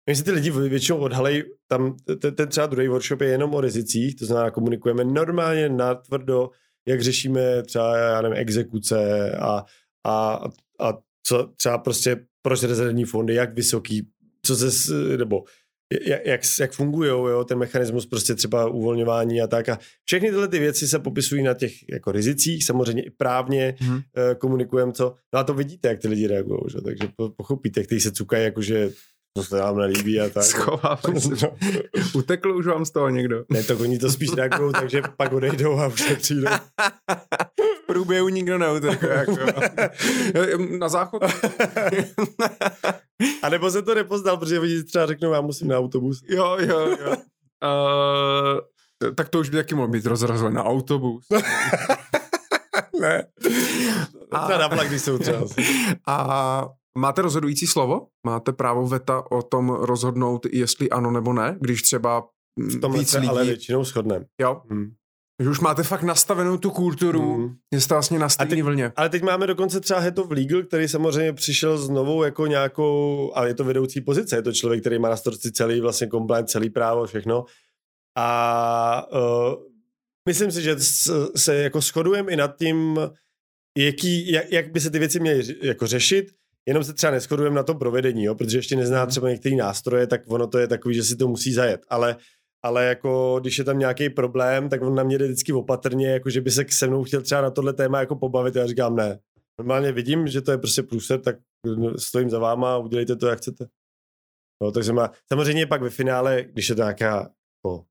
my si ty lidi většinou odhalej, tam ten, ten třeba druhý workshop je jenom o rizicích, to znamená komunikujeme normálně natvrdo, jak řešíme třeba, já nevím, exekuce a, a, a co třeba prostě proč rezervní fondy, jak vysoký, co se, nebo jak, jak, jak fungují, jo, ten mechanismus prostě třeba uvolňování a tak. A všechny tyhle ty věci se popisují na těch jako rizicích, samozřejmě i právně hmm. komunikujeme co. No a to vidíte, jak ty lidi reagují, že? takže pochopíte, kteří se cukají, jakože to se nám nelíbí a tak. Schovávají se. No. Utekl už vám z toho někdo? Ne, to oni to spíš reagují, takže pak odejdou a už nepřijdou. v průběhu nikdo neutekl. Jako. Na záchod? a nebo se to nepoznal, protože oni třeba řeknou, já musím na autobus. Jo, jo, jo. Uh, tak to už by taky mohlo být rozrazlen na autobus. ne. A, třeba na vlak, když jsou třeba. A Máte rozhodující slovo? Máte právo veta o tom rozhodnout, jestli ano nebo ne, když třeba v tom víc lidí... ale většinou shodneme. Jo. Hmm. Že už máte fakt nastavenou tu kulturu, hmm. jste vlastně na stejné vlně. Ale teď máme dokonce třeba Head of Legal, který samozřejmě přišel s novou jako nějakou, a je to vedoucí pozice, je to člověk, který má na starosti celý vlastně compliance, celý právo, všechno. A uh, myslím si, že se jako shodujeme i nad tím, jaký, jak, jak by se ty věci měly jako řešit, jenom se třeba neschodujeme na tom provedení, jo, protože ještě nezná mhm. třeba některé nástroje, tak ono to je takový, že si to musí zajet. Ale, ale jako když je tam nějaký problém, tak on na mě jde vždycky opatrně, jako že by se se mnou chtěl třeba na tohle téma jako pobavit. Já říkám ne. Normálně vidím, že to je prostě průser, tak stojím za váma a udělejte to, jak chcete. No, takže má, samozřejmě pak ve finále, když je to nějaká jako,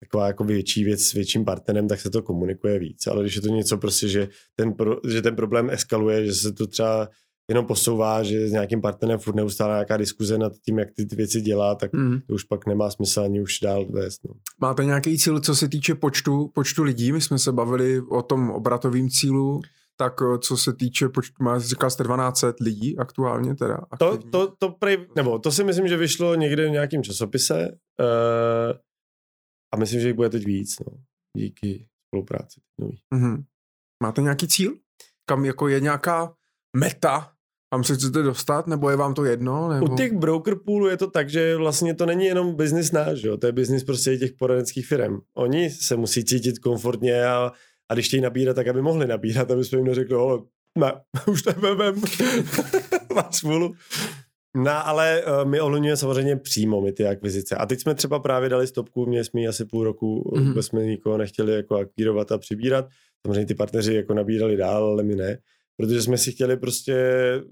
taková jako větší věc s větším partnerem, tak se to komunikuje víc. Ale když je to něco prostě, že ten, pro, že ten problém eskaluje, že se to třeba jenom posouvá, že s nějakým partnerem furt neustále nějaká diskuze nad tím, jak ty, ty věci dělá, tak mm. to už pak nemá smysl ani už dál vést. No. Máte nějaký cíl, co se týče počtu, počtu lidí? My jsme se bavili o tom obratovém cílu, tak eh, co se týče počtu, má, říkal jste 12 lidí aktuálně teda? To, to, to, prej, nebo to si myslím, že vyšlo někde v nějakém časopise uh, a myslím, že jich bude teď víc, no, díky spolupráci. Mm-hmm. Máte nějaký cíl? kam jako je nějaká meta, kam se chcete dostat, nebo je vám to jedno? Nebo... U těch broker poolů je to tak, že vlastně to není jenom biznis náš, jo? to je biznis prostě těch poradenských firm. Oni se musí cítit komfortně a, a když chtějí nabírat, tak aby mohli nabírat, aby jsme jim neřekli, ne, už to vem, máš smůlu. No, ale uh, my ovlivňujeme samozřejmě přímo my ty akvizice. A teď jsme třeba právě dali stopku, měli jsme asi půl roku, mm-hmm. vůbec jsme nikoho nechtěli jako akvírovat a přibírat. Samozřejmě ty partneři jako nabírali dál, ale my ne. Protože jsme si chtěli prostě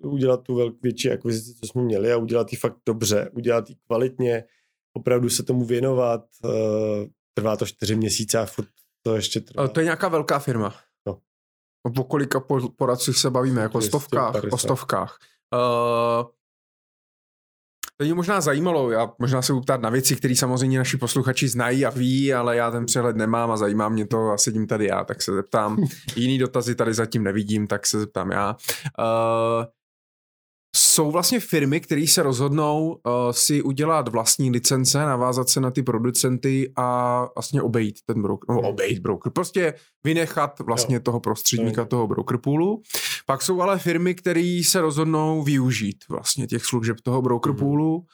udělat tu velk, větší akvizici, co jsme měli a udělat ji fakt dobře, udělat ji kvalitně, opravdu se tomu věnovat. Uh, trvá to čtyři měsíce a furt to ještě trvá. Ale to je nějaká velká firma. No. O kolika poradcích se bavíme? Jako o stovkách? O stovkách. Uh, to mě možná zajímalo, já možná se budu ptát na věci, které samozřejmě naši posluchači znají a ví, ale já ten přehled nemám a zajímá mě to a sedím tady já, tak se zeptám. Jiný dotazy tady zatím nevidím, tak se zeptám já. Uh, jsou vlastně firmy, které se rozhodnou uh, si udělat vlastní licence, navázat se na ty producenty a vlastně obejít ten broker, no obejít broker, prostě vynechat vlastně jo. toho prostředníka, toho broker poolu. Pak jsou ale firmy, které se rozhodnou využít vlastně těch služeb toho broker poolu mm.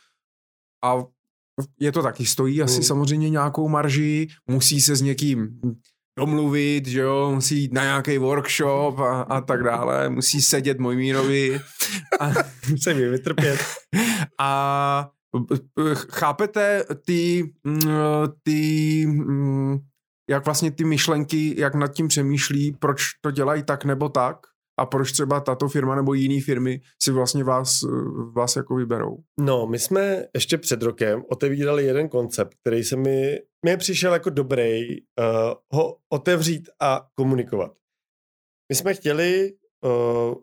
a je to taky, stojí asi mm. samozřejmě nějakou marži, musí se s někým domluvit, že jo, musí jít na nějaký workshop a, a tak dále, musí sedět Mojmírovi. A, se mi vytrpět. A chápete ty, mm, ty, mm, jak vlastně ty myšlenky, jak nad tím přemýšlí, proč to dělají tak nebo tak? A proč třeba tato firma nebo jiné firmy si vlastně vás, vás jako vyberou? No, my jsme ještě před rokem otevírali jeden koncept, který se mi, mě přišel jako dobrý uh, ho otevřít a komunikovat. My jsme chtěli, uh,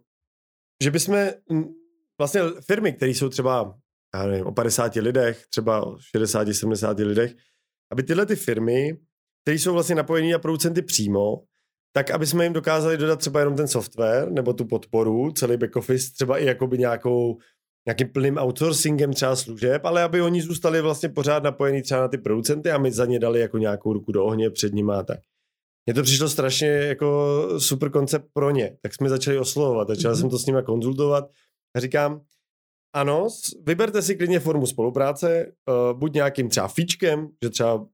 že bychom vlastně firmy, které jsou třeba já nevím, o 50 lidech, třeba o 60, 70 lidech, aby tyhle ty firmy, které jsou vlastně napojené na producenty přímo, tak aby jsme jim dokázali dodat třeba jenom ten software nebo tu podporu, celý back office, třeba i jakoby nějakou, nějakým plným outsourcingem třeba služeb, ale aby oni zůstali vlastně pořád napojení třeba na ty producenty a my za ně dali jako nějakou ruku do ohně před nimi a tak. Mně to přišlo strašně jako super koncept pro ně, tak jsme začali oslovovat, začal mm-hmm. jsem to s nimi konzultovat a říkám, ano, vyberte si klidně formu spolupráce, uh, buď nějakým třeba fíčkem, že třeba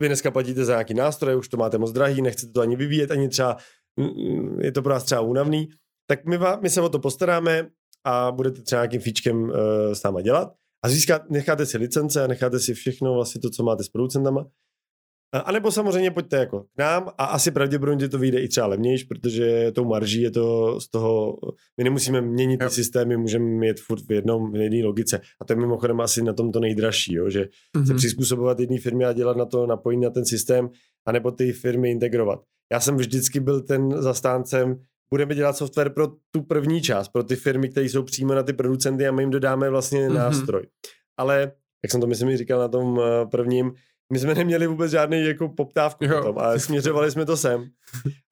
vy dneska platíte za nějaký nástroj, už to máte moc drahý, nechcete to ani vyvíjet, ani třeba, je to pro vás třeba únavný, tak my, my se o to postaráme a budete třeba nějakým fíčkem uh, s náma dělat a získat, necháte si licence a necháte si všechno vlastně to, co máte s producentama a nebo samozřejmě pojďte jako k nám a asi pravděpodobně to vyjde i třeba levnější, protože tou marží je to z toho, my nemusíme měnit ty systémy, můžeme mít furt v jednom, v jedné logice. A to je mimochodem asi na tom to nejdražší, jo, že mm-hmm. se přizpůsobovat jedné firmě a dělat na to napojení na ten systém, anebo ty firmy integrovat. Já jsem vždycky byl ten zastáncem, budeme dělat software pro tu první část, pro ty firmy, které jsou přímo na ty producenty a my jim dodáme vlastně mm-hmm. nástroj. Ale, jak jsem to myslím říkal na tom eh, prvním, my jsme neměli vůbec žádný jako poptávku jo. potom, ale směřovali jsme to sem.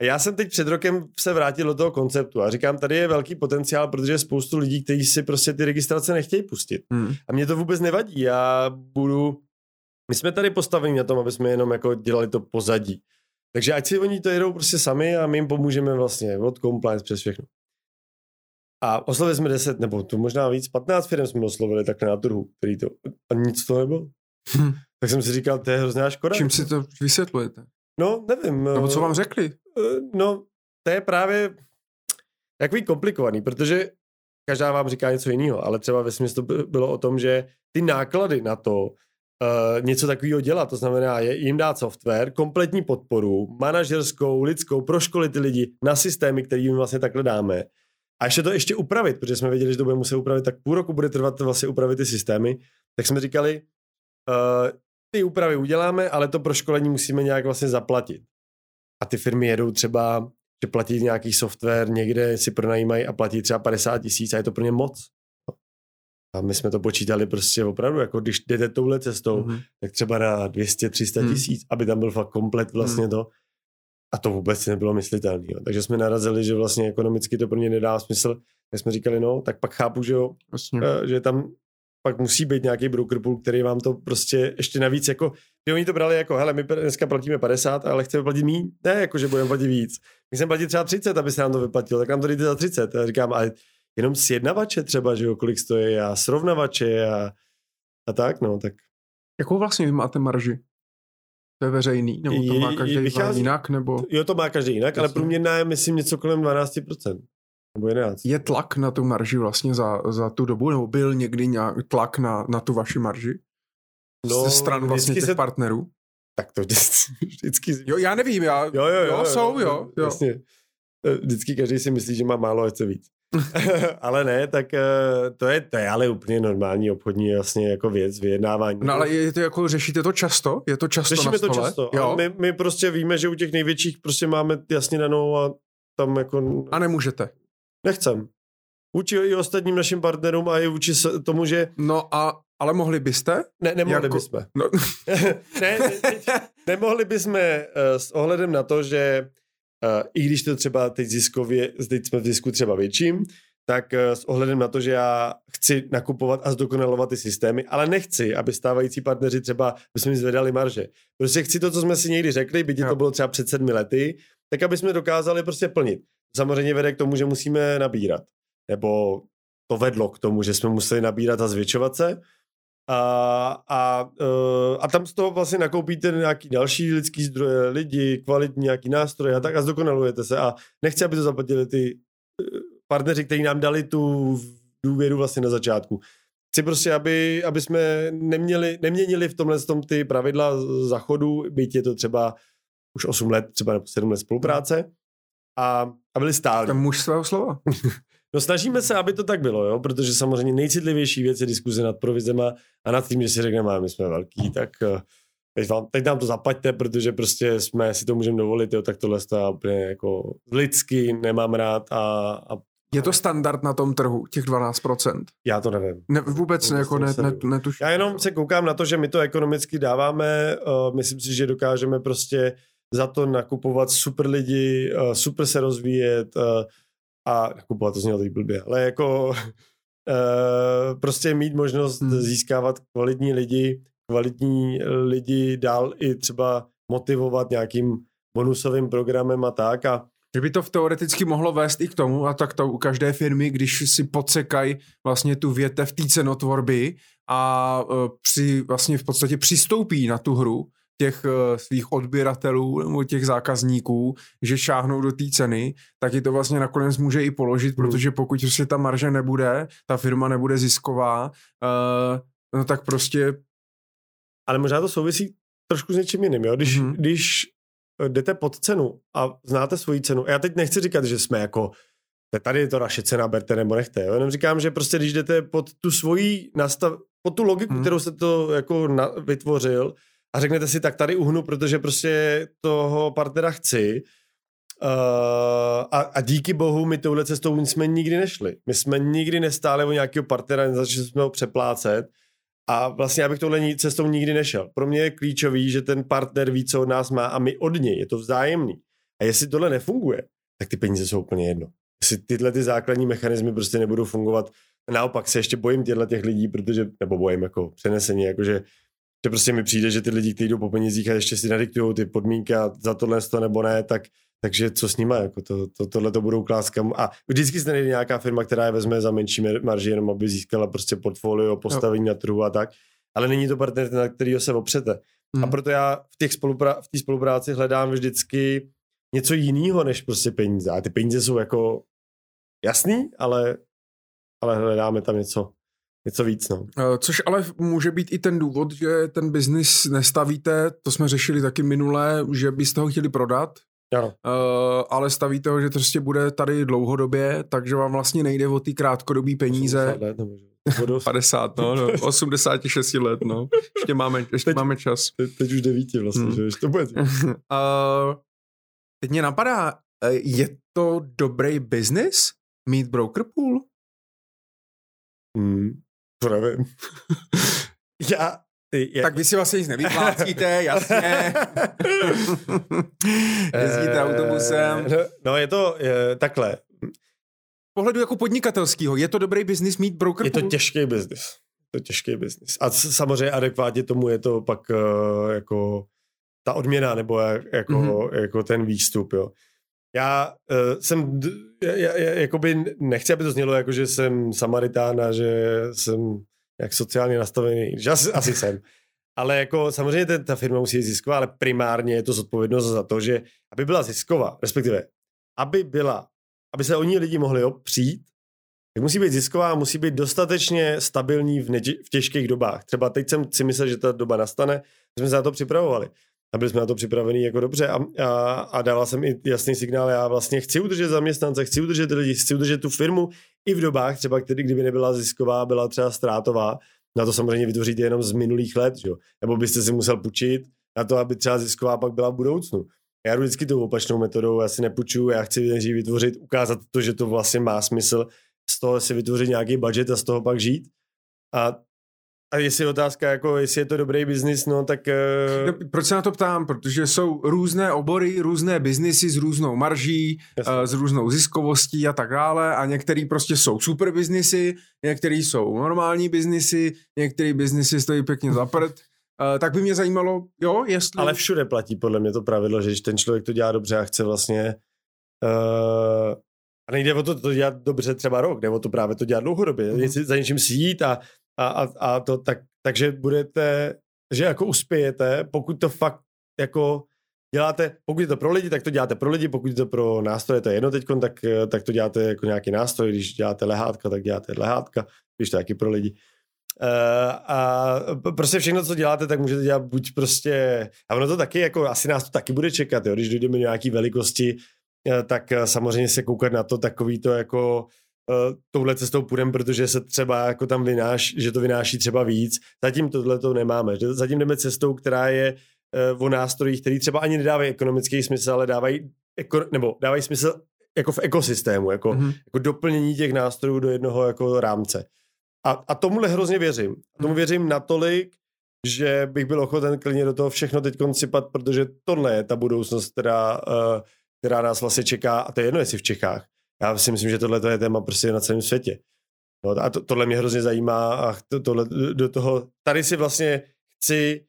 A já jsem teď před rokem se vrátil do toho konceptu a říkám, tady je velký potenciál, protože je spoustu lidí, kteří si prostě ty registrace nechtějí pustit. Hmm. A mě to vůbec nevadí, já budu... My jsme tady postaveni na tom, aby jsme jenom jako dělali to pozadí. Takže ať si oni to jedou prostě sami a my jim pomůžeme vlastně od compliance přes všechno. A oslovili jsme 10, nebo to možná víc, 15 firm jsme oslovili tak na trhu, který to, a nic to nebylo. Hm. Tak jsem si říkal, to je hrozná škoda. Čím si to vysvětlujete? No, nevím. Nebo co vám řekli? Eh, no, to je právě takový komplikovaný, protože každá vám říká něco jiného, ale třeba ve smyslu bylo o tom, že ty náklady na to, uh, něco takového dělat, to znamená je, jim dát software, kompletní podporu, manažerskou, lidskou, pro školy ty lidi na systémy, které jim vlastně takhle dáme. A ještě to ještě upravit, protože jsme věděli, že to bude muset upravit, tak půl roku bude trvat vlastně upravit ty systémy. Tak jsme říkali, uh, ty úpravy uděláme, ale to pro školení musíme nějak vlastně zaplatit. A ty firmy jedou třeba, že platí nějaký software, někde si pronajímají a platí třeba 50 tisíc a je to pro ně moc. A my jsme to počítali prostě opravdu, jako když jdete touhle cestou, mm-hmm. tak třeba na 200-300 mm. tisíc, aby tam byl fakt komplet vlastně mm. to. A to vůbec nebylo myslitelné. Takže jsme narazili, že vlastně ekonomicky to pro ně nedá smysl. Tak jsme říkali, no, tak pak chápu, že, jo, vlastně. že je tam pak musí být nějaký broker pool, který vám to prostě ještě navíc jako, ty oni to brali jako, hele, my dneska platíme 50, ale chceme platit míň, ne, jako, že budeme platit víc. My chceme platit třeba 30, aby se nám to vyplatilo, tak nám to dejte za 30. A říkám, ale jenom sjednavače třeba, že jo, kolik stojí a srovnavače a, a tak, no, tak. Jakou vlastně vy máte marži? To je veřejný? Nebo to má každý vychází, jinak? Nebo... Jo, to má každý jinak, Jasně. ale průměrná je, myslím, něco kolem 12%. Nebo 11. Je tlak na tu marži vlastně za, za tu dobu? Nebo byl někdy nějak tlak na, na tu vaši marži? No, Ze stran vlastně těch se... partnerů? Tak to vždycky... Jo, já nevím, já... Jo, jo, jo. jo, jo jsou, jo. jo. Jasně. Vždycky každý si myslí, že má málo a chce víc. ale ne, tak eh, to je, to je ale úplně normální obchodní vlastně jako věc, vyjednávání. No ale je to jako, řešíte to často? Je to často Řešíme na stole? to často. Jo? My, my, prostě víme, že u těch největších prostě máme jasně danou a tam jako... A nemůžete? Nechcem. Vůči i ostatním našim partnerům a i vůči tomu, že... No a ale mohli byste? Ne, nemohli jako... bychom. No. ne, ne, nemohli bychom uh, s ohledem na to, že Uh, I když to třeba teď ziskově, teď jsme v zisku třeba větším, tak uh, s ohledem na to, že já chci nakupovat a zdokonalovat ty systémy, ale nechci, aby stávající partneři třeba, by jsme zvedali marže. Prostě chci to, co jsme si někdy řekli, byť to bylo třeba před sedmi lety, tak aby jsme dokázali prostě plnit. Samozřejmě vede k tomu, že musíme nabírat. Nebo to vedlo k tomu, že jsme museli nabírat a zvětšovat se. A, a, e, a tam z toho vlastně nakoupíte nějaký další lidský zdroje, lidi, kvalitní nějaký nástroje a tak a zdokonalujete se a nechci, aby to zaplatili ty e, partneři, kteří nám dali tu důvěru vlastně na začátku. Chci prostě, aby, aby jsme neměli, neměnili v tomhle tom ty pravidla zachodu, byť je to třeba už 8 let, třeba nebo 7 let spolupráce a, a byli stáli. Tam muž svého slova. No snažíme se, aby to tak bylo, jo? protože samozřejmě nejcitlivější věc je diskuze nad provizema a nad tím, že si řekneme, my jsme velký, tak eh, teď, vám, teď nám to zaplaťte, protože prostě jsme si to můžeme dovolit, jo? tak tohle je úplně jako lidsky, nemám rád a, a je to standard na tom trhu, těch 12%? Já to nevím. Ne, vůbec ne, jako ne, ne, netuším. Já jenom se koukám na to, že my to ekonomicky dáváme, uh, myslím si, že dokážeme prostě za to nakupovat super lidi, uh, super se rozvíjet, uh, a kupovat to znělo teď blbě, ale jako uh, prostě mít možnost hmm. získávat kvalitní lidi, kvalitní lidi dál i třeba motivovat nějakým bonusovým programem a tak a že by to v teoreticky mohlo vést i k tomu, a tak to u každé firmy, když si podsekají vlastně tu větev té cenotvorby a při, vlastně v podstatě přistoupí na tu hru, těch uh, svých odběratelů nebo těch zákazníků, že šáhnou do té ceny, tak je to vlastně nakonec může i položit, hmm. protože pokud prostě ta marže nebude, ta firma nebude zisková, uh, no tak prostě... Ale možná to souvisí trošku s něčím jiným, jo? Když, hmm. když eh, jdete pod cenu a znáte svoji cenu, a já teď nechci říkat, že jsme jako tady je to naše cena, berte nebo nechte. Jo? Jenom říkám, že prostě když jdete pod tu svoji nastav, pod tu logiku, hmm. kterou jste to jako na, vytvořil, a řeknete si, tak tady uhnu, protože prostě toho partnera chci. Uh, a, a díky bohu my touhle cestou jsme nikdy nešli. My jsme nikdy nestáli o nějakého partnera, nezačali jsme ho přeplácet a vlastně já bych touhle cestou nikdy nešel. Pro mě je klíčový, že ten partner ví, co od nás má a my od něj. Je to vzájemný. A jestli tohle nefunguje, tak ty peníze jsou úplně jedno. Jestli tyhle ty základní mechanismy prostě nebudou fungovat, naopak se ještě bojím těchto těch lidí, protože, nebo bojím jako přenesení, jakože že prostě mi přijde, že ty lidi, kteří jdou po penězích a ještě si nadiktují ty podmínky a za tohle to nebo ne, tak takže co s nima, jako to, to, tohle to budou kláskam. A vždycky se najde nějaká firma, která je vezme za menší marži, jenom aby získala prostě portfolio, postavení no. na trhu a tak. Ale není to partner, na kterého se opřete. Mm. A proto já v té spolupra- v spolupráci hledám vždycky něco jiného než prostě peníze. A ty peníze jsou jako jasný, ale, ale hledáme tam něco, něco víc. No. Eh, což ale může být i ten důvod, že ten biznis nestavíte, to jsme řešili taky minule, že byste ho chtěli prodat, Ano. Uh, ale stavíte ho, že to prostě bude tady dlouhodobě, takže vám vlastně nejde o ty krátkodobý peníze. 80 let, nebo 50, no, no, 86 let, no. Ještě máme, ještě teď, máme čas. Teď, teď už devíti vlastně, hmm. že ještě to bude. uh, teď mě napadá, je to dobrý biznis mít broker pool? Hmm. To nevím. Já, je... Tak vy si vlastně nic nevyplácíte, jasně. Jezdíte autobusem. No, no je to je, takhle. pohledu jako podnikatelského, je to dobrý biznis mít broker Je to těžký biznis. to těžký biznis. A samozřejmě adekvátně tomu je to pak uh, jako ta odměna nebo jako, mm-hmm. jako ten výstup, jo. Já uh, jsem, já, já, jakoby nechci, aby to znělo jako, že jsem Samaritán a že jsem jak sociálně nastavený, že asi, asi jsem. Ale jako samozřejmě ten, ta firma musí být zisková, ale primárně je to zodpovědnost za to, že aby byla zisková, respektive aby byla, aby se o ní lidi mohli opřít, tak musí být zisková, musí být dostatečně stabilní v, neči, v těžkých dobách. Třeba teď jsem si myslel, že ta doba nastane, jsme se na to připravovali. A byli jsme na to připraveni jako dobře a, a, a dával jsem i jasný signál, já vlastně chci udržet zaměstnance, chci udržet lidi, chci udržet tu firmu i v dobách třeba, který, kdyby nebyla zisková, byla třeba ztrátová, na to samozřejmě vytvoříte jenom z minulých let, že? nebo byste si musel půjčit na to, aby třeba zisková pak byla v budoucnu. Já jdu vždycky tou opačnou metodou, já si nepůjčuju, já chci nejdřív vytvořit, ukázat to, že to vlastně má smysl, z toho si vytvořit nějaký budget a z toho pak žít. A a jestli je otázka, jako jestli je to dobrý biznis, no tak... Uh... No, proč se na to ptám? Protože jsou různé obory, různé biznisy s různou marží, uh, s různou ziskovostí a tak dále a některý prostě jsou super biznisy, některý jsou normální biznisy, některý biznisy stojí pěkně za prd. Uh, tak by mě zajímalo, jo, jestli... Ale všude platí podle mě to pravidlo, že když ten člověk to dělá dobře a chce vlastně... Uh, a nejde o to, to dělat dobře třeba rok, nebo to právě to dělat dlouhodobě. Mm-hmm. Za něčím si jít a a, a, a to tak, takže budete, že jako uspějete, pokud to fakt jako děláte, pokud je to pro lidi, tak to děláte pro lidi, pokud je to pro nástroje, to je jedno teď, tak, tak to děláte jako nějaký nástroj, když děláte lehátka, tak děláte lehátka, když to je taky pro lidi. Uh, a prostě všechno, co děláte, tak můžete dělat buď prostě, a ono to taky, jako asi nás to taky bude čekat, jo, když dojdeme do nějaké velikosti, uh, tak samozřejmě se koukat na to takový to jako uh, touhle cestou půjdeme, protože se třeba jako tam vynáš, že to vynáší třeba víc. Zatím tohle to nemáme. Zatím jdeme cestou, která je uh, o nástrojích, který třeba ani nedávají ekonomický smysl, ale dávají, eko, nebo dávají smysl jako v ekosystému, jako, mm-hmm. jako doplnění těch nástrojů do jednoho jako rámce. A, a tomuhle hrozně věřím. Tomu mhm. věřím natolik, že bych byl ochoten klidně do toho všechno teď koncipat, protože tohle je ta budoucnost, která, uh, která nás vlastně čeká, a to je jedno, jestli v Čechách, já si myslím, že tohle je téma prostě na celém světě. No, a to, tohle mě hrozně zajímá a to, tohle, do toho, tady si vlastně chci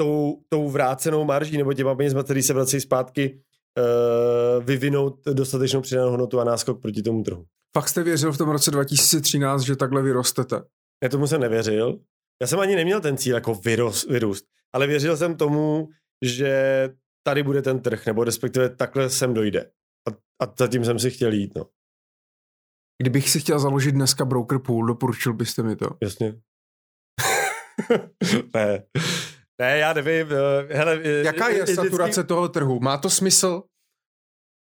tou, tou vrácenou marží nebo těma penězma, který se vrací zpátky, uh, vyvinout dostatečnou přidanou hodnotu a náskok proti tomu trhu. Fakt jste věřil v tom roce 2013, že takhle vyrostete? Já tomu jsem nevěřil. Já jsem ani neměl ten cíl jako vyrost, vyrůst, ale věřil jsem tomu, že tady bude ten trh, nebo respektive takhle sem dojde. A, zatím jsem si chtěl jít, no. Kdybych si chtěl založit dneska broker pool, doporučil byste mi to? Jasně. ne. Ne, já nevím. Eh, hele, Jaká je vždycky... saturace toho trhu? Má to smysl?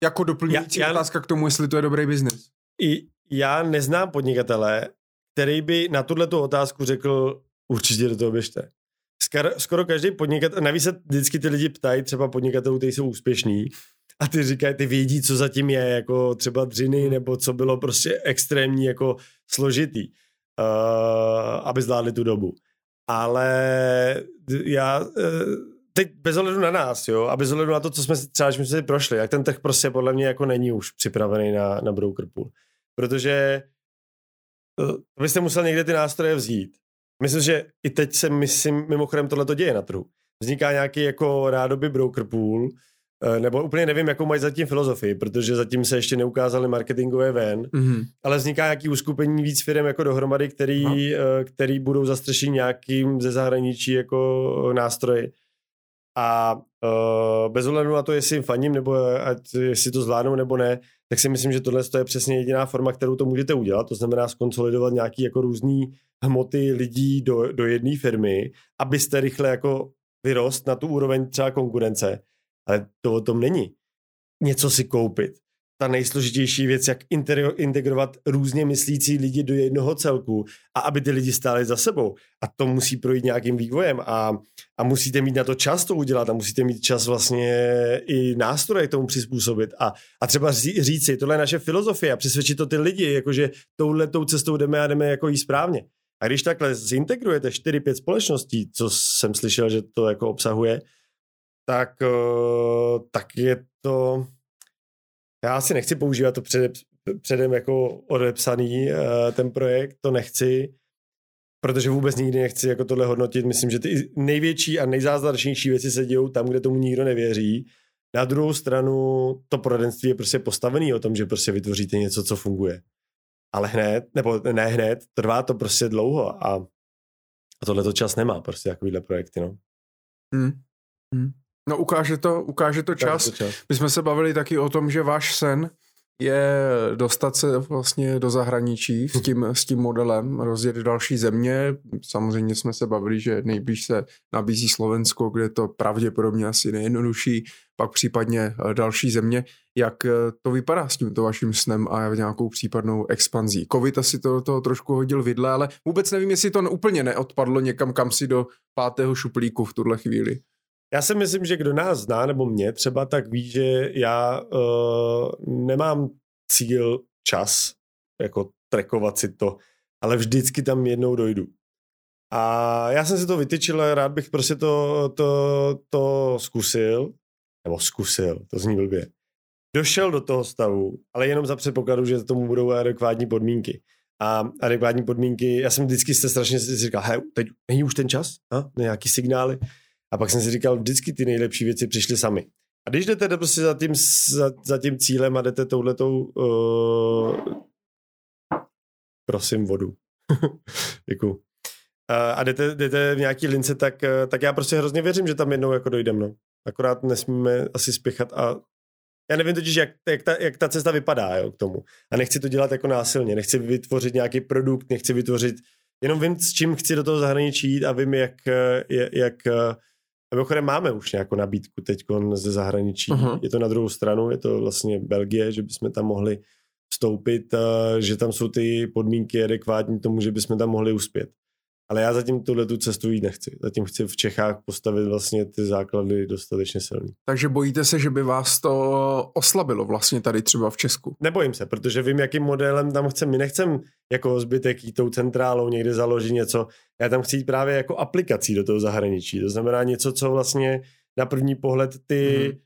Jako doplňující já, já... otázka k tomu, jestli to je dobrý biznis. I já neznám podnikatele, který by na tuhle otázku řekl, určitě do toho běžte. Skoro, skoro každý podnikatel, navíc se vždycky ty lidi ptají třeba podnikatelů, kteří jsou úspěšní, a ty říkají, ty vědí, co zatím je, jako třeba dřiny, hmm. nebo co bylo prostě extrémní, jako složitý, uh, aby zvládli tu dobu. Ale já, uh, teď bez ohledu na nás, jo, a bez ohledu na to, co jsme třeba, jsme si prošli, jak ten trh prostě podle mě jako není už připravený na, na broker pool. Protože uh, byste musel někde ty nástroje vzít. Myslím, že i teď se, myslím, mimochodem tohle to děje na trhu. Vzniká nějaký jako rádoby broker pool, Eh, nebo úplně nevím, jakou mají zatím filozofii, protože zatím se ještě neukázali marketingové ven, mm-hmm. ale vzniká nějaký uskupení víc firm jako dohromady, který, no. který budou zastřešit nějakým ze zahraničí jako nástroji. A uh, bez ohledu na to, jestli jim faním, nebo ať, jestli to zvládnou nebo ne, tak si myslím, že tohle je přesně jediná forma, kterou to můžete udělat. To znamená skonsolidovat nějaký jako různý hmoty lidí do, do jedné firmy, abyste rychle jako vyrost na tu úroveň třeba konkurence ale to o tom není. Něco si koupit. Ta nejsložitější věc, jak integrovat různě myslící lidi do jednoho celku a aby ty lidi stáli za sebou. A to musí projít nějakým vývojem a, a musíte mít na to čas to udělat a musíte mít čas vlastně i nástroje tomu přizpůsobit. A, a třeba říct si, tohle je naše filozofie a přesvědčit to ty lidi, jakože touhle tou cestou jdeme a jdeme jako jí správně. A když takhle zintegrujete 4-5 společností, co jsem slyšel, že to jako obsahuje, tak, uh, tak je to... Já si nechci používat to před, předem jako odepsaný uh, ten projekt, to nechci, protože vůbec nikdy nechci jako tohle hodnotit. Myslím, že ty největší a nejzázračnější věci se dějou tam, kde tomu nikdo nevěří. Na druhou stranu to poradenství je prostě postavený o tom, že prostě vytvoříte něco, co funguje. Ale hned, nebo ne hned, trvá to prostě dlouho a, a tohle to čas nemá prostě takovýhle projekty, no. Hmm. Hmm. No ukáže to, ukáže to čas. Ukáže to čas. My jsme se bavili taky o tom, že váš sen je dostat se vlastně do zahraničí s tím, s tím modelem, rozjet další země. Samozřejmě jsme se bavili, že nejblíž se nabízí Slovensko, kde je to pravděpodobně asi nejjednodušší, pak případně eh, další země. Jak eh, to vypadá s tímto vaším snem a nějakou případnou expanzí? Covid asi to toho trošku hodil vidle, ale vůbec nevím, jestli to úplně neodpadlo někam kam si do pátého šuplíku v tuhle chvíli. Já si myslím, že kdo nás zná, nebo mě třeba, tak ví, že já uh, nemám cíl čas, jako trekovat si to, ale vždycky tam jednou dojdu. A já jsem si to vytyčil a rád bych prostě to, to, to zkusil, nebo zkusil, to zní blbě. Došel do toho stavu, ale jenom za předpokladu, že tomu budou adekvátní podmínky. A adekvátní podmínky, já jsem vždycky se strašně si říkal, hej, teď není už ten čas, ha? nějaký signály. A pak jsem si říkal, vždycky ty nejlepší věci přišly sami. A když jdete prostě za tím, za, za tím cílem a jdete touhletou, uh, prosím vodu, děkuju. Uh, a jdete, jdete v nějaký lince, tak, uh, tak já prostě hrozně věřím, že tam jednou jako dojdem, no. Akorát nesmíme asi spěchat a já nevím totiž, jak, jak, ta, jak ta cesta vypadá jo, k tomu. A nechci to dělat jako násilně, nechci vytvořit nějaký produkt, nechci vytvořit, jenom vím, s čím chci do toho zahraničí jít a vím, jak, jak, jak a mimochodem máme už nějakou nabídku teď ze zahraničí. Uh-huh. Je to na druhou stranu, je to vlastně Belgie, že bychom tam mohli vstoupit, že tam jsou ty podmínky adekvátní tomu, že bychom tam mohli uspět. Ale já zatím tuhle tu cestu jít nechci. Zatím chci v Čechách postavit vlastně ty základy dostatečně silný. Takže bojíte se, že by vás to oslabilo vlastně tady třeba v Česku? Nebojím se, protože vím, jakým modelem tam chcem. My nechcem jako zbytek jít tou centrálou někde založit něco. Já tam chci jít právě jako aplikací do toho zahraničí. To znamená něco, co vlastně na první pohled ty mm-hmm.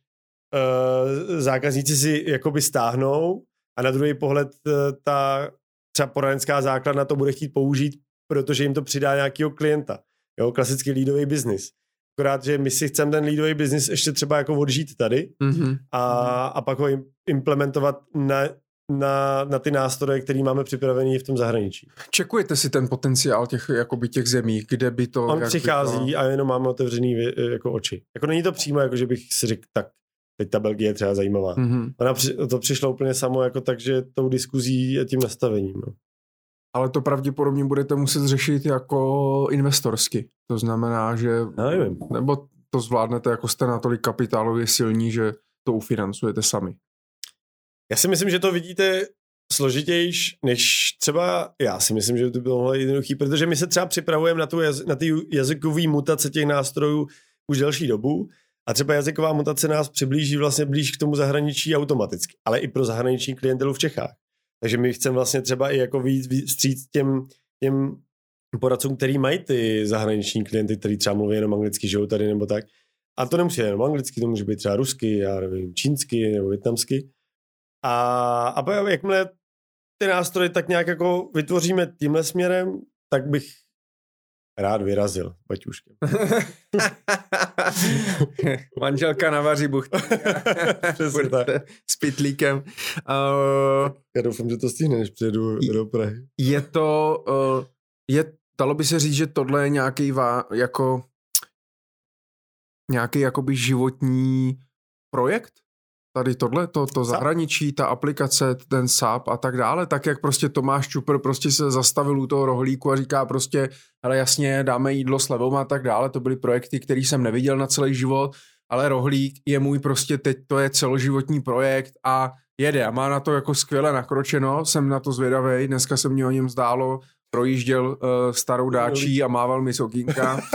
uh, zákazníci si jakoby stáhnou a na druhý pohled uh, ta třeba poradenská základna to bude chtít použít protože jim to přidá nějakého klienta. Jo, klasický lídový biznis. Akorát, že my si chceme ten lídový biznis ještě třeba jako odžít tady mm-hmm. a, a pak ho implementovat na, na, na ty nástroje, které máme připravený v tom zahraničí. Čekujete si ten potenciál těch, jakoby těch zemí, kde by to... On přichází to... a jenom máme otevřený jako oči. Jako není to přímo, jako že bych si řekl, tak teď ta Belgie je třeba zajímavá. Mm-hmm. Ona při, to přišlo úplně samo, jako takže tou diskuzí a tím nastavením. No ale to pravděpodobně budete muset řešit jako investorsky. To znamená, že... nevím. Nebo to zvládnete, jako jste natolik kapitálově silní, že to ufinancujete sami. Já si myslím, že to vidíte složitější, než třeba já si myslím, že by to bylo jednoduchý, protože my se třeba připravujeme na, tu jaz, na ty jazykové mutace těch nástrojů už delší dobu a třeba jazyková mutace nás přiblíží vlastně blíž k tomu zahraničí automaticky, ale i pro zahraniční klientelu v Čechách. Takže my chceme vlastně třeba i jako víc vstříc těm, těm poradcům, který mají ty zahraniční klienty, který třeba mluví jenom anglicky, žijou tady nebo tak. A to nemusí jenom anglicky, to může být třeba rusky, já nevím, čínsky nebo větnamsky. A, a jakmile ty nástroje tak nějak jako vytvoříme tímhle směrem, tak bych rád vyrazil baťuškem. Manželka navaří bucht. S pitlíkem. Uh, Já doufám, že to stihne, než přijedu do Prahy. Je to, uh, je, dalo by se říct, že tohle je nějaký vá, jako nějaký jakoby životní projekt? Tady tohle, to, to zahraničí, ta aplikace, ten SAP a tak dále, tak jak prostě Tomáš Čupr prostě se zastavil u toho rohlíku a říká prostě, ale jasně, dáme jídlo s levou a tak dále, to byly projekty, které jsem neviděl na celý život, ale rohlík je můj prostě teď, to je celoživotní projekt a jede a má na to jako skvěle nakročeno, jsem na to zvědavý, dneska se mě o něm zdálo, projížděl uh, starou dáčí a mával mi sokínka.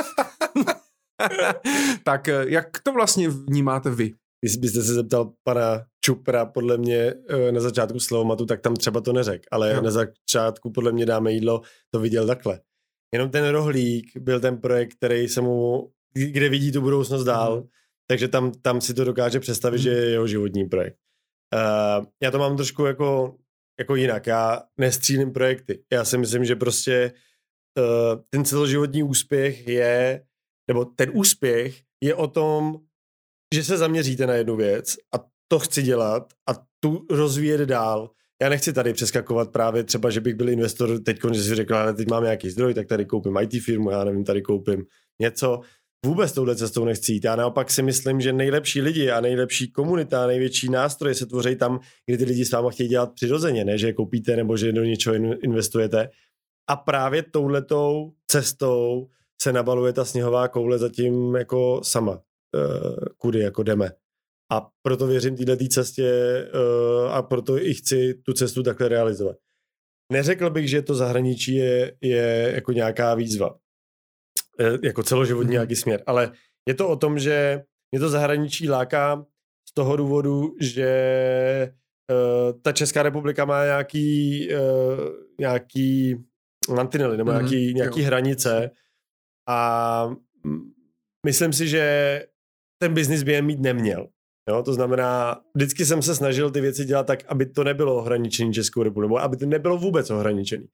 tak eh, jak to vlastně vnímáte vy? Když byste se zeptal pana Čupra, podle mě eh, na začátku Slovomatu, tak tam třeba to neřekl, ale no. na začátku podle mě dáme jídlo, to viděl takhle. Jenom ten rohlík byl ten projekt, který se mu, kde vidí tu budoucnost dál, mm. takže tam, tam si to dokáže představit, mm. že je jeho životní projekt. Uh, já to mám trošku jako, jako jinak, já nestřílím projekty. Já si myslím, že prostě ten celoživotní úspěch je, nebo ten úspěch je o tom, že se zaměříte na jednu věc a to chci dělat a tu rozvíjet dál. Já nechci tady přeskakovat právě třeba, že bych byl investor teď, že si řekl, ale teď mám nějaký zdroj, tak tady koupím IT firmu, já nevím, tady koupím něco. Vůbec touhle cestou nechci jít. Já naopak si myslím, že nejlepší lidi a nejlepší komunita, největší nástroje se tvoří tam, kde ty lidi s váma chtějí dělat přirozeně, ne že je koupíte nebo že do něčeho investujete. A právě touhletou cestou se nabaluje ta sněhová koule zatím jako sama, kudy jako jdeme. A proto věřím této cestě uh, a proto i chci tu cestu takhle realizovat. Neřekl bych, že to zahraničí je, je jako nějaká výzva, uh, jako celoživotní nějaký směr, ale je to o tom, že mě to zahraničí láká z toho důvodu, že ta Česká republika má nějaký, nějaký mantinely nebo mm, nějaký, nějaký hranice a myslím si, že ten biznis by je mít neměl. Jo, to znamená, vždycky jsem se snažil ty věci dělat tak, aby to nebylo ohraničený Českou republikou, aby to nebylo vůbec ohraničený.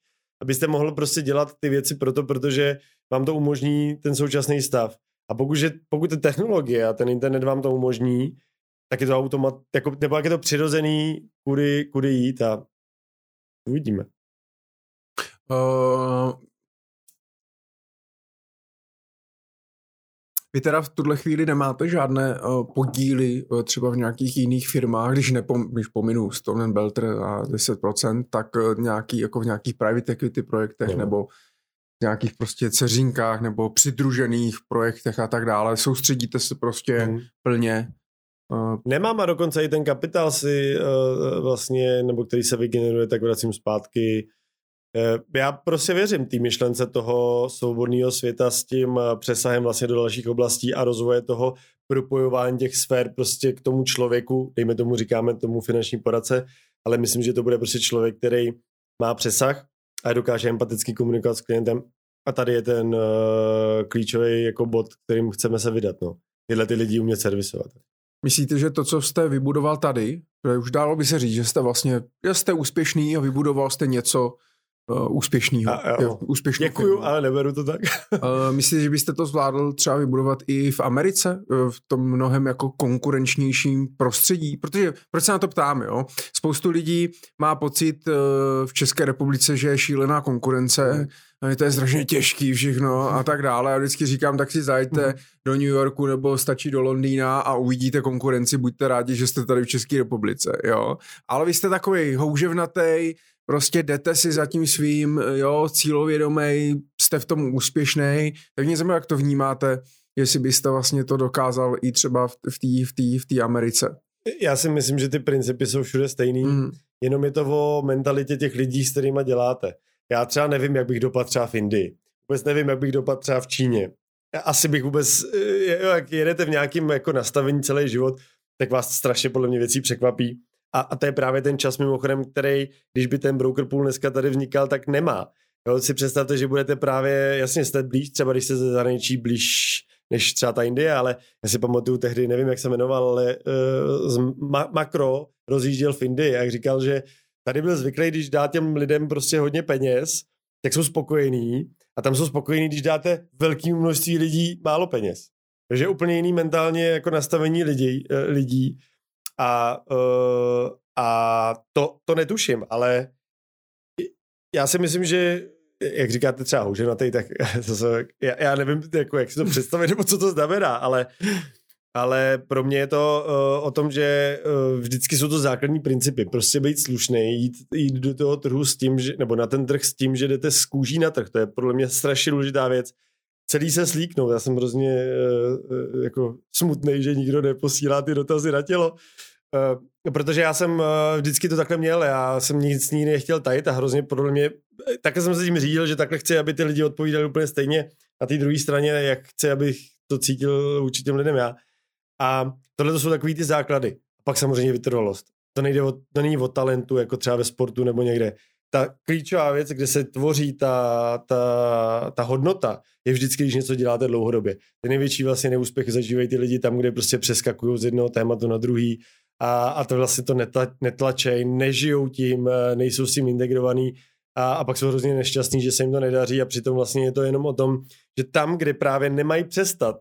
Abyste mohl prostě dělat ty věci proto, protože vám to umožní ten současný stav. A pokud, že, pokud ty technologie a ten internet vám to umožní, tak je to automat, jako, nebo jak je to přirozený, kudy, kudy jít a uvidíme. Uh, Vy teda v tuhle chvíli nemáte žádné uh, podíly uh, třeba v nějakých jiných firmách, když, nepom, když pominu Stone Belter a 10%, tak uh, nějaký, jako v nějakých private equity projektech no. nebo v nějakých prostě ceřinkách nebo přidružených projektech a tak dále. Soustředíte se prostě hmm. plně Nemám a dokonce i ten kapitál si uh, vlastně, nebo který se vygeneruje, tak vracím zpátky já prostě věřím té myšlence toho svobodného světa s tím eh, přesahem vlastně do dalších oblastí a rozvoje toho propojování těch sfér prostě k tomu člověku, dejme tomu říkáme tomu finanční poradce, ale myslím, že to bude prostě člověk, který má přesah a dokáže empaticky komunikovat s klientem a tady je ten uh, klíčový jako bod, kterým chceme se vydat, no. Tyhle ty lidi umět servisovat. Myslíte, že to, co jste vybudoval tady, že už dálo by se říct, že jste vlastně, že jste úspěšný a vybudoval jste něco, uh, úspěšného. úspěšnou Děkuju, firmu. ale neberu to tak. uh, myslíte, že byste to zvládl třeba vybudovat i v Americe, uh, v tom mnohem jako konkurenčnějším prostředí? Protože, proč se na to ptám, jo? Spoustu lidí má pocit uh, v České republice, že je šílená konkurence, mm. to je strašně těžký všechno a tak dále. Já vždycky říkám, tak si zajďte mm. do New Yorku nebo stačí do Londýna a uvidíte konkurenci, buďte rádi, že jste tady v České republice, jo? Ale vy jste takový houževnatý, prostě jdete si za tím svým, jo, cílovědomej, jste v tom úspěšný, tak mě zajímá, jak to vnímáte, jestli byste vlastně to dokázal i třeba v té v tý, v tý Americe. Já si myslím, že ty principy jsou všude stejný, mm. jenom je to o mentalitě těch lidí, s kterými děláte. Já třeba nevím, jak bych dopadl třeba v Indii. Vůbec nevím, jak bych dopadl třeba v Číně. Asi bych vůbec, jo, jak jedete v nějakém jako nastavení celý život, tak vás strašně podle mě věcí překvapí. A, a to je právě ten čas mimochodem, který, když by ten broker pool dneska tady vznikal, tak nemá. Jo, si představte, že budete právě, jasně jste blíž, třeba když jste ze zahraničí blíž než třeba ta Indie, ale já si pamatuju tehdy, nevím, jak se jmenoval, ale uh, z ma- makro rozjížděl v Indii, jak říkal, že tady byl zvyklý, když dá těm lidem prostě hodně peněz, tak jsou spokojení a tam jsou spokojení, když dáte velké množství lidí málo peněz. Takže úplně jiný mentálně jako nastavení lidí, uh, lidí a, uh, a to, to netuším, ale já si myslím, že jak říkáte třeba houženatý, tak to se, já, já nevím, jako, jak si to představit, nebo co to znamená, ale, ale pro mě je to uh, o tom, že uh, vždycky jsou to základní principy. Prostě být slušný, jít, jít do toho trhu s tím, že, nebo na ten trh s tím, že jdete z kůží na trh. To je podle mě strašně důležitá věc. Celý se slíknout. Já jsem hrozně uh, jako smutný, že nikdo neposílá ty dotazy na tělo. Uh, protože já jsem vždycky to takhle měl, já jsem nic ní nechtěl tajit a hrozně podle mě, takhle jsem se tím řídil, že takhle chci, aby ty lidi odpovídali úplně stejně na té druhé straně, jak chci, abych to cítil vůči těm lidem já. A tohle to jsou takový ty základy. A pak samozřejmě vytrvalost. To, nejde o, to není o talentu, jako třeba ve sportu nebo někde. Ta klíčová věc, kde se tvoří ta, ta, ta hodnota, je vždycky, když něco děláte dlouhodobě. Ten největší vlastně neúspěch zažívají ty lidi tam, kde prostě přeskakují z jednoho tématu na druhý a, a to vlastně to netla, netlačej, nežijou tím, eh, nejsou s tím integrovaný a, a pak jsou hrozně nešťastní, že se jim to nedaří a přitom vlastně je to jenom o tom, že tam, kde právě nemají přestat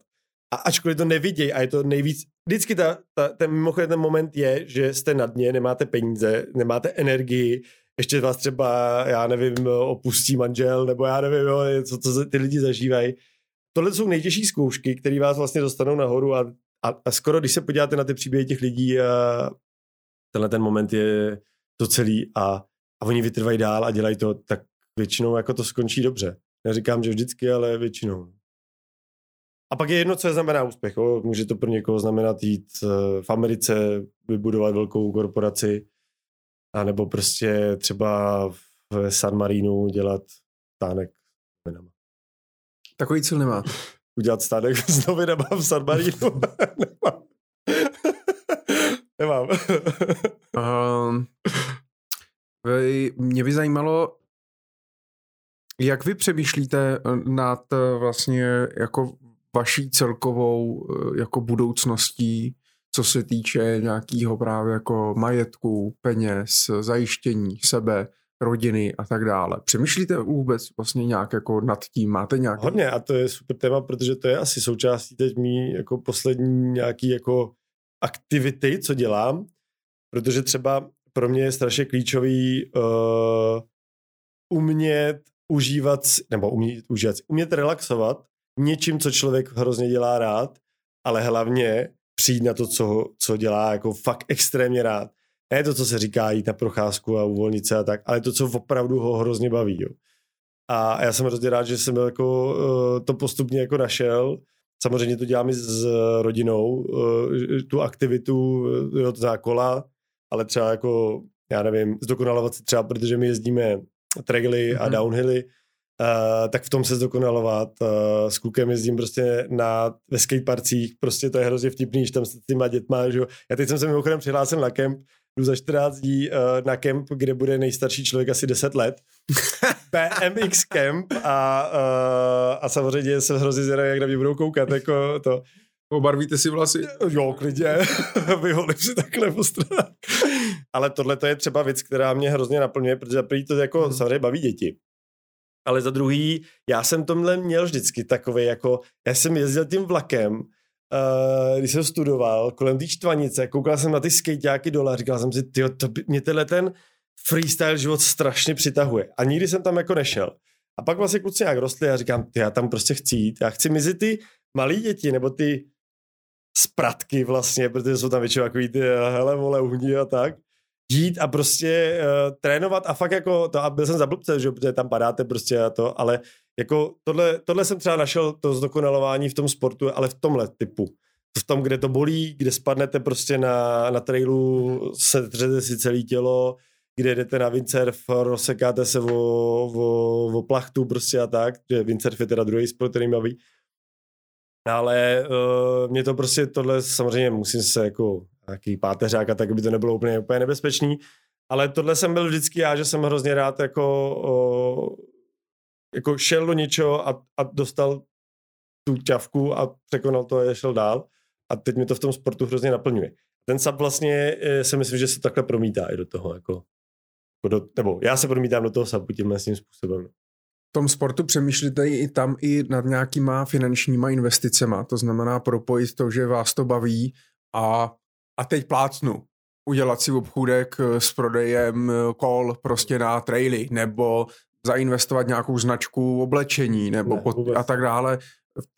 a ačkoliv to nevidějí a je to nejvíc, vždycky ta, ta, ten mimochodem ten moment je, že jste na dně, nemáte peníze, nemáte energii, ještě vás třeba, já nevím, opustí manžel, nebo já nevím, jo, co, co ty lidi zažívají. Tohle jsou nejtěžší zkoušky, které vás vlastně dostanou nahoru a, a, a skoro, když se podíváte na ty příběhy těch lidí, a tenhle ten moment je to celý a, a oni vytrvají dál a dělají to, tak většinou jako to skončí dobře. Neříkám, že vždycky, ale většinou. A pak je jedno, co je znamená úspěch. Jo. Může to pro někoho znamenat jít eh, v Americe, vybudovat velkou korporaci, a nebo prostě třeba v San Marinu dělat stánek s novinama. Takový cíl nemá. Udělat stánek s novinama v San Marinu? nemám. nemám. um, mě by zajímalo, jak vy přemýšlíte nad eh, vlastně jako vaší celkovou eh, jako budoucností, co se týče nějakého právě jako majetku, peněz, zajištění sebe, rodiny a tak dále. Přemýšlíte vůbec vlastně nějak jako nad tím? Máte nějaké... Hodně a to je super téma, protože to je asi součástí teď mý jako poslední nějaký jako aktivity, co dělám, protože třeba pro mě je strašně klíčový uh, umět užívat, nebo umět, užívat, umět relaxovat něčím, co člověk hrozně dělá rád, ale hlavně přijít na to, co, co dělá jako fakt extrémně rád. Ne to, co se říká, jít na procházku a uvolnit se a tak, ale to, co opravdu ho hrozně baví. Jo. A já jsem hrozně rád, že jsem jako, uh, to postupně jako našel. Samozřejmě to dělám i s rodinou, uh, tu aktivitu, eh, jo, to kola, ale třeba jako, já nevím, zdokonalovat se třeba, protože my jezdíme traily mm-hmm. a mhm. downhilly, Uh, tak v tom se zdokonalovat. Uh, s klukem jezdím prostě na, ve skateparcích, prostě to je hrozně vtipný, že tam s těma dětma, že jo. Já teď jsem se mimochodem přihlásil na kemp, jdu za 14 dní uh, na kemp, kde bude nejstarší člověk asi 10 let. BMX kemp a, uh, a samozřejmě se hrozně zvědavý, jak na mě budou koukat, jako to. Obarvíte si vlasy? Jo, klidně. Vyholím si takhle po Ale tohle to je třeba věc, která mě hrozně naplňuje, protože prý to jako hmm. samozřejmě baví děti ale za druhý, já jsem tomhle měl vždycky takový jako, já jsem jezdil tím vlakem, uh, když jsem studoval kolem té čtvanice, koukal jsem na ty skejťáky dole a říkal jsem si, tyjo, to by, mě tenhle ten freestyle život strašně přitahuje. A nikdy jsem tam jako nešel. A pak vlastně kluci nějak rostli a říkám, ty, já tam prostě chci jít. Já chci mezi ty malí děti, nebo ty spratky vlastně, protože jsou tam většinou takový ty hele, vole, uhní a tak jít a prostě uh, trénovat a fakt jako to, a byl jsem za blbce, že protože tam padáte prostě a to, ale jako tohle, tohle jsem třeba našel to zdokonalování v tom sportu, ale v tomhle typu. V tom, kde to bolí, kde spadnete prostě na, na trailu, se třete si celé tělo, kde jdete na windsurf, rozsekáte se o, o, o plachtu prostě a tak, že windsurf je teda druhý sport, který baví. Ale uh, mě to prostě tohle samozřejmě musím se jako nějaký páteřák a tak by to nebylo úplně, úplně nebezpečný. Ale tohle jsem byl vždycky já, že jsem hrozně rád jako, o, jako šel do něčeho a, a dostal tu ťavku a překonal to a šel dál. A teď mi to v tom sportu hrozně naplňuje. Ten sub vlastně e, si myslím, že se takhle promítá i do toho. Jako, jako do, nebo já se promítám do toho subu tímhle tím způsobem. V tom sportu přemýšlíte i tam i nad nějakýma finančníma investicema, to znamená propojit to, že vás to baví a a teď plácnu udělat si obchůdek eh, s prodejem eh, kol prostě na traily, nebo zainvestovat nějakou značku oblečení, nebo ne, pod, a tak dále.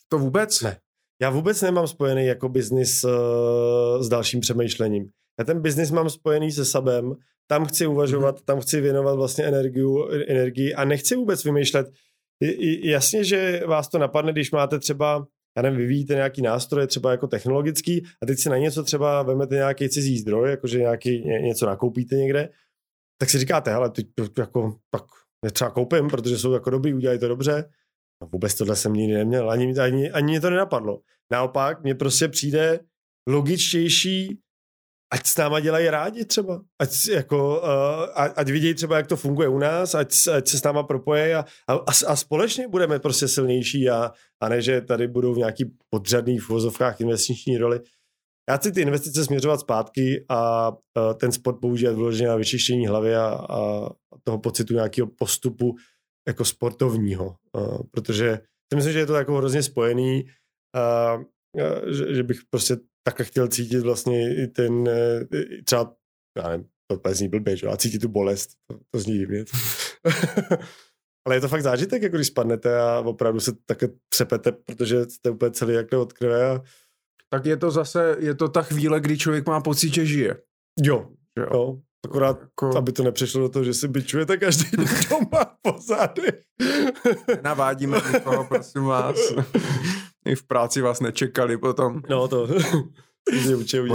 To vůbec? Ne. Já vůbec nemám spojený jako biznis uh, s dalším přemýšlením. Já ten biznis mám spojený se sabem, tam chci uvažovat, mm-hmm. tam chci věnovat vlastně energiu, energii a nechci vůbec vymýšlet. Jasně, že vás to napadne, když máte třeba já nevím, vyvíjíte nějaký nástroje, třeba jako technologický, a teď si na něco třeba vemete nějaký cizí zdroj, jakože nějaký, ně, něco nakoupíte někde, tak si říkáte, hele, teď jako, tak je třeba koupím, protože jsou jako dobrý, udělají to dobře. No vůbec tohle jsem nikdy neměl, ani, ani, ani mě to nenapadlo. Naopak, mně prostě přijde logičtější ať s náma dělají rádi třeba, ať, jako, uh, ať vidějí třeba, jak to funguje u nás, ať, ať se s náma propojí a, a, a společně budeme prostě silnější a, a ne, že tady budou v nějaký podřadný v vozovkách investiční roli. já chci ty investice směřovat zpátky a uh, ten sport používat vyloženě na vyčištění hlavy a, a toho pocitu nějakého postupu jako sportovního, uh, protože si myslím, že je to jako hrozně spojený, uh, že, že bych prostě takhle chtěl cítit vlastně i ten, uh, třeba, já nevím, to úplně zní blbě, že? a cítit tu bolest, to, to zní divně. Ale je to fakt zážitek, jako když spadnete a opravdu se také třepete, protože jste úplně celý jak od krve. A... Tak je to zase, je to ta chvíle, kdy člověk má pocit, že žije. Jo, jo. jo. Akorát, jako... aby to nepřešlo do toho, že si byčujete každý den doma po zádech. Navádíme nikoho, prosím vás. I v práci vás nečekali potom. No to.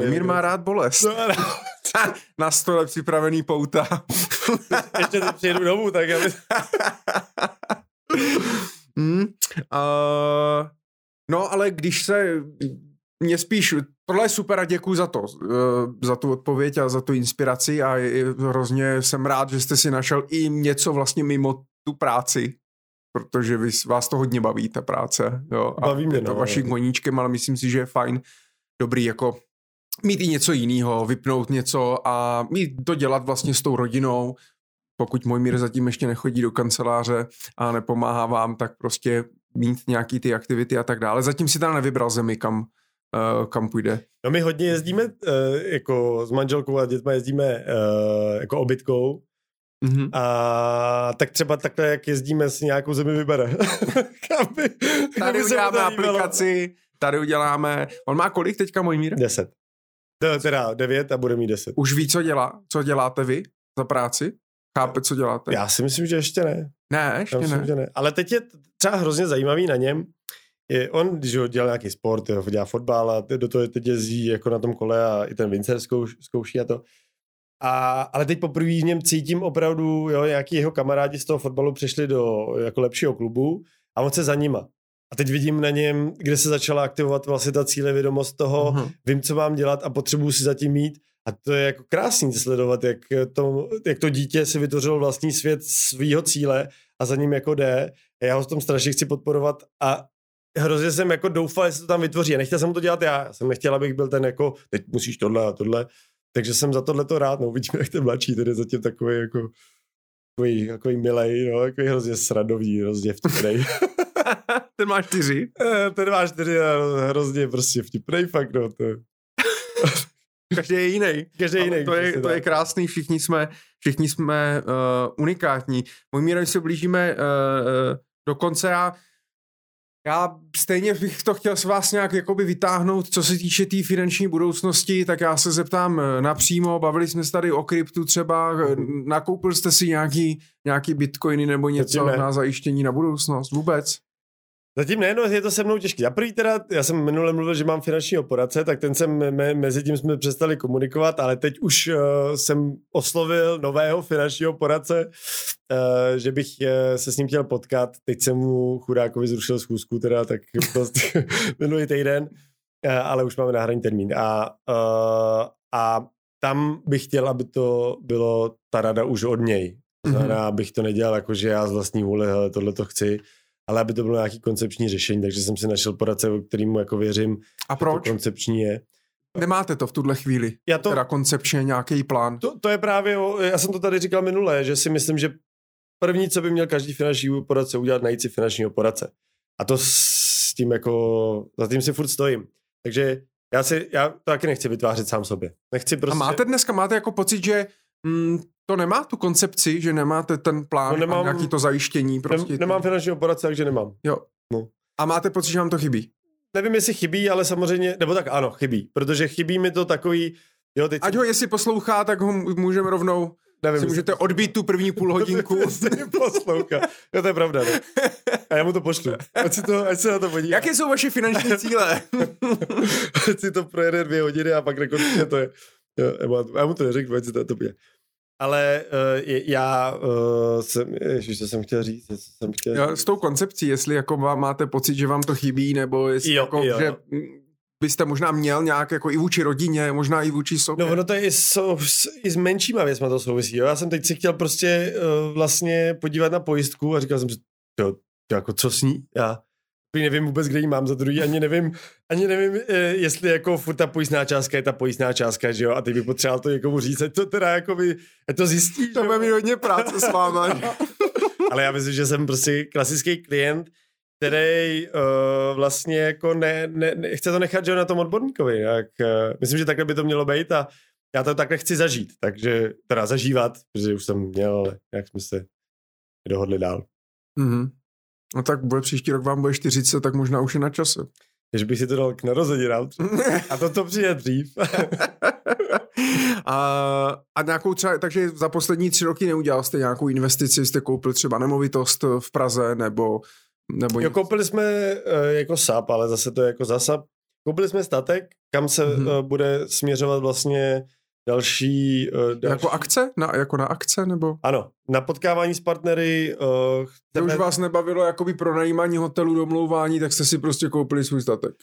Mír má rád bolest. No, no. Na stole připravený pouta. Ještě teď přijedu domů, tak aby... hmm, uh, no, ale když se mě spíš, tohle je super a děkuji za to, uh, za tu odpověď a za tu inspiraci a hrozně jsem rád, že jste si našel i něco vlastně mimo tu práci, protože vy, vás to hodně baví, ta práce. Jo, a baví mě, to no, vaším koníčkem, ale myslím si, že je fajn, dobrý jako mít i něco jiného, vypnout něco a mít to dělat vlastně s tou rodinou. Pokud můj mír zatím ještě nechodí do kanceláře a nepomáhá vám, tak prostě mít nějaký ty aktivity a tak dále. Zatím si teda nevybral zemi, kam, uh, kam půjde. No my hodně jezdíme uh, jako s manželkou a dětma jezdíme uh, jako obytkou, Mm-hmm. A tak třeba takhle, jak jezdíme, si nějakou zemi vybere. Kam by, tady uděláme aplikaci, tady uděláme, on má kolik teďka můj mír? Deset. Teda devět a bude mít deset. Už ví, co dělá? Co děláte vy za práci? Chápe, co děláte? Já si myslím, že ještě ne. Ne, ještě myslím, ne. Že ne. Ale teď je třeba hrozně zajímavý na něm, je, on, když ho dělal nějaký sport, jo, dělá fotbal a do toho teď jezdí jako na tom kole a i ten Vincer zkouš, zkouší a to. A, ale teď poprvé v něm cítím opravdu, jo, nějaký jeho kamarádi z toho fotbalu přišli do jako lepšího klubu a on se za nima. A teď vidím na něm, kde se začala aktivovat vlastně ta cílevědomost toho, uh-huh. vím, co mám dělat a potřebuji si zatím mít. A to je jako krásný sledovat, jak to, jak to dítě si vytvořilo vlastní svět svýho cíle a za ním jako jde. A já ho v tom strašně chci podporovat a hrozně jsem jako doufal, že se to tam vytvoří. A nechtěl jsem to dělat já. já jsem nechtěl, abych byl ten jako, teď musíš tohle a tohle. Takže jsem za tohle to rád. No, uvidíme, jak ten mladší, je zatím takový jako takový, takový milej, no, takový hrozně sradový, hrozně vtipnej. ten má čtyři. Eh, ten má čtyři a hrozně prostě vtipnej fakt, no. To... Každý je jiný. Každý je jiný. To je, to je krásný, všichni jsme, všichni jsme uh, unikátní. Můj mír, se blížíme uh, do konce, já já stejně bych to chtěl s vás nějak jakoby vytáhnout, co se týče té tý finanční budoucnosti, tak já se zeptám napřímo, bavili jsme se tady o kryptu třeba, nakoupil jste si nějaký, nějaký bitcoiny nebo něco na zajištění na budoucnost? Vůbec? Zatím ne, no je to se mnou těžký. Já první teda, já jsem minule mluvil, že mám finanční poradce, tak ten jsem, me, mezi tím jsme přestali komunikovat, ale teď už uh, jsem oslovil nového finančního poradce, uh, že bych uh, se s ním chtěl potkat. Teď jsem mu chudákovi zrušil schůzku, teda tak prostě minulý týden, uh, ale už máme náhradní termín. A, uh, a tam bych chtěl, aby to bylo ta rada už od něj. Znamená, mm-hmm. abych to nedělal jako, že já z vlastní vůle, tohle to chci, ale aby to bylo nějaký koncepční řešení, takže jsem si našel poradce, kterýmu jako věřím. A proč? To koncepční je. Nemáte to v tuhle chvíli? Já to, teda koncepčně nějaký plán? To, to je právě, já jsem to tady říkal minule, že si myslím, že první, co by měl každý finanční poradce udělat, najít si finančního poradce. A to s tím jako, za tím si furt stojím. Takže já si, já to taky nechci vytvářet sám sobě. Nechci prostě... A máte dneska, máte jako pocit, že mm, to nemá tu koncepci, že nemáte ten plán no nemám, a nějaký to zajištění. Prostě ne, nemám finančního poradce, takže nemám. Jo. No. A máte pocit, že vám to chybí? Nevím, jestli chybí, ale samozřejmě, nebo tak ano, chybí, protože chybí mi to takový, jo, teď... Ať ho jestli poslouchá, tak ho můžeme rovnou Nevím, si můžete odbít tu první půl hodinku. poslouchá. Jo, to je pravda. Ne? A já mu to pošlu. Ať, si to, ať se na to podívá. Jaké jsou vaše finanční cíle? ať si to projede dvě hodiny a pak rekončně to je. Jo, já mu to neřeknu, ať si to, to bude. Ale uh, já uh, jsem, ježiš, co jsem chtěl říct, co jsem chtěl já, S tou koncepcí, jestli jako vám máte pocit, že vám to chybí, nebo jestli jo, jako, jo. že byste možná měl nějak jako i vůči rodině, možná i vůči sobě. No ono to je i, so, i s menšíma věcma to souvisí. Jo? Já jsem teď si chtěl prostě uh, vlastně podívat na pojistku a říkal jsem si, jo, jako co s ní? Já nevím vůbec, kde ji mám za druhý, ani nevím, ani nevím, eh, jestli jako furt ta pojistná částka je ta pojistná částka, že jo, a ty bych potřeboval to někomu říct, ať to teda jako by, ať to zjistí. To bude mít hodně práce s váma. Ale já myslím, že jsem prostě klasický klient, který uh, vlastně jako ne, ne, ne, chce to nechat, že jo, na tom odborníkovi. Jak, uh, myslím, že takhle by to mělo být a já to takhle chci zažít, takže teda zažívat, protože už jsem měl, ale jak jsme se dohodli dál. Mm-hmm. No tak bude příští rok vám bude 40, tak možná už je na čase. Takže bych si to dal k narozeninám. A to to přijde dřív. a, a nějakou třeba, takže za poslední tři roky neudělal jste nějakou investici, jste koupil třeba nemovitost v Praze nebo nebo jo, koupili jsme uh, jako SAP, ale zase to je jako za SAP. Koupili jsme statek, kam se uh, bude směřovat vlastně další, uh, další... Jako akce? Na, jako na akce, nebo? Ano, na potkávání s partnery. Uh, chceme... už vás nebavilo jakoby pronajímání hotelu, domlouvání, tak jste si prostě koupili svůj statek.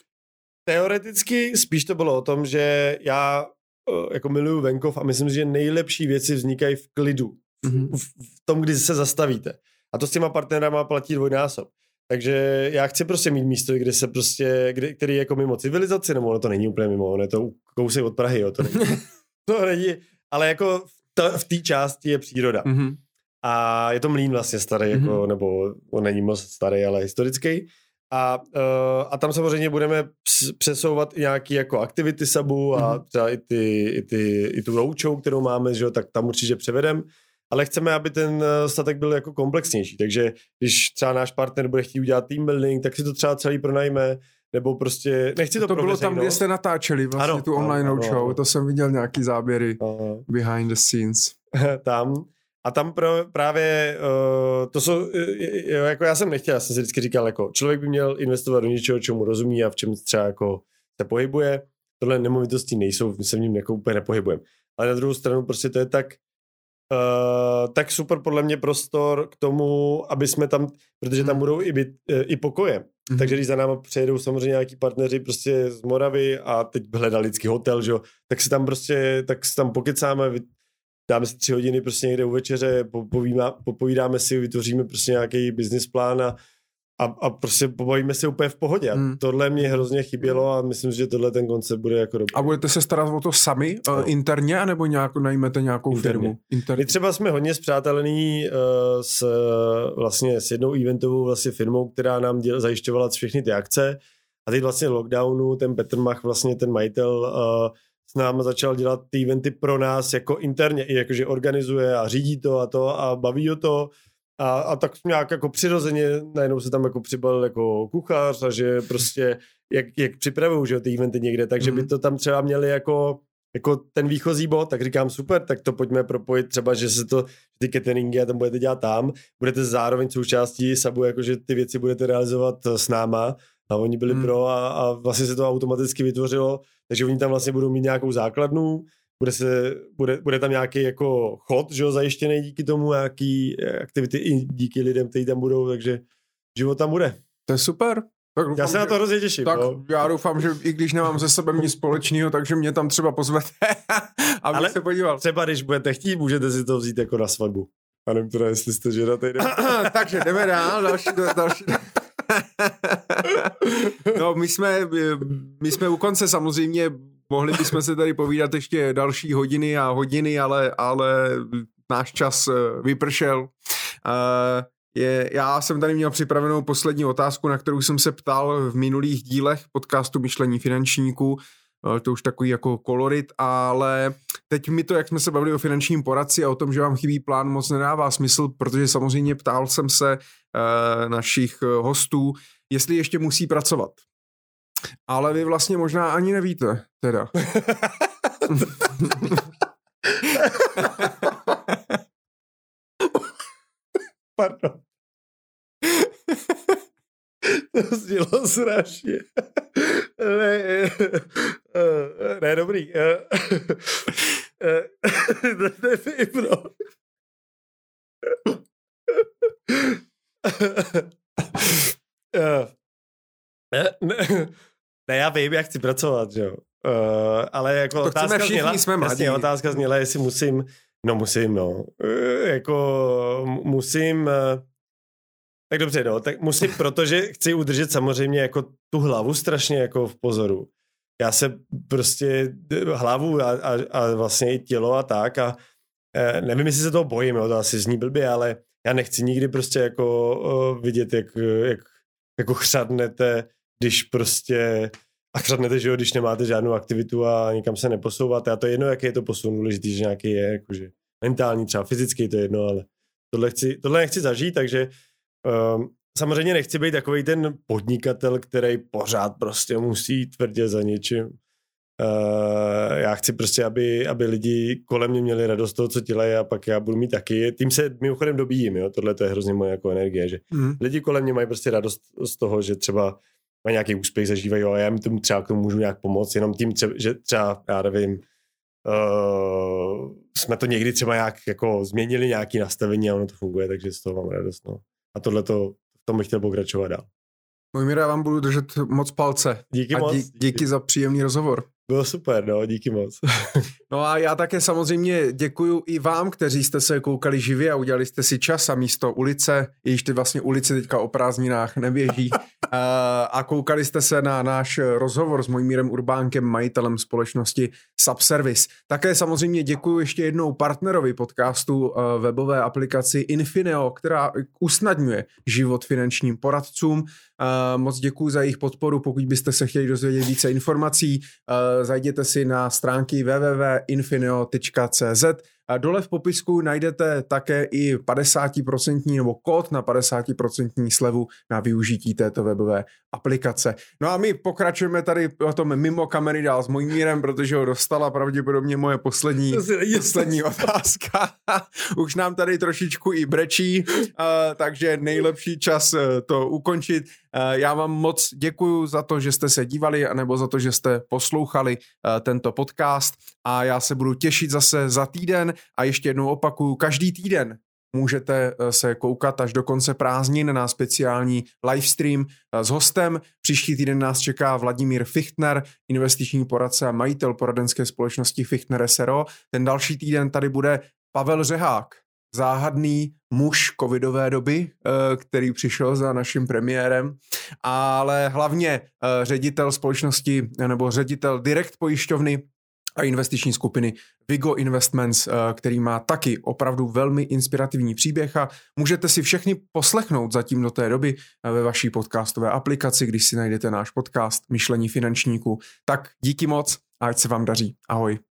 Teoreticky spíš to bylo o tom, že já uh, jako miluju venkov a myslím, že nejlepší věci vznikají v klidu. Mm-hmm. V, v tom, kdy se zastavíte. A to s těma partnerama platí dvojnásob. Takže já chci prostě mít místo, kde se prostě, kde, který je jako mimo civilizaci, nebo ono to není úplně mimo, ono je to kousek od Prahy, jo, to není, to není ale jako to, v té části je příroda. Mm-hmm. A je to mlín vlastně starý, mm-hmm. jako, nebo on není moc starý, ale historický. A, uh, a tam samozřejmě budeme přesouvat i nějaké jako aktivity sabu a mm-hmm. třeba i, ty, i, ty, i tu roučou, kterou máme, že jo, tak tam určitě převedem ale chceme, aby ten eh, statek byl jako komplexnější. Takže když třeba náš partner bude chtít udělat team building, tak si to třeba celý pronajme, nebo prostě nechci to To bylo tam, kde jste natáčeli vlastně ano, tu online ano, show, ano. to jsem viděl nějaký záběry ano. behind the scenes. tam. A tam pro, právě uh, to jsou, jo, jako já jsem nechtěl, já jsem si vždycky říkal, jako člověk by měl investovat do něčeho, čemu rozumí a v čem třeba jako se pohybuje. Tohle nemovitosti nejsou, my se v ním jako úplně nepohybujeme. Ale na druhou stranu prostě to je tak, Uh, tak super podle mě prostor k tomu, aby jsme tam, protože tam hmm. budou i, byt, i pokoje. Mm-hmm. Takže když za náma přejedou samozřejmě nějaký partneři prostě z Moravy a teď hledá lidský hotel, že tak si tam prostě, tak si tam pokecáme, dáme si tři hodiny prostě někde u večeře, popovídáme si, vytvoříme prostě nějaký business plán a a, a prostě pobavíme se úplně v pohodě. Hmm. tohle mě hrozně chybělo a myslím, že tohle ten koncept bude jako dobrý. A budete se starat o to sami no. uh, interně, nebo nějak najmete nějakou interně. firmu? Interně. My třeba jsme hodně zpřátelení uh, s, vlastně s jednou eventovou vlastně firmou, která nám děl, zajišťovala všechny ty akce. A teď vlastně lockdownu, ten Petr Mach, vlastně ten majitel, uh, s námi začal dělat ty eventy pro nás jako interně, i jakože organizuje a řídí to a to a baví o to a, a tak nějak jako přirozeně najednou se tam jako přibalil jako kuchař a že prostě jak, jak připravují, že ty eventy někde, takže mm. by mhm. to tam třeba měli jako jako ten výchozí bod, tak říkám super, tak to pojďme propojit třeba, že se to, ty cateringy a tam budete dělat tam, budete zároveň součástí Sabu, jakože ty věci budete realizovat s náma a oni byli mm. pro a, a vlastně se to automaticky vytvořilo, takže oni tam vlastně budou mít nějakou základnu, bude, se, bude, bude tam nějaký jako chod, že jo, zajištěný díky tomu, nějaký aktivity i díky lidem, kteří tam budou, takže život tam bude. To je super. Tak doufám, já se na to hrozně těším. Tak no. já doufám, že i když nemám ze sebe nic společného, takže mě tam třeba pozvete, abych Ale se podíval. třeba když budete chtít, můžete si to vzít jako na svatbu. A nevím teda, jestli jste ženatý. takže jdeme dál, další, další. no, my jsme, my jsme u konce samozřejmě mohli bychom se tady povídat ještě další hodiny a hodiny, ale, ale náš čas eh, vypršel. Uh, je, já jsem tady měl připravenou poslední otázku, na kterou jsem se ptal v minulých dílech podcastu Myšlení finančníků. Uh, to už takový jako kolorit, ale teď mi to, jak jsme se bavili o finančním poradci a o tom, že vám chybí plán, moc nedává smysl, protože samozřejmě ptal jsem se našich hostů, jestli ještě musí pracovat. Ale vy vlastně možná ani nevíte, teda. Pardon. To znělo strašně. ne, ne, dobrý. To je vypro. ne, ne, já vím, jak chci pracovat, že jo. Uh, ale jako to otázka všichni, zněla, jsme jasně, otázka zněla, jestli musím, no musím, no. Uh, jako musím, uh, Tak dobře, no, tak musím, protože chci udržet samozřejmě jako tu hlavu strašně jako v pozoru. Já se prostě hlavu a, a, a vlastně i tělo a tak a e, nevím, jestli se toho bojím, jo, to asi zní blbě, ale já nechci nikdy prostě jako o, vidět, jak, jak jako chřadnete, když prostě a chřadnete, že jo, když nemáte žádnou aktivitu a nikam se neposouváte a to je jedno, jaký je to posun, důležitý, že nějaký je, jakože mentální, třeba fyzický, to je jedno, ale tohle, chci, tohle nechci zažít, takže um, samozřejmě nechci být takový ten podnikatel, který pořád prostě musí tvrdě za něčím. Uh, já chci prostě, aby, aby lidi kolem mě měli radost toho, co dělají a pak já budu mít taky. Tím se mimochodem dobíjím, jo? tohle to je hrozně moje jako energie, že mm. lidi kolem mě mají prostě radost z toho, že třeba mají nějaký úspěch, zažívají a já jim tomu třeba k tomu můžu nějak pomoct, jenom tím, třeba, že třeba, já nevím, uh, jsme to někdy třeba nějak jako změnili nějaký nastavení a ono to funguje, takže z toho mám radost. No. A tohle to, v tom bych chtěl pokračovat dál. Můj já vám budu držet moc palce. Díky a moc. Díky, díky za příjemný rozhovor. Bylo super, no, díky moc. no a já také samozřejmě děkuji i vám, kteří jste se koukali živě a udělali jste si čas a místo ulice, jejíž ty vlastně ulice teďka o prázdninách neběží, a koukali jste se na náš rozhovor s Mojmírem Urbánkem, majitelem společnosti Subservice. Také samozřejmě děkuji ještě jednou partnerovi podcastu webové aplikaci Infineo, která usnadňuje život finančním poradcům. Moc děkuji za jejich podporu, pokud byste se chtěli dozvědět více informací, zajděte si na stránky www.infineo.cz Dole v popisku najdete také i 50% nebo kód na 50% slevu na využití této webové aplikace. No a my pokračujeme tady o tom mimo kamery dál s mojím mírem, protože ho dostala pravděpodobně moje poslední, poslední otázka. Už nám tady trošičku i brečí, takže nejlepší čas e, to ukončit. E, já vám moc děkuji za to, že jste se dívali, nebo za to, že jste poslouchali e, tento podcast a já se budu těšit zase za týden a ještě jednou opakuju, každý týden můžete eh, se koukat až do konce prázdnin na speciální livestream eh, s hostem. Příští týden nás čeká Vladimír Fichtner, investiční poradce a majitel poradenské společnosti Fichtner SRO. Ten další týden tady bude Pavel Řehák, záhadný muž covidové doby, eh, který přišel za naším premiérem, ale hlavně ředitel společnosti nebo ředitel direkt pojišťovny a investiční skupiny Vigo Investments, eh, který má taky opravdu velmi inspirativní příběh a můžete si všechny poslechnout zatím do té doby eh, ve vaší podcastové aplikaci, když si najdete náš podcast Myšlení finančníků. Tak díky moc a ať se vám daří. Ahoj.